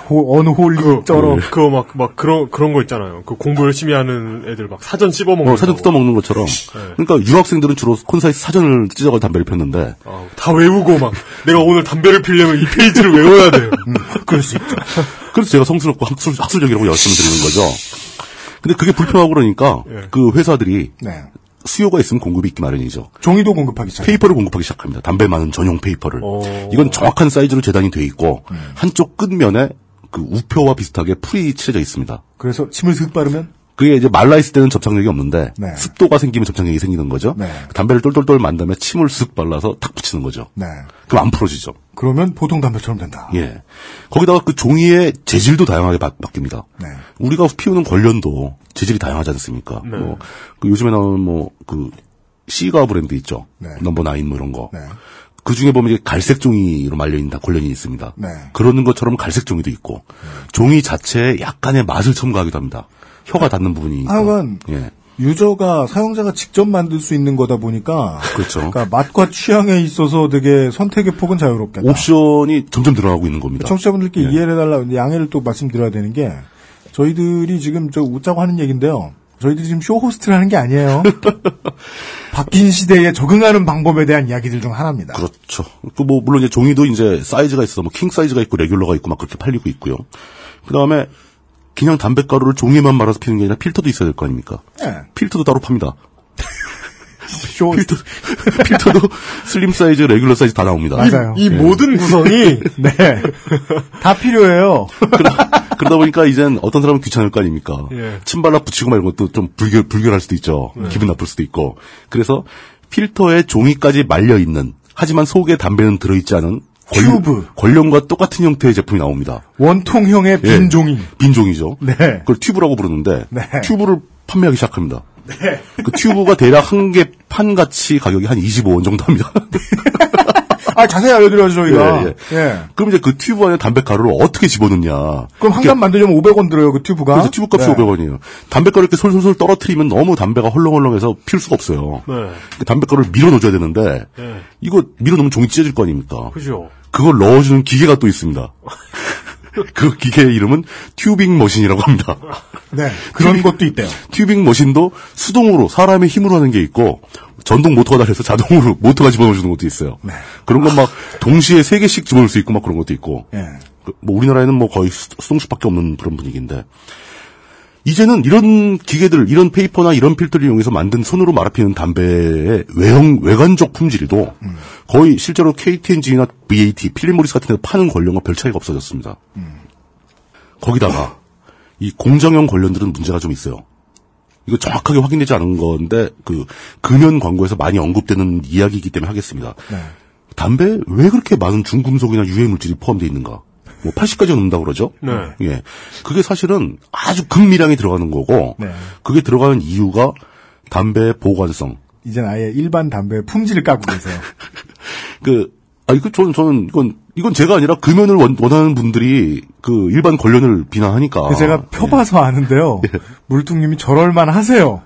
호, 어느 holy 쩔어. 그, 그거 막, 막 그런, 그런 거 있잖아요. 그 공부 열심히 하는 애들 막 사전 씹어먹는 어, 사전 거. 뜯어먹는 것처럼. 그러니까 유학생들은 주로 콘사이스 사전을 찢어가지고 담배를 폈는데 아, 다 외우고 막, 내가 오늘 담배를 피려면 이 페이지를 외워야 돼요. 그럴 수 있죠. 그래서 제가 성스럽고 학술, 학술적이라고 말씀을 드리는 거죠. 근데 그게 불편하고 그러니까 예. 그 회사들이 네. 수요가 있으면 공급이 있기 마련이죠. 종이도 공급하기 시작. 페이퍼를 공급하기 시작합니다. 담배 마는 전용 페이퍼를. 이건 정확한 사이즈로 재단이 돼 있고 음. 한쪽 끝면에 그 우표와 비슷하게 풀이 칠해져 있습니다. 그래서 침을 슥 바르면 그게 이제 말라 있을 때는 접착력이 없는데 네. 습도가 생기면 접착력이 생기는 거죠. 네. 담배를 똘똘똘 만 다음에 침을 쓱 발라서 탁 붙이는 거죠. 네. 그럼 안 풀어지죠. 그러면 보통 담배처럼 된다. 예. 거기다가 그 종이의 재질도 다양하게 바, 바뀝니다. 네. 우리가 피우는 관련도 재질이 다양하지 않습니까? 네. 뭐, 그 요즘에 나오는 뭐, 그, 시가 브랜드 있죠. 네. 넘버 나인 뭐 이런 거. 그 중에 보면 이게 갈색 종이로 말려 있는 다 관련이 있습니다. 네. 그러는 것처럼 갈색 종이도 있고, 종이 자체에 약간의 맛을 첨가하기도 합니다. 혀가 닿는 부분이. 하여간 예. 유저가 사용자가 직접 만들 수 있는 거다 보니까 그렇죠. 그러니까 맛과 취향에 있어서 되게 선택의 폭은 자유롭겠다. 옵션이 점점 늘어나고 있는 겁니다. 청취자분들께 예. 이해를 해달라 양해를 또 말씀드려야 되는 게 저희들이 지금 저 웃자고 하는 얘기인데요. 저희들이 지금 쇼 호스트를 하는 게 아니에요. 바뀐 시대에 적응하는 방법에 대한 이야기들 중 하나입니다. 그렇죠. 그뭐 물론 이제 종이도 이제 사이즈가 있어 뭐킹 사이즈가 있고 레귤러가 있고 막 그렇게 팔리고 있고요. 그 다음에 그냥 담배가루를 종이만 말아서 피는 게 아니라 필터도 있어야 될 거 아닙니까? 네. 필터도 따로 팝니다. 쇼 필터, 필터도 슬림 사이즈, regular 사이즈 다 나옵니다. 맞아요. 이 예. 모든 구성이 네. 다 필요해요. 그러다 보니까 이젠 어떤 사람은 귀찮을 거 아닙니까? 예. 침 발라 붙이고 말고 또 좀 불결, 불결할 수도 있죠. 네. 기분 나쁠 수도 있고. 그래서 필터에 종이까지 말려 있는, 하지만 속에 담배는 들어있지 않은 튜브. 궐련과 똑같은 형태의 제품이 나옵니다. 원통형의 빈 예. 종이. 빈 종이죠. 네. 그걸 튜브라고 부르는데 네. 튜브를 판매하기 시작합니다. 네. 그 튜브가 대략 한 개판 가치 가격이 한 25원 정도 합니다. 아, 자세히 알려드려야죠, 저희가. 예, 예. 그럼 이제 그 튜브 안에 담배 가루를 어떻게 집어넣냐? 그럼 한간 만들려면 500원 들어요, 그 튜브가. 그래서 튜브 값이 네. 500원이에요. 담배가루 이렇게 솔솔솔 떨어뜨리면 너무 담배가 헐렁헐렁해서 필 수가 없어요. 네. 그 담배가루를 밀어 넣어줘야 되는데 네. 이거 밀어 넣으면 종이 찢어질 거 아닙니까? 그죠. 그걸 넣어주는 기계가 또 있습니다. 그 기계의 이름은 tubing machine이라고 합니다. 네. 그런 것도 있대요. tubing machine도 수동으로 사람의 힘으로 하는 게 있고 전동 모터가 달려서 자동으로 모터가 집어넣어주는 것도 있어요. 그런 건 막 동시에 세 개씩 집어넣을 수 있고 막 그런 것도 있고. 예. 그, 뭐 우리나라에는 뭐 거의 수- 수동식밖에 없는 그런 분위기인데 이제는 이런 기계들, 이런 페이퍼나 이런 필터를 이용해서 만든 손으로 말아피는 담배의 외형, 외관적 품질도 거의 실제로 KT&G나 BAT, 필립모리스 같은 데서 파는 궐련과 별 차이가 없어졌습니다. 거기다가 이 공정형 관련들은 문제가 좀 있어요. 이거 정확하게 확인되지 않은 건데 그 금연 광고에서 많이 언급되는 이야기이기 때문에 하겠습니다. 네. 담배에 왜 그렇게 많은 중금속이나 유해 물질이 포함되어 있는가? 뭐 80까지 넣는다 그러죠. 네. 예. 그게 사실은 아주 극미량이 들어가는 거고 네. 그게 들어가는 이유가 담배의 보관성. 이젠 아예 일반 담배 품질을 까고 계세요. 그, 아, 이거 저는, 저는, 이건, 이건 제가 아니라 금연을 원, 원하는 분들이 그 일반 관련을 비난하니까. 제가 펴봐서 아는데요. 물뚱님이 저럴만 하세요.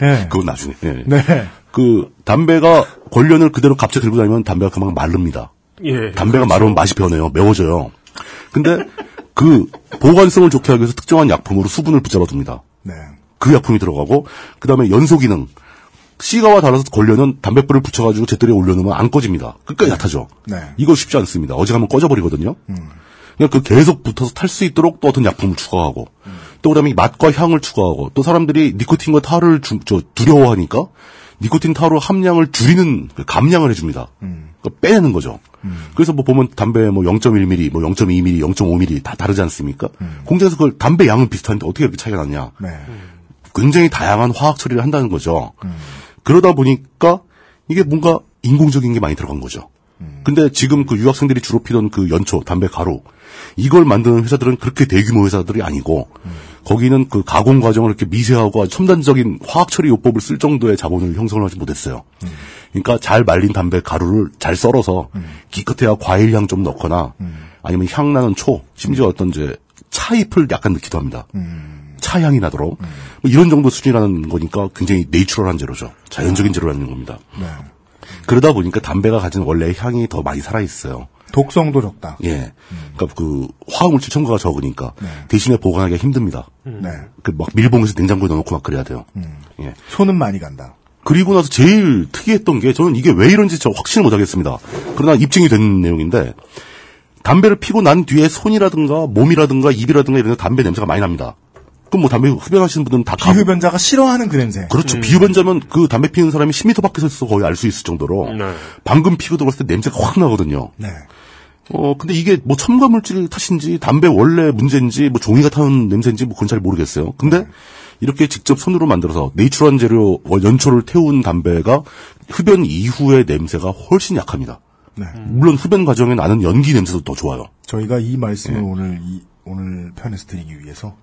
네. 그건 나중에. 예. 네. 그 담배가 권련을 그대로 갑자기 들고 다니면 담배가 그만 마릅니다. 예. 담배가 마르면 맛이 변해요. 매워져요. 근데 그 보관성을 좋게 하기 위해서 특정한 약품으로 수분을 붙잡아 둡니다. 네. 그 약품이 들어가고 그다음에 연소 기능. 시가와 달라서 권련은 담배불을 붙여가지고 제떨에 올려놓으면 안 꺼집니다. 끝까지 다 타죠. 네. 이거 쉽지 않습니다. 어제 가면 꺼져버리거든요. 그냥 그 계속 붙어서 탈 수 있도록 또 어떤 약품을 추가하고 또 그다음에 이 맛과 향을 추가하고 또 사람들이 니코틴과 타를 주- 저 두려워하니까 니코틴 타로 함량을 줄이는 그 감량을 해줍니다. 그러니까 빼내는 거죠. 그래서 뭐 보면 담배 뭐 0.1mm, 뭐 0.2mm, 0.5mm 다 다르지 않습니까? 공장에서 그걸 담배 양은 비슷한데 어떻게 이렇게 차이가 났냐? 네. 굉장히 다양한 화학 처리를 한다는 거죠. 그러다 보니까 이게 뭔가 인공적인 게 많이 들어간 거죠. 근데 지금 그 유학생들이 주로 피던 그 연초, 담배 가루, 이걸 만드는 회사들은 그렇게 대규모 회사들이 아니고, 거기는 그 가공 과정을 이렇게 미세하고 첨단적인 화학 처리 요법을 쓸 정도의 자본을 형성을 하지 못했어요. 그러니까 잘 말린 담배 가루를 잘 썰어서 기껏해야 과일 향 좀 넣거나 아니면 향 나는 초, 심지어 어떤 이제 차잎을 약간 넣기도 합니다. 차향이 나도록 뭐 이런 정도 수준이라는 거니까 굉장히 네이처럴한 재료죠. 자연적인 재료라는 겁니다. 네. 그러다 보니까 담배가 가진 원래 향이 더 많이 살아 있어요. 독성도 적다. 예. 그러니까 그 화학물질 첨가가 적으니까 대신에 보관하기가 힘듭니다. 네. 그 막 밀봉해서 냉장고에 넣어놓고 막 그래야 돼요. 예. 손은 많이 간다. 그리고 나서 제일 특이했던 게 저는 이게 왜 이런지 저 확신을 못 하겠습니다. 그러나 입증이 된 내용인데 담배를 피고 난 뒤에 손이라든가 몸이라든가 입이라든가 이런 데 담배 냄새가 많이 납니다. 그럼 뭐 담배 흡연하시는 분들은 다 가- 비흡연자가 싫어하는 그 냄새. 그렇죠. 비흡연자면 그 담배 피우는 사람이 10m 밖에서 있어 거의 알 수 있을 정도로 방금 피고 들어갔을 때 냄새가 확 나거든요. 네. 어, 근데 이게 뭐 첨가 물질 탓인지 담배 원래 문제인지 뭐 종이가 타는 냄새인지 뭐 그건 잘 모르겠어요. 근데 이렇게 직접 손으로 만들어서 네이처한 재료 어, 연초를 태운 담배가 흡연 이후의 냄새가 훨씬 약합니다. 네. 물론 흡연 과정에 나는 연기 냄새도 더 좋아요. 저희가 이 말씀을 예. 오늘 이 오늘 편에서 드리기 위해서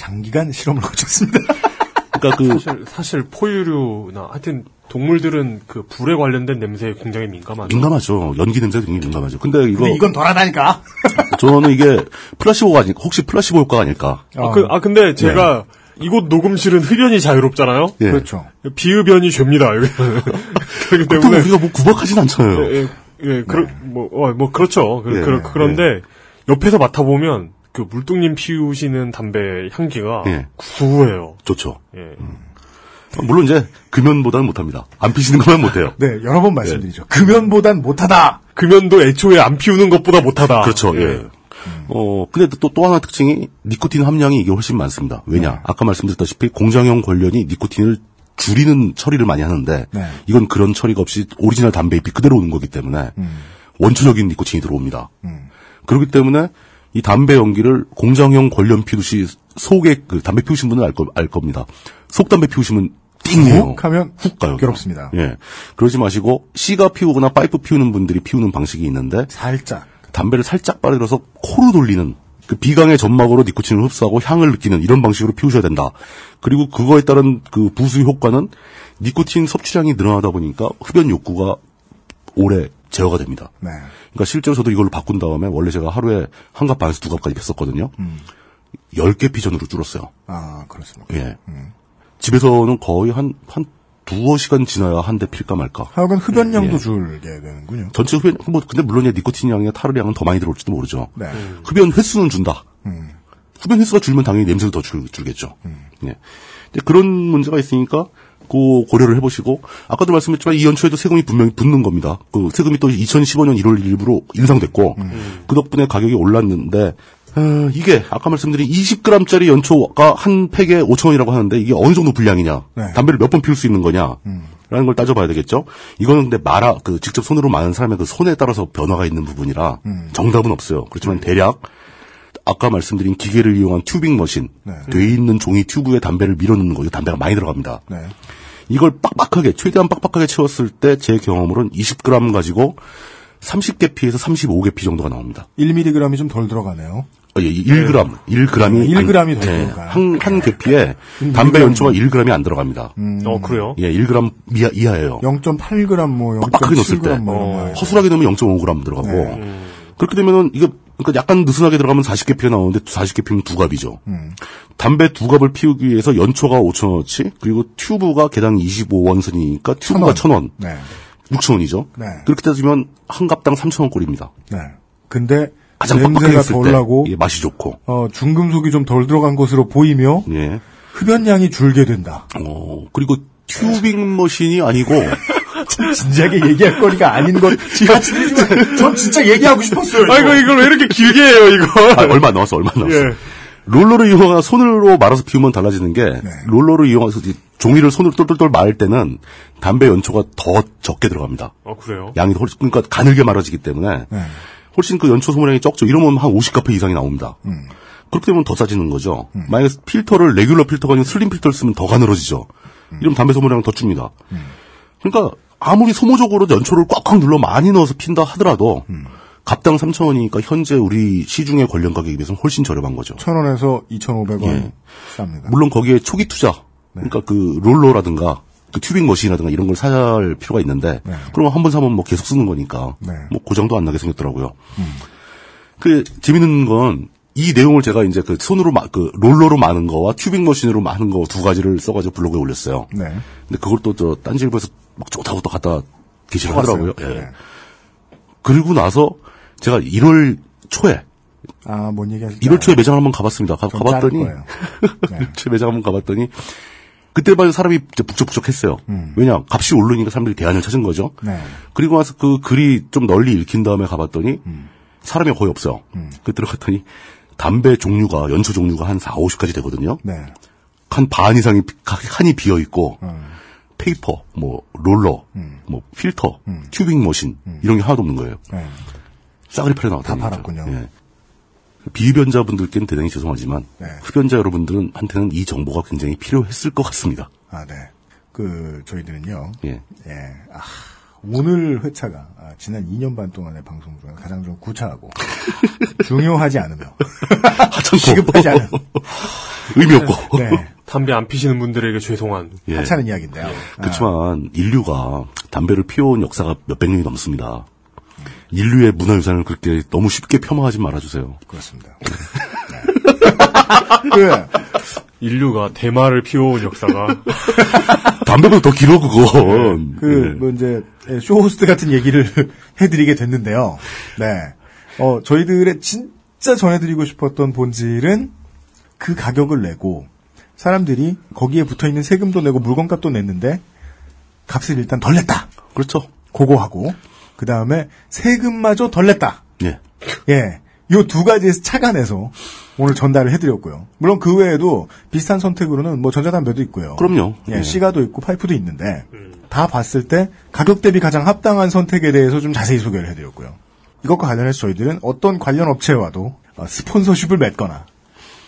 장기간 실험을 거쳤습니다. 그러니까 그 사실, 사실 포유류나 하여튼 동물들은 그 불에 관련된 냄새에 굉장히 민감하죠. 민감하죠. 연기 냄새가 굉장히 민감하죠. 근데 이거 근데 이건 덜하다니까. 저는 이게 플라시보가 아닐까? 혹시 플라시보 효과가 아닐까? 아, 그, 아 근데 제가 이곳 녹음실은 흡연이 자유롭잖아요. 예. 그렇죠. 비흡연이 죄입니다. 그렇기 때문에 우리가 뭐 구박하진 않잖아요. 예, 예, 예, 그러, 뭐, 어, 뭐, 그렇죠. 그, 예, 그, 그런데, 옆에서 맡아보면, 그, 물뚱님 피우시는 담배 향기가 예. 구수해요. 좋죠. 예. 물론 이제 금연보다는 못합니다. 안 피시는 것만 못해요. 네, 여러 번 말씀드리죠. 금연보단 못하다. 금연도 애초에 안 피우는 것보다 못하다. 그렇죠. 예. 어, 근데 또, 또 하나 특징이 니코틴 함량이 이게 훨씬 많습니다. 왜냐? 아까 말씀드렸다시피 공장형 궐련이 니코틴을 줄이는 처리를 많이 하는데 네. 이건 그런 처리가 없이 오리지널 담배 잎이 그대로 오는 거기 때문에 원초적인 니코틴이 들어옵니다. 그렇기 때문에 이 담배 연기를 공장형 궐련 피우시 속에 그 담배 피우신 분은 알, 거, 알 겁니다. 속 담배 피우시면 띵해요. 훅 하면 훅 가요. 괴롭습니다. 예. 그러지 마시고 시가 피우거나 파이프 피우는 분들이 피우는 방식이 있는데 살짝 담배를 살짝 빨아들여서 코로 돌리는 그 비강의 점막으로 니코틴을 흡수하고 향을 느끼는 이런 방식으로 피우셔야 된다. 그리고 그거에 따른 그 부수 효과는 니코틴 섭취량이 늘어나다 보니까 흡연 욕구가 오래 제어가 됩니다. 네. 그러니까 실제로 저도 이걸로 바꾼 다음에 원래 제가 하루에 한 갑 반에서 두 갑까지 폈었거든요. 음. 10개 피전으로 줄었어요. 아, 그렇습니다. 예. 집에서는 거의 한, 한 두어 시간 지나야 한 대 필까 말까. 하여간 흡연량도 예. 줄게 되는군요. 전체 흡연, 뭐, 근데 물론 이제 니코틴 양이나 타르 양은 더 많이 들어올지도 모르죠. 네. 흡연 횟수는 준다. 흡연 횟수가 줄면 당연히 냄새도 더 줄, 줄겠죠. 예. 근데 그런 문제가 있으니까, 그 고려를 해보시고, 아까도 말씀했지만 이 연초에도 세금이 분명히 붙는 겁니다. 그 세금이 또 2015년 1월 1일부로 인상됐고, 그 덕분에 가격이 올랐는데, 어, 이게 아까 말씀드린 20g짜리 연초가 한 팩에 5,000원이라고 하는데 이게 어느 정도 분량이냐? 네. 담배를 몇 번 피울 수 있는 거냐? 라는 걸 따져봐야 되겠죠. 이거는 근데 말아 그 직접 손으로 마는 사람의 그 손에 따라서 변화가 있는 부분이라 정답은 없어요. 그렇지만 대략 아까 말씀드린 기계를 이용한 튜빙 머신, 네. 돼 있는 종이 튜브에 담배를 밀어넣는 거죠. 담배가 많이 들어갑니다. 네. 이걸 빡빡하게 최대한 빡빡하게 채웠을 때 제 경험으로는 20g 가지고 30개 피에서 35개 피 정도가 나옵니다. 1mg이 좀 덜 들어가네요. 어, 예, 1g, 1g이 1g이 더 들어가. 한, 한 개피에 담배 연초가 1g이 안 들어갑니다. 어, 그래요? 예, 1g 이하, 이하예요. 0.8g 뭐 빡빡하게 넣었을 때 0.7g 뭐 거. 허술하게 넣으면 0.5g 들어가고 네. 그렇게 되면은 이거 그러니까 약간 느슨하게 들어가면 40개 피가 나오는데 40개 피면 두 갑이죠. 음. 담배 두 갑을 피우기 위해서 연초가 5천원어치 그리고 튜브가 개당 25원 선이니까 튜브가 1,000원. 네. 6천원이죠. 네. 그렇게 따지면 한 갑당 3천원 꼴입니다. 네. 근데 가장 냄새가 했을 덜때 나고 예, 맛이 좋고 어, 중금속이 좀 덜 들어간 것으로 보이며 예. 흡연량이 줄게 된다. 어, 그리고 튜빙 머신이 아니고 참 진지하게 얘기할 거리가 아닌 것 같이 들리지만 전 진짜 얘기하고 싶었어요. 아이고, 이걸 왜 이렇게 길게 해요, 이거? 아, 얼마 안 나왔어, 얼마 안 나왔어. 예. 롤러를 이용한 손으로 말아서 피우면 달라지는 게 네. 롤러를 이용해서 종이를 손으로 똘똘똘 말 때는 담배 연초가 더 적게 들어갑니다. 어, 그래요? 양이 훨씬 그러니까 가늘게 말아지기 때문에 네. 훨씬 그 연초 소모량이 적죠. 이러면 한 50카페 이상이 나옵니다. 음. 그렇게 되면 더 싸지는 거죠. 만약에 필터를 regular 필터가 아니라 슬림 필터를 쓰면 더 가늘어지죠. 음. 이러면 담배 소모량은 더 줍니다. 그러니까 아무리 소모적으로 연초를 꽉꽉 눌러 많이 넣어서 핀다 하더라도 음. 갑당 3,000원이니까 현재 우리 시중의 궐련 가격에 비해서는 훨씬 저렴한 거죠. 1,000원에서 2,500원 예. 쌉니다. 물론 거기에 초기 투자, 그러니까 그 롤러라든가 그 tubing machine이라든가 이런 걸 살 필요가 있는데, 네. 그러면 한 번 사면 뭐 계속 쓰는 거니까, 네. 뭐 고장도 안 나게 생겼더라고요. 그 재밌는 건 이 내용을 제가 이제 그 손으로 마, 그 롤러로 마는 거와 튜빙 머신으로 마는 거두 가지를 써가지고 블로그에 올렸어요. 네. 근데 그걸 또 저 딴지일보에서 막 좋다고 또 좋았어요. 하더라고요. 예. 네. 그리고 나서 제가 1월 초에 아, 뭔 얘기 하실지 1월 초에 매장 한번 가봤습니다. 가, 거예요. 네. 1월 초에 매장 한번 가봤더니 그때만 사람이 북적북적했어요. 왜냐 값이 오르니까 사람들이 대안을 찾은 거죠. 음. 네. 그리고 나서 그 글이 좀 널리 읽힌 다음에 가봤더니 음. 사람이 거의 없어요. 그 들어갔더니 담배 종류가 연초 종류가 한 4, 50가지 되거든요. 네. 한 반 이상이 칸이 비어 있고 음. 페이퍼, 뭐 롤러, 뭐 필터, tubing machine 이런 게 하나도 없는 거예요. 네. 싸그리 팔려 나왔다. 다 팔았군요. 비흡연자분들께는 대단히 죄송하지만 네. 흡연자 여러분들은 한테는 이 정보가 굉장히 필요했을 것 같습니다. 아, 네. 그, 저희들은요. 예. 예. 아, 오늘 회차가 아, 지난 2년 반 동안의 방송 중에 가장 좀 구차하고 중요하지 않으며 시급하지 않은 의미 없고. 네. 담배 안 피시는 분들에게 죄송한. 예. 하찮은 이야기인데요. 그렇지만 인류가 담배를 피워온 역사가 몇백 년이 넘습니다. 인류의 문화유산을 그렇게 너무 쉽게 폄하하지 말아주세요. 그렇습니다. 그, 인류가 대마를 피워온 역사가. 담배보다 더 길어 그건. 그, 뭐, 이제, 예, 쇼호스트 같은 얘기를 해드리게 됐는데요. 네. 어, 저희들의 진짜 전해드리고 싶었던 본질은 그 가격을 내고, 사람들이 거기에 붙어 있는 세금도 내고 물건값도 냈는데, 값을 일단 덜 냈다. 그렇죠. 그거 하고, 그 다음에 세금마저 덜 냈다. 예. 예. 요 두 가지에서 착안해서 오늘 전달을 해드렸고요. 물론 그 외에도 비슷한 선택으로는 뭐 전자담배도 있고요. 그럼요. 예, 예. 시가도 있고 파이프도 있는데 다 봤을 때 가격 대비 가장 합당한 선택에 대해서 좀 자세히 소개를 해드렸고요. 이것과 관련해서 저희들은 어떤 관련 업체와도 어, 스폰서십을 맺거나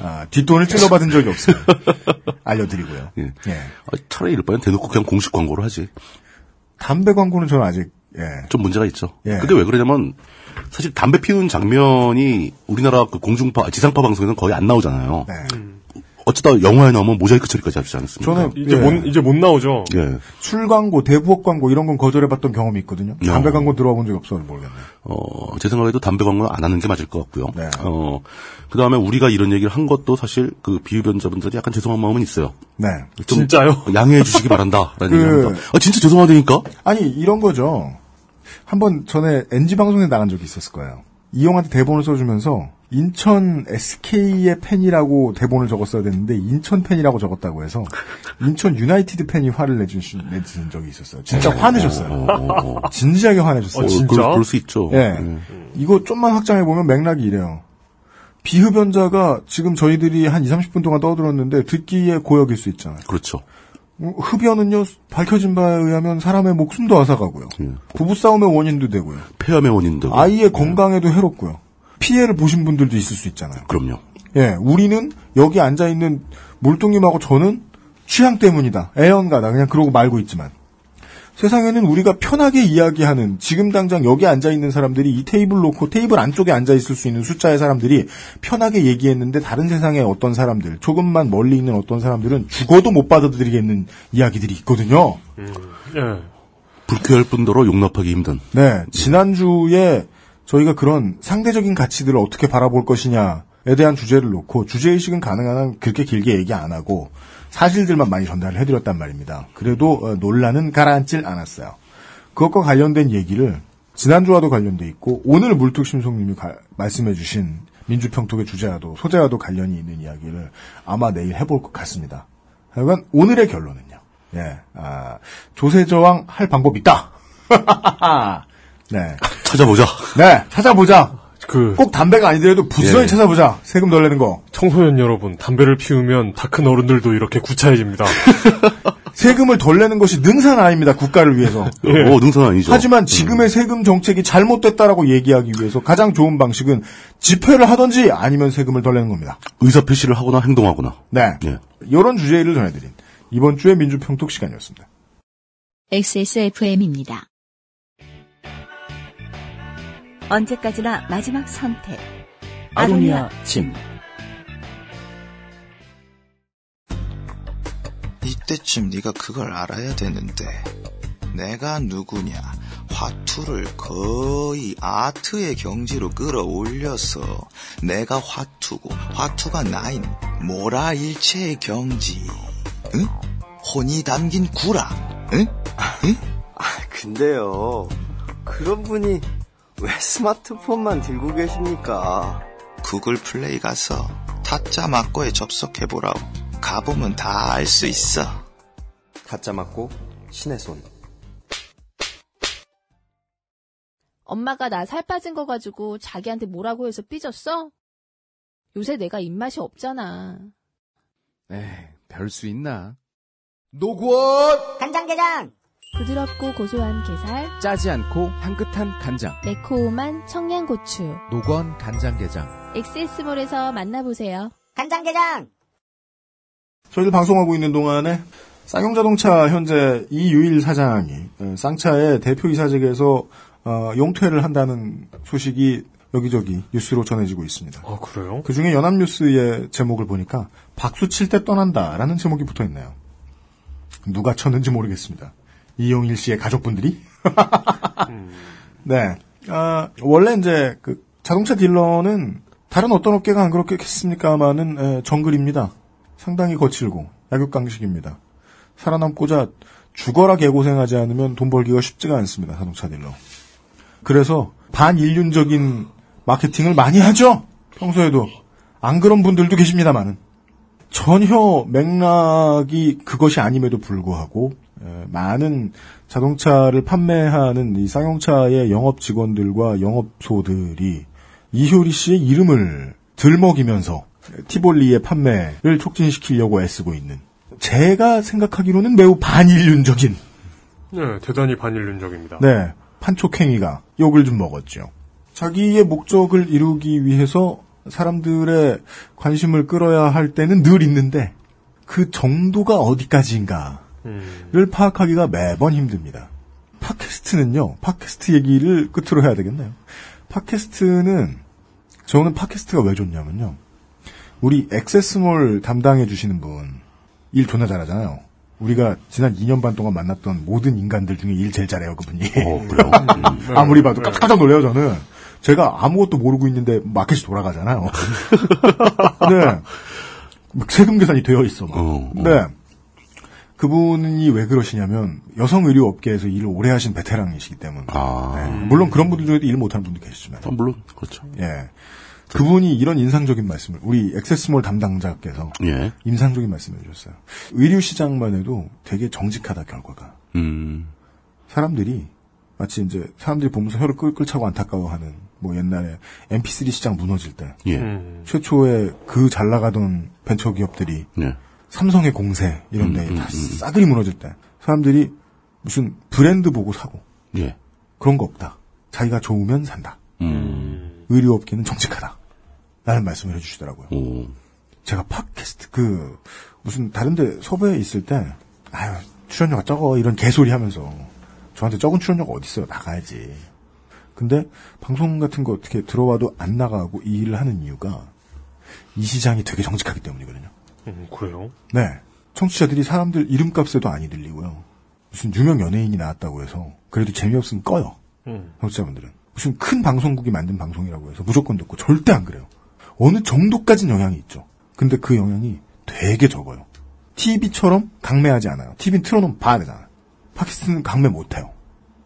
아, 뒷돈을 찔러받은 적이 없어요. 알려드리고요. 예. 예. 아, 차라리 이럴 바엔 대놓고 그냥 공식 광고를 하지. 담배 광고는 저는 아직 예. 좀 문제가 있죠. 예. 근데 왜 그러냐면 사실 담배 피우는 장면이 우리나라 그 공중파 지상파 방송에는 거의 안 나오잖아요. 어쩌다 영화에 나오면 모자이크 처리까지 하지 않습니까? 저는 이제 예. 못, 이제 못 나오죠. 예. 술 광고, 대부업 광고 이런 건 거절해봤던 경험이 있거든요. 야. 담배 광고 들어와 본 적이 없어서 모르겠네요. 어, 제 생각에도 담배 광고는 안 하는 게 맞을 것 같고요. 네. 어, 그 다음에 우리가 이런 얘기를 한 것도 사실 그 비흡연자분들이 약간 죄송한 마음은 있어요. 네. 좀 진짜요? 양해해 주시기 바란다. 라는 그- 얘기합니다. 아, 진짜 죄송하다니까? 아니 이런 거죠. 한 번 전에 NG 방송에 나간 적이 있었을 거예요. 이용한테 대본을 써주면서 인천 SK의 팬이라고 대본을 적었어야 됐는데 인천 팬이라고 적었다고 해서 인천 유나이티드 팬이 화를 내주신, 내주신 적이 있었어요. 진짜 화내셨어요. 진지하게 화내셨어요. 어, 진짜? 그럴, 그럴 수 있죠. 예. 음. 이거 좀만 확장해 보면 맥락이 이래요. 비흡연자가 지금 저희들이 한 2, 30분 동안 떠들었는데 듣기에 고역일 수 있잖아요. 그렇죠. 어, 흡연은요 밝혀진 바에 의하면 사람의 목숨도 앗아가고요. 예. 부부 싸움의 원인도 되고요. 폐암의 원인도. 아이의 건강에도 해롭고요. 피해를 보신 분들도 있을 수 있잖아요. 그럼요. 예, 우리는 여기 앉아 있는 물뚱님하고 저는 취향 때문이다. 애연가다. 그냥 그러고 말고 있지만. 세상에는 우리가 편하게 이야기하는 지금 당장 여기 앉아 있는 사람들이 이 테이블 놓고 테이블 안쪽에 앉아 있을 수 있는 숫자의 사람들이 편하게 얘기했는데 다른 세상의 어떤 사람들 조금만 멀리 있는 어떤 사람들은 죽어도 못 받아들이겠는 이야기들이 있거든요. 예. 불쾌할 뿐더러 용납하기 힘든. 네, 지난주에 저희가 그런 상대적인 가치들을 어떻게 바라볼 것이냐에 대한 주제를 놓고 주제의식은 가능한 한 그렇게 길게 얘기 안 하고 사실들만 많이 전달을 해드렸단 말입니다. 그래도 어, 논란은 가라앉질 않았어요. 그것과 관련된 얘기를 지난주와도 관련돼 있고 오늘 물뚝심송님이 가- 말씀해주신 민주평통의 주제와도 소재와도 관련이 있는 이야기를 아마 내일 해볼 것 같습니다. 하여간 오늘의 결론은요. 예, 아, 조세저항 할 방법 있다. 네. 찾아보자. 네, 찾아보자. 그 꼭 담배가 아니더라도 부지런히 예. 찾아보자. 세금 덜 내는 거. 청소년 여러분, 담배를 피우면 다 큰 어른들도 이렇게 구차해집니다. 세금을 덜 내는 것이 능사는 아닙니다. 국가를 위해서. 예. 어, 능선 아니죠. 하지만 지금의 세금 정책이 잘못됐다라고 얘기하기 위해서 가장 좋은 방식은 집회를 하든지 아니면 세금을 덜 내는 겁니다. 의사 표시를 하거나 행동하거나. 네. 예. 이런 주제를 전해드린 이번 주의 민주평톡 시간이었습니다. XSFM입니다. 언제까지나 마지막 선택. 아로니아 침. 이때쯤 네가 그걸 알아야 되는데 내가 누구냐 화투를 거의 아트의 경지로 끌어올려서 내가 화투고 화투가 나인 모라일체의 경지 응? 혼이 담긴 구라 응? 응? 근데요, 그런 분이 왜 스마트폰만 들고 계십니까? 구글 플레이 가서 타짜 막고에 접속해보라고 가보면 다 알 수 있어 가짜 맞고 신의 손. 엄마가 나 살 빠진 거 가지고 자기한테 뭐라고 해서 삐졌어? 요새 내가 입맛이 없잖아. 에이, 별 수 있나? 노구원! 간장게장! 부드럽고 고소한 게살, 짜지 않고 향긋한 간장. 매콤한 청양고추. 노건 간장게장. 엑세스몰에서 만나보세요. 간장게장! 저희들 방송하고 있는 동안에 쌍용자동차 현재 이유일 사장이 어, 쌍차의 대표 이사직에서 어, 용퇴를 한다는 소식이 여기저기 뉴스로 전해지고 있습니다. 아, 그래요? 그 중에 연합뉴스의 제목을 보니까 박수 칠 때 떠난다라는 제목이 붙어 있네요. 누가 쳤는지 모르겠습니다. 이용일 씨의 가족분들이? 네. 아, 원래 이제 그 자동차 딜러는 다른 어떤 업계가 안 그렇겠습니까만은 에, 정글입니다. 상당히 거칠고 약육강식입니다. 살아남고자 죽어라 개고생하지 않으면 돈 벌기가 쉽지가 않습니다. 자동차 딜러. 그래서 반인륜적인 마케팅을 많이 하죠. 평소에도 안 그런 분들도 계십니다만은 전혀 맥락이 그것이 아님에도 불구하고 에, 많은 자동차를 판매하는 이 쌍용차의 영업 직원들과 영업소들이 이효리 씨의 이름을 들먹이면서 티볼리의 판매를 촉진시키려고 애쓰고 있는 제가 생각하기로는 매우 반인륜적인 네, 대단히 반인륜적입니다. 네, 판촉행위가 욕을 좀 먹었죠. 자기의 목적을 이루기 위해서 사람들의 관심을 끌어야 할 때는 늘 있는데 그 정도가 어디까지인가를 음. 파악하기가 매번 힘듭니다. 팟캐스트는요, 팟캐스트 얘기를 끝으로 해야 되겠네요. 팟캐스트는 저는 팟캐스트가 왜 좋냐면요. 우리 액세스몰 담당해 주시는 분 일 존나 잘하잖아요. 우리가 지난 2년 반 동안 만났던 모든 인간들 중에 일 제일 잘해요, 그분이. 그래요? 아무리 봐도 깜짝 놀래요, 저는. 제가 아무것도 모르고 있는데 마켓이 돌아가잖아요. 네. 막 세금 계산이 되어 있어. 막. 네. 그분이 왜 그러시냐면 여성 의류 업계에서 일을 오래 하신 베테랑이시기 때문에. 네. 물론 그런 분들 중에도 일 못하는 분도 계시지만. 아, 물론 그렇죠. 예. 그분이 이런 인상적인 말씀을 우리 액세스몰 담당자께서 예. 인상적인 말씀을 해주셨어요. 의류 시장만 해도 되게 정직하다 결과가. 음. 사람들이 마치 이제 사람들이 보면서 혀를 끌끌 차고 안타까워하는 뭐 옛날에 MP3 시장 무너질 때 예. 음. 최초에 그 잘 나가던 벤처 기업들이 예. 삼성의 공세 이런 데 음, 다 음, 음. 싸그리 무너질 때 사람들이 무슨 브랜드 보고 사고 예. 그런 거 없다. 자기가 좋으면 산다. 음. 의료업계는 정직하다. 라는 말씀을 해주시더라고요. 오. 제가 팟캐스트 그 무슨 다른데 섭외에 있을 때 아유 출연료가 적어 이런 개소리 하면서 저한테 적은 출연료가 어딨어요 나가야지. 근데 방송 같은 거 어떻게 들어와도 안 나가고 이 일을 하는 이유가 이 시장이 되게 정직하기 때문이거든요. 음, 그래요? 네. 청취자들이 사람들 이름값에도 안 들리고요. 무슨 유명 연예인이 나왔다고 해서 그래도 재미없으면 꺼요. 음. 청취자분들은. 무슨 큰 방송국이 만든 방송이라고 해서 무조건 듣고 절대 안 그래요. 어느 정도까지는 영향이 있죠. 근데 그 영향이 되게 적어요. TV처럼 강매하지 않아요. TV는 틀어놓으면 봐야 되잖아요. 팟캐스트는 강매 못해요.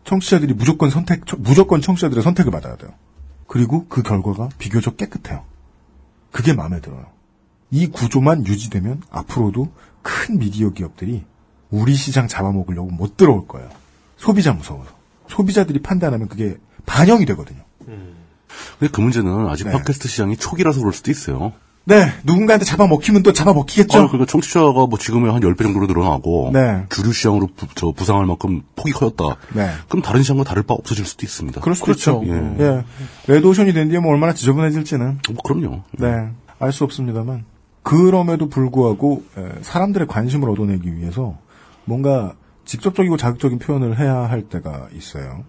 청취자들이 무조건 선택, 무조건 청취자들의 선택을 받아야 돼요. 그리고 그 결과가 비교적 깨끗해요. 그게 마음에 들어요. 이 구조만 유지되면 앞으로도 큰 미디어 기업들이 우리 시장 잡아먹으려고 못 들어올 거예요. 소비자 무서워서. 소비자들이 판단하면 그게 반영이 되거든요. 근데 그 문제는 아직 네. 팟캐스트 시장이 초기라서 그럴 수도 있어요. 네, 누군가한테 잡아먹히면 또 잡아먹히겠죠. 아, 그러니까 청취자가 뭐 지금의 한 10배 정도로 늘어나고 네. 주류 시장으로 부, 저 부상할 만큼 폭이 커졌다. 네. 그럼 다른 시장과 다를 바 없어질 수도 있습니다. 그럴 수도 있죠. 예. 예. 레드오션이 된 뒤에 뭐 얼마나 지저분해질지는. 뭐 그럼요. 네. 알 수 없습니다만. 그럼에도 불구하고, 에, 사람들의 관심을 얻어내기 위해서 뭔가 직접적이고 자극적인 표현을 해야 할 때가 있어요.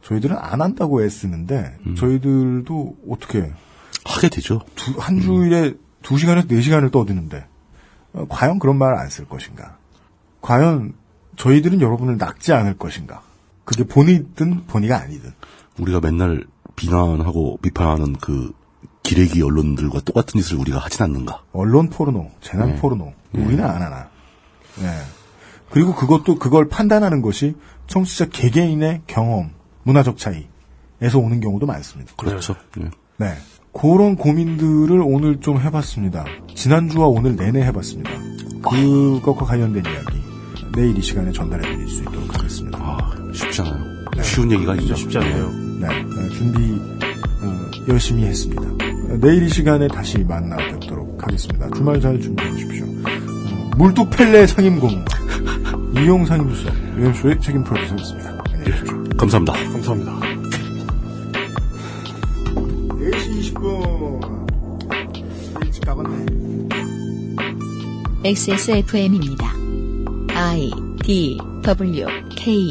저희들은 안 한다고 애쓰는데, 저희들도 어떻게, 하게 되죠. 두, 한 주일에 두 시간에서 네 시간을 떠드는데, 어, 과연 그런 말을 안 쓸 것인가? 과연 저희들은 여러분을 낙지 않을 것인가? 그게 본이든 본이가 아니든. 우리가 맨날 비난하고 비판하는 그 기레기 언론들과 똑같은 짓을 우리가 하진 않는가. 언론 포르노, 재난 네. 포르노, 네. 우리는 안 하나. 네. 그리고 그것도 그걸 판단하는 것이 청취자 개개인의 경험, 문화적 차이에서 오는 경우도 많습니다. 그렇죠. 예. 네. 그런 고민들을 오늘 좀 해봤습니다. 지난주와 오늘 내내 해봤습니다. 그것과 관련된 이야기 내일 이 시간에 전달해드릴 수 있도록 하겠습니다. 아, 쉽지 않아요. 쉬운 얘기가 아니죠. 쉽지 않네요. 네, 네, 준비 어, 열심히 했습니다. 어, 내일 이 시간에 다시 만나 뵙도록 하겠습니다. 주말 잘 준비해 주십시오. 어, 물뚝 펠레 상임공 이용 상임수석 유현수의 책임 프로듀서였습니다. 안녕히 계십시오. 감사합니다. 감사합니다. 4시 20분 일찍 가봤네. XSFM입니다. I D W K